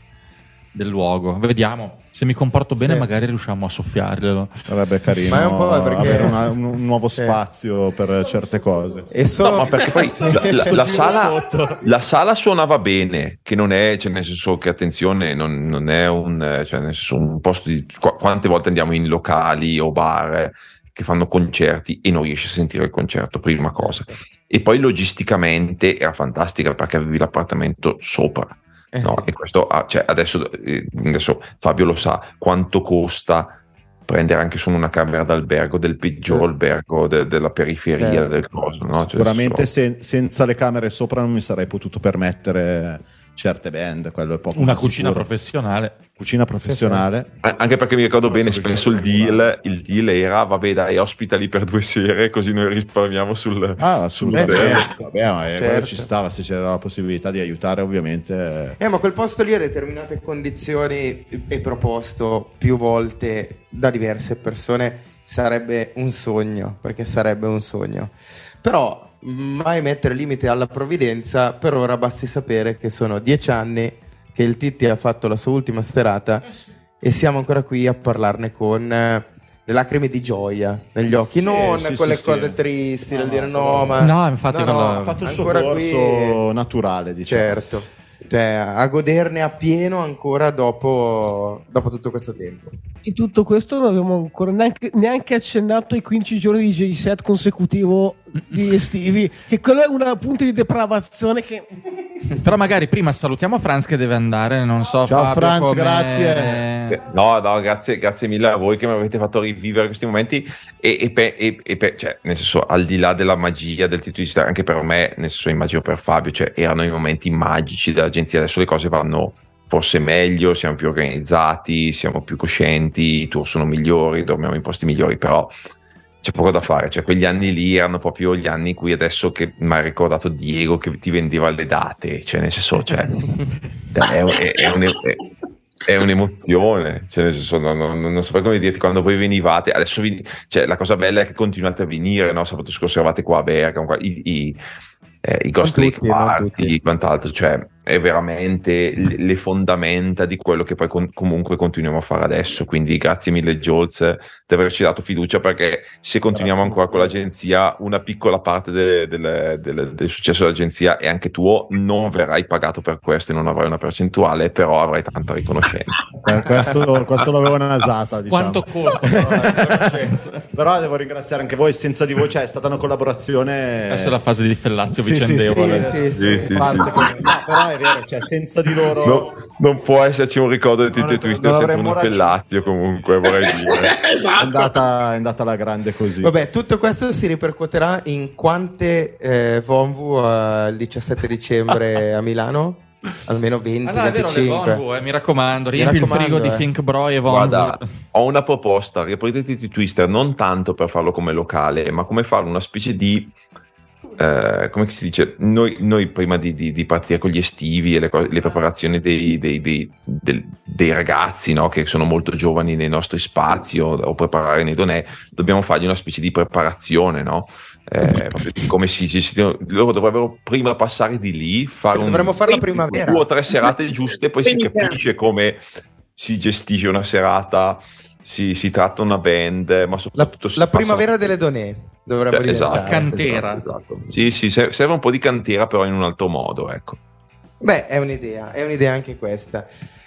del luogo. Vediamo, se mi comporto bene Sì. magari riusciamo a soffiarglielo. Sarebbe carino Ma è un po' perché- avere una- un, un nuovo Sì. spazio per certe cose. E solo No, ma perché poi la, la- sala, la sala suonava bene, che non è, cioè nel senso che attenzione, non, non è un, cioè nel senso un posto di... qu- quante volte andiamo in locali o bar eh, che fanno concerti e non riesci a sentire il concerto, prima cosa. E poi logisticamente era fantastica perché avevi l'appartamento sopra. Eh no? sì. E questo, ah, cioè, adesso, eh, adesso Fabio lo sa quanto costa prendere anche solo una camera d'albergo del peggior Eh. albergo de- della periferia Certo. del coso. No? Cioè, Sicuramente so- sen- senza le camere sopra non mi sarei potuto permettere certe band, quello è poco Una cucina sicuro. professionale. Cucina professionale. Eh, Anche perché mi ricordo bene, spesso il deal, il deal era, vabbè dai, ospitali per due sere così noi risparmiamo sul... Ah, assolutamente. Beh, certo. Vabbè, ma eh, Certo. ci stava se c'era la possibilità di aiutare, ovviamente. Eh, ma quel posto lì a determinate condizioni e proposto più volte da diverse persone sarebbe un sogno, perché sarebbe un sogno. Però mai mettere limite alla provvidenza, per ora basti sapere che sono dieci anni che il Titti ha fatto la sua ultima serata e siamo ancora qui a parlarne con eh, le lacrime di gioia negli occhi, Sì, non sì, quelle sì, cose sì. tristi, No, nel dire no, no, ma... No, infatti No, no, Ha fatto il suo ancora corso qui- naturale, diciamo. Certo, cioè a goderne appieno ancora dopo, dopo tutto questo tempo. In tutto questo non abbiamo ancora neanche, neanche accennato ai 15 giorni di J7 consecutivo di estivi, che quello è una punta di depravazione che... Però magari prima salutiamo Franz che deve andare, non so. Ciao, Fabio, Franz, come- grazie. No, no, grazie, grazie mille a voi che mi avete fatto rivivere questi momenti e, e pe- e- e pe- cioè, nel senso, al di là della magia del titolo di Star, anche per me, nel senso, immagino per Fabio, cioè, erano i momenti magici dell'agenzia, adesso le cose vanno forse meglio, siamo più organizzati, siamo più coscienti, i tour sono migliori, dormiamo in posti migliori, però c'è poco da fare, cioè quegli anni lì erano proprio gli anni in cui adesso che mi ha ricordato Diego che ti vendeva le date, cioè nel senso, cioè, è, è- è un- è- un'emozione, cioè nel senso, non, non- non so come dirti, quando voi venivate, adesso vi- cioè, la cosa bella è che continuate a venire, no? sabato scorso eravate qua a Bergamo, i, i, eh, i Ghost Lake Party, tutti. quant'altro, cioè è veramente le fondamenta di quello che poi con- comunque continuiamo a fare adesso, quindi grazie mille Jolz di averci dato fiducia perché se continuiamo Grazie ancora con l'agenzia, una piccola parte de- del- del- del successo dell'agenzia è anche tuo, non verrai pagato per questo e non avrai una percentuale, però avrai tanta riconoscenza. Questo, questo l'avevo nasata. Diciamo. Quanto costa? però? Però devo ringraziare anche voi, senza di voi cioè, è stata una collaborazione. Adesso è la fase di Fellazio Sì, sì, vicendevole. sì, sì, Sì, sì. sì, Parte- sì, sì. No, però è vero, cioè, senza di loro. No, non può esserci un ricordo di Tito e Twister senza un appellazio comunque, vorrei dire. È esatto. andata, è andata alla grande così. Vabbè, tutto questo si ripercuoterà in quante eh, Vonvu eh, il 17 dicembre a Milano? Almeno 20, Allora, è vero, le 25. Volvo, eh, mi raccomando, Mi riempi il raccomando, frigo di eh. Think Bro e Volvo. Guarda, ho una proposta, riprendete i Twister non tanto per farlo come locale, ma come farlo una specie di... eh, come si dice? Noi, noi prima di, di- di partire con gli estivi e le, cose- le preparazioni dei- dei- dei- dei ragazzi no, che sono molto giovani nei nostri spazi o, o preparare nei donè, dobbiamo fargli una specie di preparazione, no? Eh, come si gestiscono. Loro dovrebbero prima passare di lì, fare un, Dovremmo fare la primavera. due o tre serate giuste, poi si capisce come si gestisce una serata, si, si tratta una band, ma La, soprattutto la passa- primavera delle dovremmo Eh, esatto. diventare. Cantera. Esatto. Sì, sì, se- serve un po' di cantera, però in un altro modo, ecco. Beh, è un'idea, è un'idea anche questa.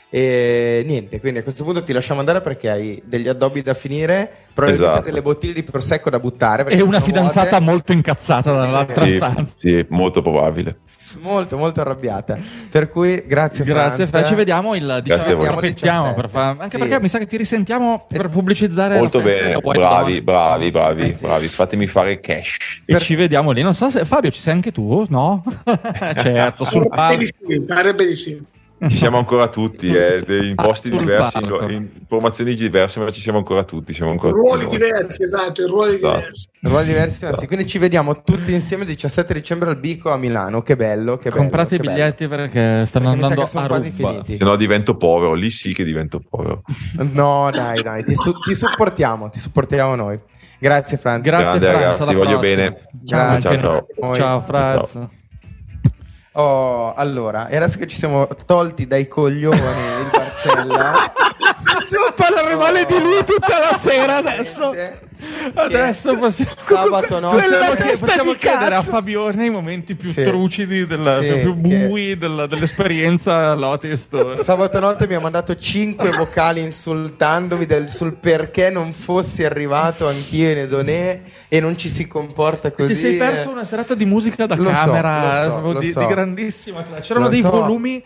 E niente, quindi a questo punto ti lasciamo andare perché hai degli addobbi da finire, probabilmente Esatto. delle bottiglie di prosecco da buttare. E una fidanzata vuote. molto incazzata dall'altra Sì, stanza. sì, molto probabile. molto molto arrabbiata. Per cui grazie Grazie, Franz. Fra, ci vediamo il Grazie 19 a voi. approfittiamo 17. per fa- anche Sì. perché mi sa che ti risentiamo per pubblicizzare Molto bene, bravi, Dawn. bravi, bravi, Eh sì. bravi. Fatemi fare cash. E ci vediamo lì. Non so se Fabio ci sei anche tu, no? certo, sul palco. parebbe di sì. Ci siamo ancora tutti, eh, in posti diversi, in, formazioni diverse, ma ci siamo ancora tutti. Siamo ancora Ruoli tutti diversi, esatto, ruoli Esatto. diversi. Ruoli diversi, sì, quindi ci vediamo tutti insieme il 17 dicembre al Bico a Milano. Che bello, che bello. Comprate i che bello. biglietti perché stanno Perché mi sa andando che sono a quasi ruba. finiti. Se no divento povero, lì sì che divento povero. No, dai, dai, ti, su- ti supportiamo, ti supportiamo noi. Grazie Franz. Grazie Grande, Franz, ragazzi, ti voglio prossima. bene. Ciao, Ciao, ciao. Ciao Franz. Oh, allora, e adesso che ci siamo tolti dai coglioni il Barcella. Stiamo parlare male di lui tutta la sera adesso. Adesso possiamo, Sabato notte. possiamo, chied- possiamo di chiedere a. Fabione i momenti più Sì. trucidi, del, Sì, più che- bui del- dell'esperienza Lotist. Sabato notte mi ha mandato 5 vocali insultandomi del- sul perché non fossi arrivato anch'io in Edonè e non ci si comporta così. Ti sei perso una serata di musica da Lo so, camera lo so, lo di, so. di grandissima classe. C'erano Lo dei so. volumi,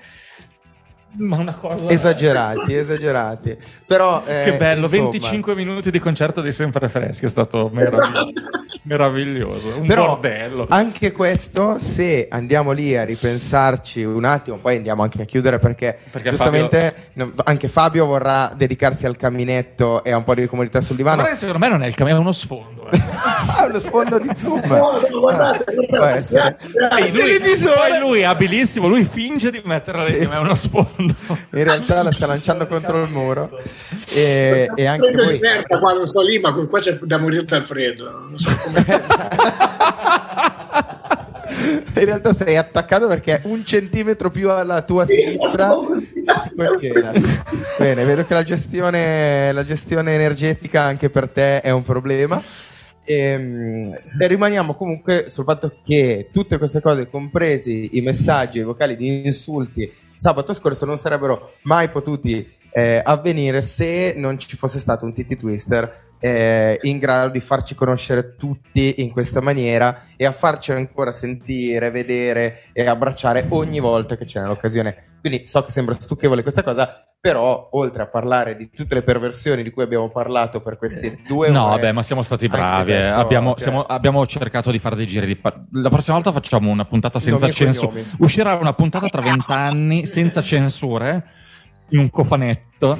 ma una cosa Esagerati, esagerati. Però, eh, Che bello, insomma, 25 minuti di concerto di sempre freschi, è stato meraviglioso. meraviglioso. Un Però bordello. anche questo, se andiamo lì a ripensarci un attimo, poi andiamo anche a chiudere perché, Perché giustamente no, anche Fabio vorrà dedicarsi al caminetto e a un po' di comodità sul divano. Che secondo me non è il cammino, è uno sfondo. eh. Ah, lo sfondo di Zoom. No, no, guardate, Può guardate. Poi lui, lui è abilissimo, lui finge di metterla lì, Sì. ma è uno sfondo. In realtà la sta lanciando contro il muro. E, e anche di merda quando sto lì, ma qua c'è da morire dal freddo. Non so come. In realtà sei attaccato perché un centimetro più alla tua sinistra. Bene, vedo che la gestione, la gestione energetica anche per te è un problema. Ehm, E, rimaniamo comunque sul fatto che tutte queste cose, compresi i messaggi e i vocali di insulti, sabato scorso non sarebbero mai potuti eh, avvenire se non ci fosse stato un TT Twister eh, in grado di farci conoscere tutti in questa maniera e a farci ancora sentire, vedere e abbracciare ogni volta che c'è l'occasione. Quindi so che sembra stucchevole questa cosa, però oltre a parlare di tutte le perversioni di cui abbiamo parlato per questi due No, ore, vabbè, ma siamo stati bravi. eh. questo, Abbiamo, cioè, siamo- abbiamo cercato di fare dei giri di. pa- La prossima volta facciamo una puntata senza cognomi. Uscirà una puntata tra vent'anni senza censure in un cofanetto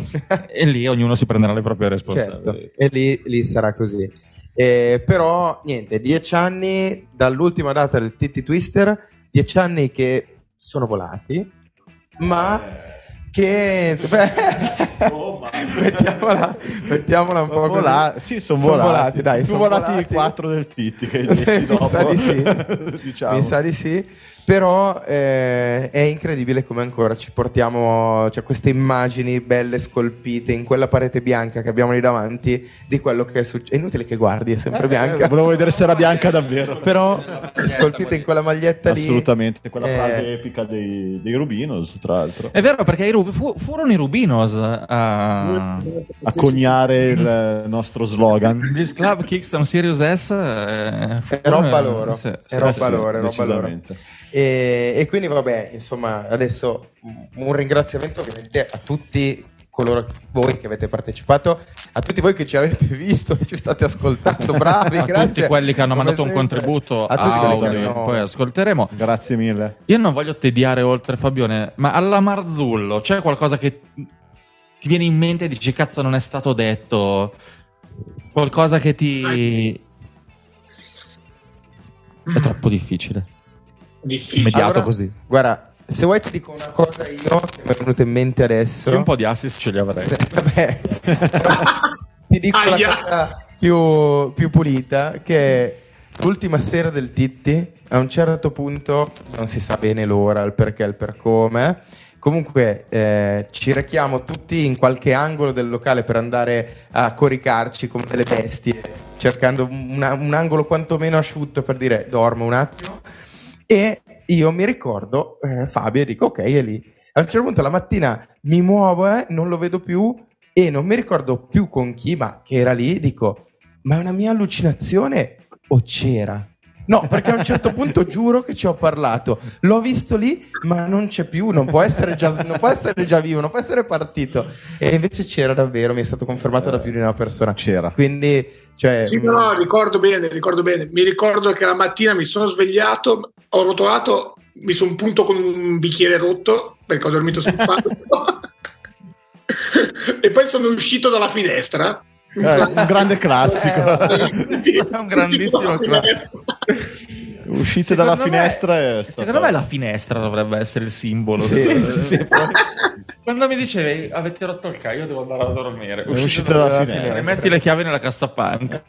e lì ognuno si prenderà le proprie certo, responsabilità. e lì, lì sarà così. Eh, però niente, dieci anni dall'ultima data del TT Twister, dieci anni che sono volati, ma che beh, mettiamola, mettiamola un po' così. Vola- sì, sono Son volati. dai, più son volati, volati. i 4 del Titti che i 10 Mi dopo. sa di sì. diciamo. Mi sa di sì. Però eh, è incredibile come ancora ci portiamo cioè, queste immagini belle scolpite in quella parete bianca che abbiamo lì davanti di quello che è successo. È inutile che guardi, è sempre bianca. Eh, volevo vedere se era bianca davvero. Però scolpite in quella maglietta lì. Assolutamente, quella Eh, frase epica dei, dei Rubinos, tra l'altro. È vero perché i Rub- fu- furono i Rubinos a. A coniare il nostro slogan. This Club Kicks on Serious S. eh, È furono- roba loro, sì, è roba sì. loro, è roba loro. E, e quindi vabbè, insomma, adesso un ringraziamento ovviamente a tutti coloro voi che avete partecipato, a tutti voi che ci avete visto e ci state ascoltando, bravi, a grazie. tutti quelli che hanno Come mandato un sempre. contributo a che audio, hanno- poi ascolteremo. Grazie mille. Io non voglio tediare oltre Fabione, ma alla Marzullo c'è qualcosa che ti viene in mente e dici cazzo non è stato detto? Qualcosa che ti... È troppo difficile. Difficile. Immediato Allora, così. Guarda, se vuoi ti dico una cosa io che mi è venuta in mente adesso. Io un po' di assist ce li avrei. Vabbè. ti dico la Aia. cosa più, più pulita che l'ultima sera del Titti a un certo punto non si sa bene l'ora, il perché, il per come. Comunque eh, ci rechiamo tutti in qualche angolo del locale per andare a coricarci come delle bestie, cercando una- un angolo quantomeno asciutto per dire dormo un attimo. E io mi ricordo eh, Fabio e dico ok è lì. A un certo punto la mattina mi muovo, eh, non lo vedo più e non mi ricordo più con chi, ma che era lì, dico ma è una mia allucinazione o c'era? No, perché a un certo punto giuro che ci ho parlato. L'ho visto lì, ma non c'è più, non può essere già, non può essere già vivo, non può essere partito. E invece c'era davvero, mi è stato confermato da più di una persona. C'era. Quindi, cioè, Sì, no, ricordo bene, ricordo bene. Mi ricordo che la mattina mi sono svegliato, ho rotolato, mi sono punto con un bicchiere rotto perché ho dormito sul palco. e poi sono uscito dalla finestra. Eh, un grande classico. È un grandissimo classico. Uscite dalla Secondo me- finestra e Secondo me la finestra dovrebbe essere il simbolo. Sì, Sì, sì, sì, Quando mi dicevi avete rotto il caio, devo andare a dormire. È uscito dalla dalla finestra. E metti le chiavi nella cassapanca.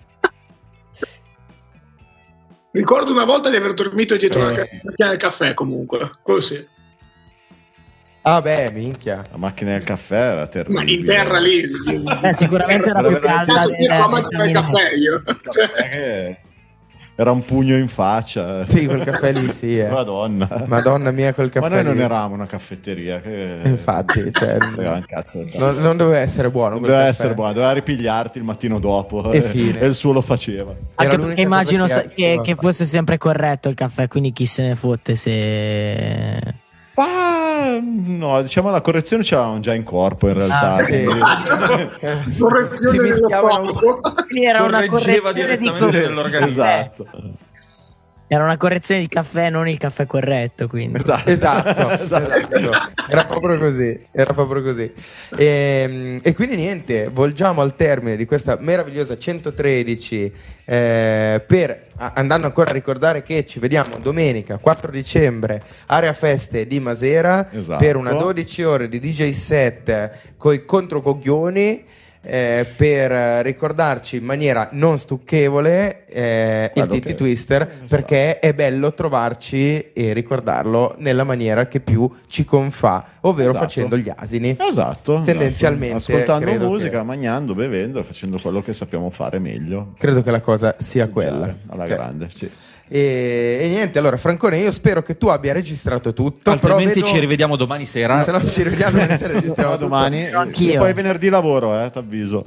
Ricordo una volta di aver dormito dietro Eh, la macchina del caffè, comunque. Quello sì. Ah beh, minchia. La macchina del caffè era terribile. Ma in terra lì. Beh, sicuramente era più calda la macchina del caffè io. Cioè, Era un pugno in faccia. Sì, quel caffè lì sì. eh. Madonna. Madonna mia, quel caffè Ma noi non lì. eravamo una caffetteria. Che... Infatti, cioè, caffè. non, non doveva essere buono. Non quel doveva caffè. essere buono, doveva ripigliarti il mattino dopo. E fine. e il suo lo faceva. Anche perché immagino che, che che- fosse sempre corretto il caffè, quindi chi se ne fotte se... Ma no, diciamo la correzione ce l'avevamo già in corpo in realtà. Ah, sì. Si correzione dello mischiavano- stomaco. Quindi era una correzione di caffè. esatto. Era una correzione di caffè, non il caffè corretto, quindi. Esatto. Esatto, Esatto. esatto. era proprio così, era proprio così. E, e quindi niente, volgiamo al termine di questa meravigliosa 113 eh, per andando ancora a ricordare che ci vediamo domenica 4 dicembre area feste di Masera Esatto. per una 12 ore di DJ set con i controcoglioni eh, per ricordarci in maniera non stucchevole eh, il che- Twister Esatto. perché è bello trovarci e ricordarlo nella maniera che più ci confà, ovvero Esatto. facendo gli asini. Esatto. Tendenzialmente, esatto. Ascoltando musica, che- mangiando, bevendo facendo quello che sappiamo fare meglio. Credo che la cosa sia quella. Alla Cioè, grande, sì. E, e niente, allora Francone, io spero che tu abbia registrato tutto. Altrimenti vedo- ci rivediamo domani sera. Se no ci rivediamo domani sera, registriamo tutto. domani Anch'io. poi venerdì lavoro, eh, t'avviso.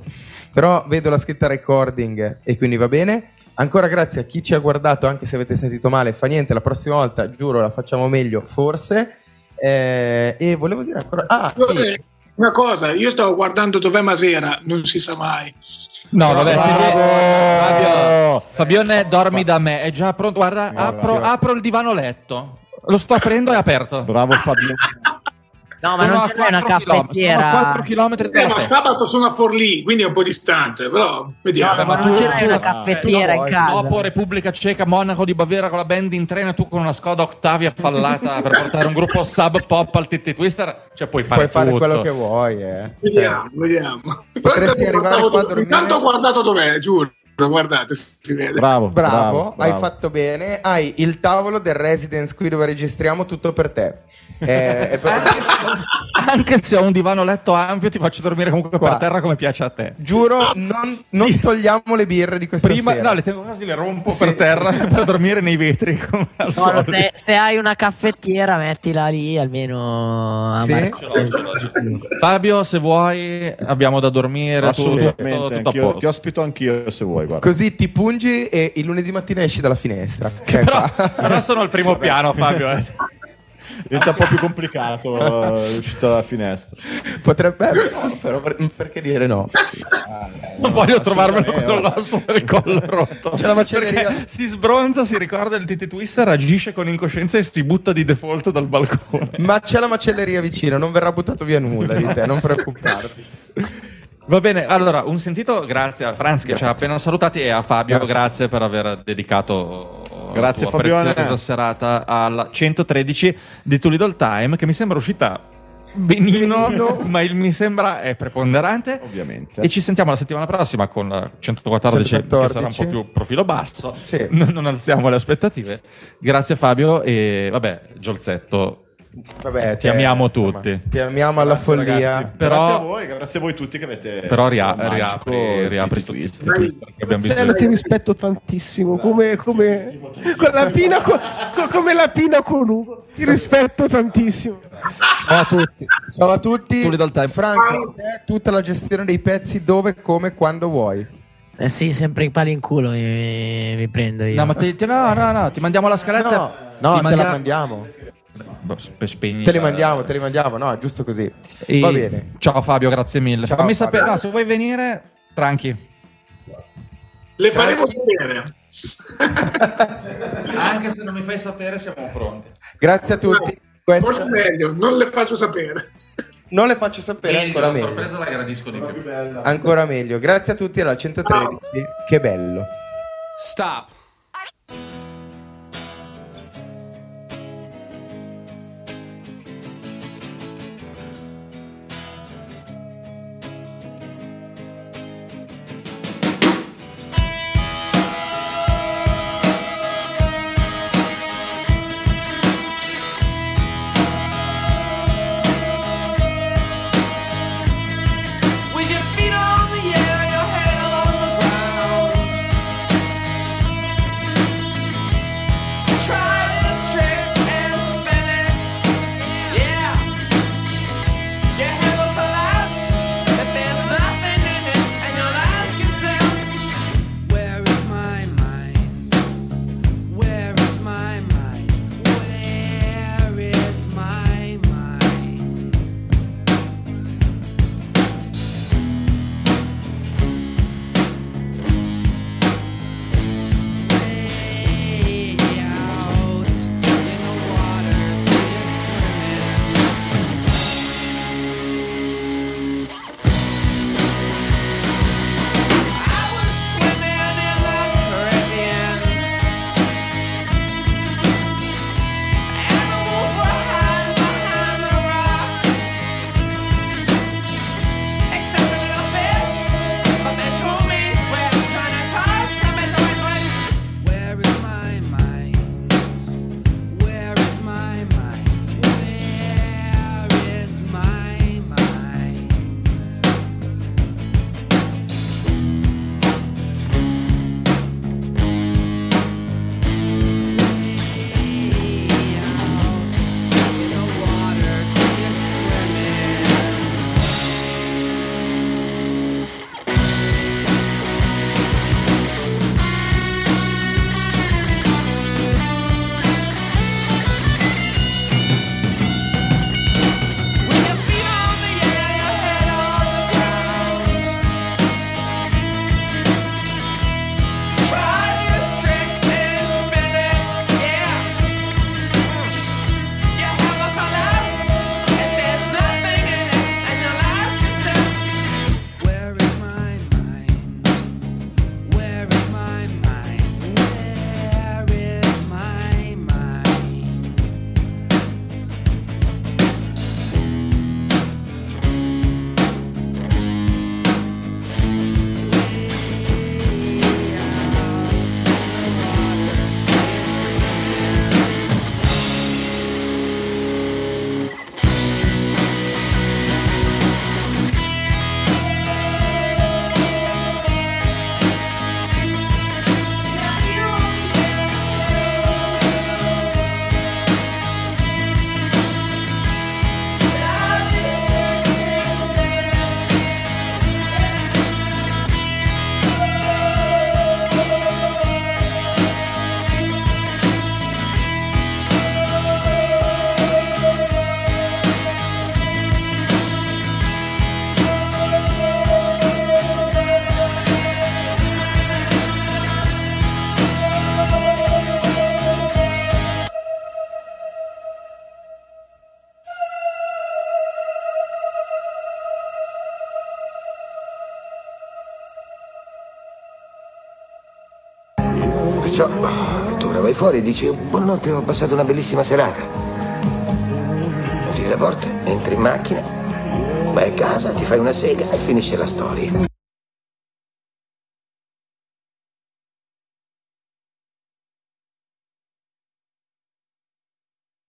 Però vedo la scritta recording e quindi va bene. Ancora grazie a chi ci ha guardato, anche se avete sentito male, fa niente, la prossima volta giuro la facciamo meglio, forse. Eh, e volevo dire ancora... Ah, sì. Una cosa, io stavo guardando dov'è Masera, non si sa mai. No, vabbè, Bravo! se- Fabio, Fabione, dormi da me. È già pronto. Guarda, apro, apro il divano letto. Lo sto aprendo e è aperto. Bravo Fabio. No, ma Sono non a c'è una 4 chilometri, caffettiera. sono a 4 km Eh, dalla ma sabato sono a Forlì, quindi è un po' distante, però vediamo. No, ma tu- non ce n'è tu- una caffettiera tu in casa. Dopo Repubblica Ceca, Monaco di Baviera con la band in treno, tu con una Skoda Octavia fallata per portare un gruppo sub pop al Titti Twister, cioè puoi fare Puoi fare tutto. quello che vuoi, eh. Vediamo, vediamo. Potresti Intanto arrivare qua a dormire- Intanto ho guardato dov'è, giuro. Guardate, si vede. Bravo, Bravo, hai bravo. fatto bene. Hai il tavolo del residence qui dove registriamo tutto per te. Eh, è per- Anche se, ho un divano letto ampio, ti faccio dormire comunque Qua. per terra come piace a te. Giuro, non, non togliamo le birre di questa Prima, sera. no, le tengo quasi, le rompo Sì. per terra per dormire nei vetri come al No, solito. se, se hai una caffettiera, mettila lì almeno a Sì? Fabio, se vuoi, abbiamo da dormire. Assolutamente, tutto, tutto a anch'io- posto. ti ospito anch'io se vuoi. Guarda. Così ti pungi e il lunedì mattina esci dalla finestra. Che è Però, però sono al primo piano, Fabio. eh. Diventa un po' più complicato eh, l'uscita dalla finestra. Potrebbe, però, però per- perché dire no? Non voglio trovarmelo con no. l'osso del collo rotto. C'è la macelleria. Si sbronza, si ricorda il Titi Twister, agisce con incoscienza e si butta di default dal balcone. Ma c'è la macelleria vicino, non verrà buttato via nulla di te, non preoccuparti. Va bene, allora un sentito grazie a Franz che ci ha appena salutati e a Fabio grazie per aver dedicato Grazie, tua Fabione. preziosa serata al 113 di Too Little Time, che mi sembra uscita benino, ma il mi sembra è preponderante. Ovviamente. E ci sentiamo la settimana prossima con la 114, 114. che sarà un po' più profilo basso. Sì. Non, non alziamo le aspettative. Grazie Fabio e vabbè, Giolzetto. Vabbè, Ti amiamo tutti. Ti amiamo alla Grazie, follia. ragazzi. Però- grazie a voi, grazie a voi tutti che avete. Però ria- riapri, riapri sti Twist. che abbiamo visto. ti rispetto tantissimo, come, come, con la pina con, co- come la pina con Ugo. Ti rispetto tantissimo. Ciao a tutti. Ciao a tutti. Franco, te, tutta la gestione dei pezzi dove, come, quando vuoi. Eh sì, sempre i pali in culo mi, mi prendo io. No, ma ti, ti- no, no, no, ti mandiamo la scaletta. No, no, Ti te manda- la mandiamo. Boh, spe- spegni Te li mandiamo, te li mandiamo. No, è giusto così. E- Va bene. Ciao Fabio, grazie mille. Ciao, Fammi sapere, no, se vuoi venire, tranqui. Le faremo sapere. Anche se non mi fai sapere, siamo pronti. Grazie a tutti. Forse Questa meglio, non le faccio sapere. non le faccio sapere ancora la meglio. sorpresa la gradisco di più. Ancora meglio. Grazie a tutti alla 113. Che bello. Stop. Vai fuori e dici buonanotte, ho passato una bellissima serata. Chiudi la porta, entri in macchina, vai a casa, ti fai una sega e finisce la storia.